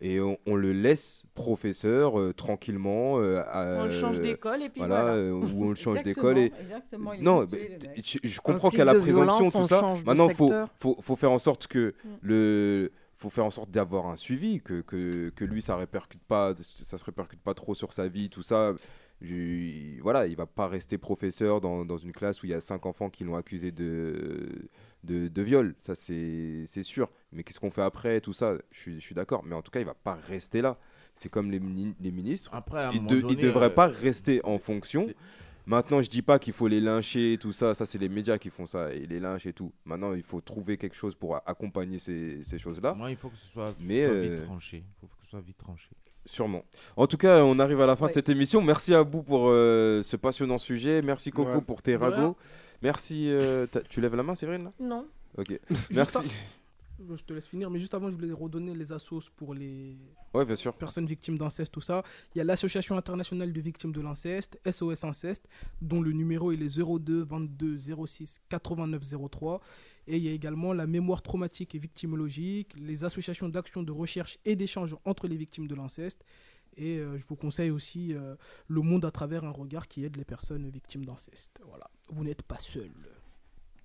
et on, on le laisse professeur euh, tranquillement. euh, à- On le change d'école et puis voilà, voilà. euh, ou on le change d'école et exactement, il non, mec. je, je comprends Un qu'il y a la présomption tout ça. Maintenant, faut, faut faut faire en sorte que Mm. le faut faire en sorte d'avoir un suivi, que, que, que lui ça répercute pas, ça se répercute pas trop sur sa vie, tout ça. Je- voilà, il va pas rester professeur dans, dans une classe où il y a cinq enfants qui l'ont accusé de, de, de viol, ça c'est c'est sûr. Mais qu'est-ce qu'on fait après, tout ça, je suis, je suis d'accord. Mais en tout cas, il va pas rester là. C'est comme les, mini- les ministres. Après, à un Ils moment de- devraient euh, pas rester en fonction. Maintenant, je dis pas qu'il faut les lyncher, tout ça. Ça, c'est les médias qui font ça, et les lynchent et tout. Maintenant, il faut trouver quelque chose pour accompagner ces, ces choses-là. Moi, il faut que ce soit, Mais, soit euh, vite tranché. Il faut que ce soit vite tranché. Sûrement. En tout cas, on arrive à la fin Ouais. de cette émission. Merci à vous pour euh, ce passionnant sujet. Merci Coco Ouais. pour tes rien. Merci. euh, t'as- tu lèves la main, Séverine là? Non. Ok. Merci. Je te laisse finir, mais juste avant, je voulais redonner les assos pour les Ouais, bien sûr. personnes victimes d'inceste, tout ça. Il y a l'Association internationale de victimes de l'inceste, SOS Inceste, dont le numéro est les 02 22 06 89 03. Et il y a également la mémoire traumatique et victimologique, les associations d'action de recherche et d'échange entre les victimes de l'inceste. Et euh, je vous conseille aussi euh, Le Monde à travers un regard qui aide les personnes victimes d'inceste. Voilà. Vous n'êtes pas seul.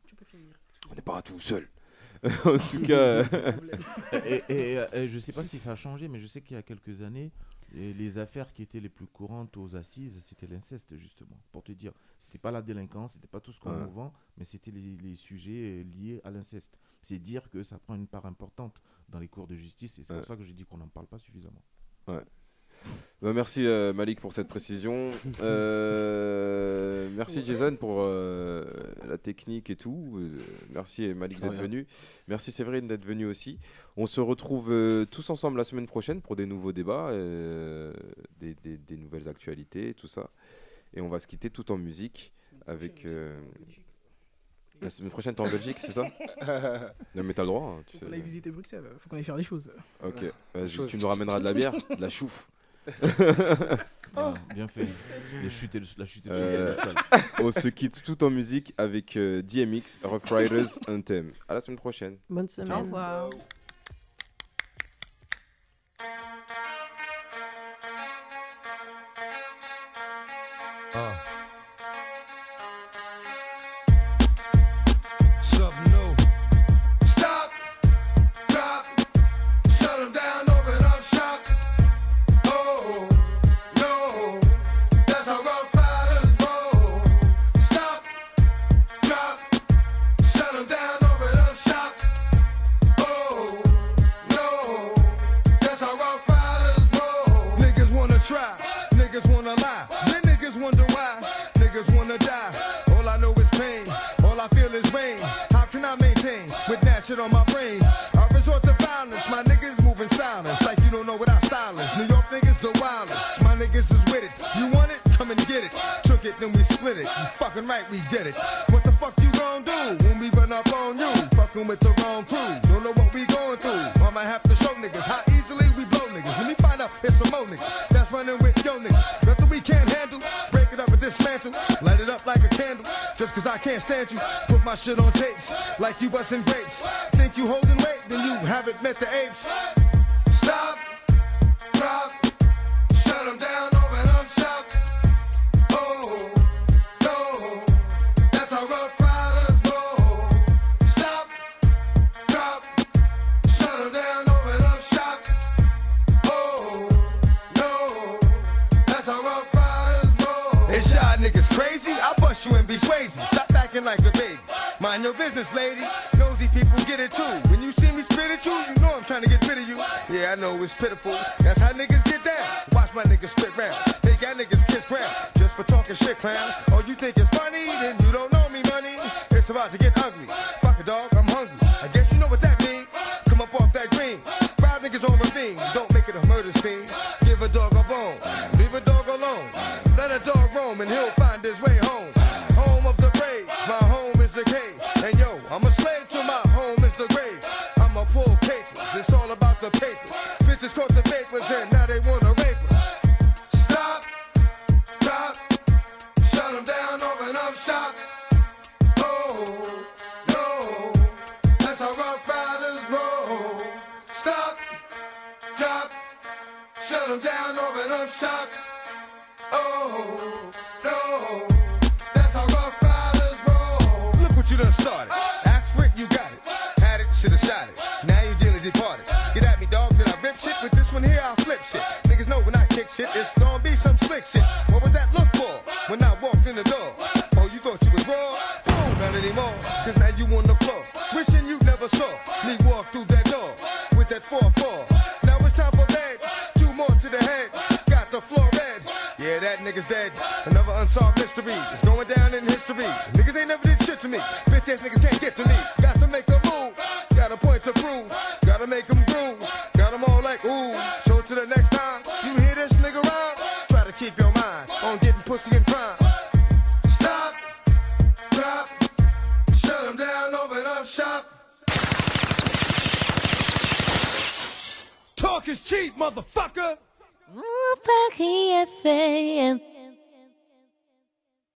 Tu peux finir. On n'est pas tout seul. en tout cas. et, et, euh, et je sais pas si ça a changé, mais je sais qu'il y a quelques années, les, affaires qui étaient les plus courantes aux assises, c'était l'inceste, justement. Pour te dire, c'était pas la délinquance, c'était pas tout ce qu'on Ouais. nous vend, mais c'était les, les sujets euh, liés à l'inceste. C'est dire que ça prend une part importante dans les cours de justice, et c'est Ouais. pour ça que je dis qu'on n'en parle pas suffisamment. Bah, merci euh, Malik pour cette précision. Euh, merci Jason pour euh, la technique et tout. Euh, merci Malik d'être venu. Merci Séverine d'être venu aussi. On se retrouve euh, tous ensemble la semaine prochaine pour des nouveaux débats, euh, des, des- des nouvelles actualités, tout ça. Et on va se quitter tout en musique avec. euh, La semaine prochaine, t'es en Belgique, c'est ça Non, mais t'as le droit. hein, tu Faut sais. qu'on aille visiter Bruxelles, faut qu'on aille faire des choses. Ok, vas-y, tu nous ramèneras de la bière, de la chouffe. Bien, oh. bien fait. Les chutes la chute et le- Euh, le sol. On se quitte tout en musique avec euh, DMX, Rough Riders, Anthem. À la semaine prochaine. Bonne semaine. Au revoir. Uh. we did it. What the fuck you gon' do when we run up on you? Fucking with the wrong crew. Don't know what we going through. Mama have to show niggas how easily we blow niggas. Let me find out it's some more niggas that's running with yo niggas. Nothing we can't handle. Break it up and dismantle. Light it up like a candle. Just cause I can't stand you. Put my shit on tapes like you busting grapes. Think you holding weight, then you haven't met the apes. Stop. know it's pitiful. That's how niggas get down. Watch my niggas spit round. Make that niggas kiss ground. Just for talking shit, clowns. All you think is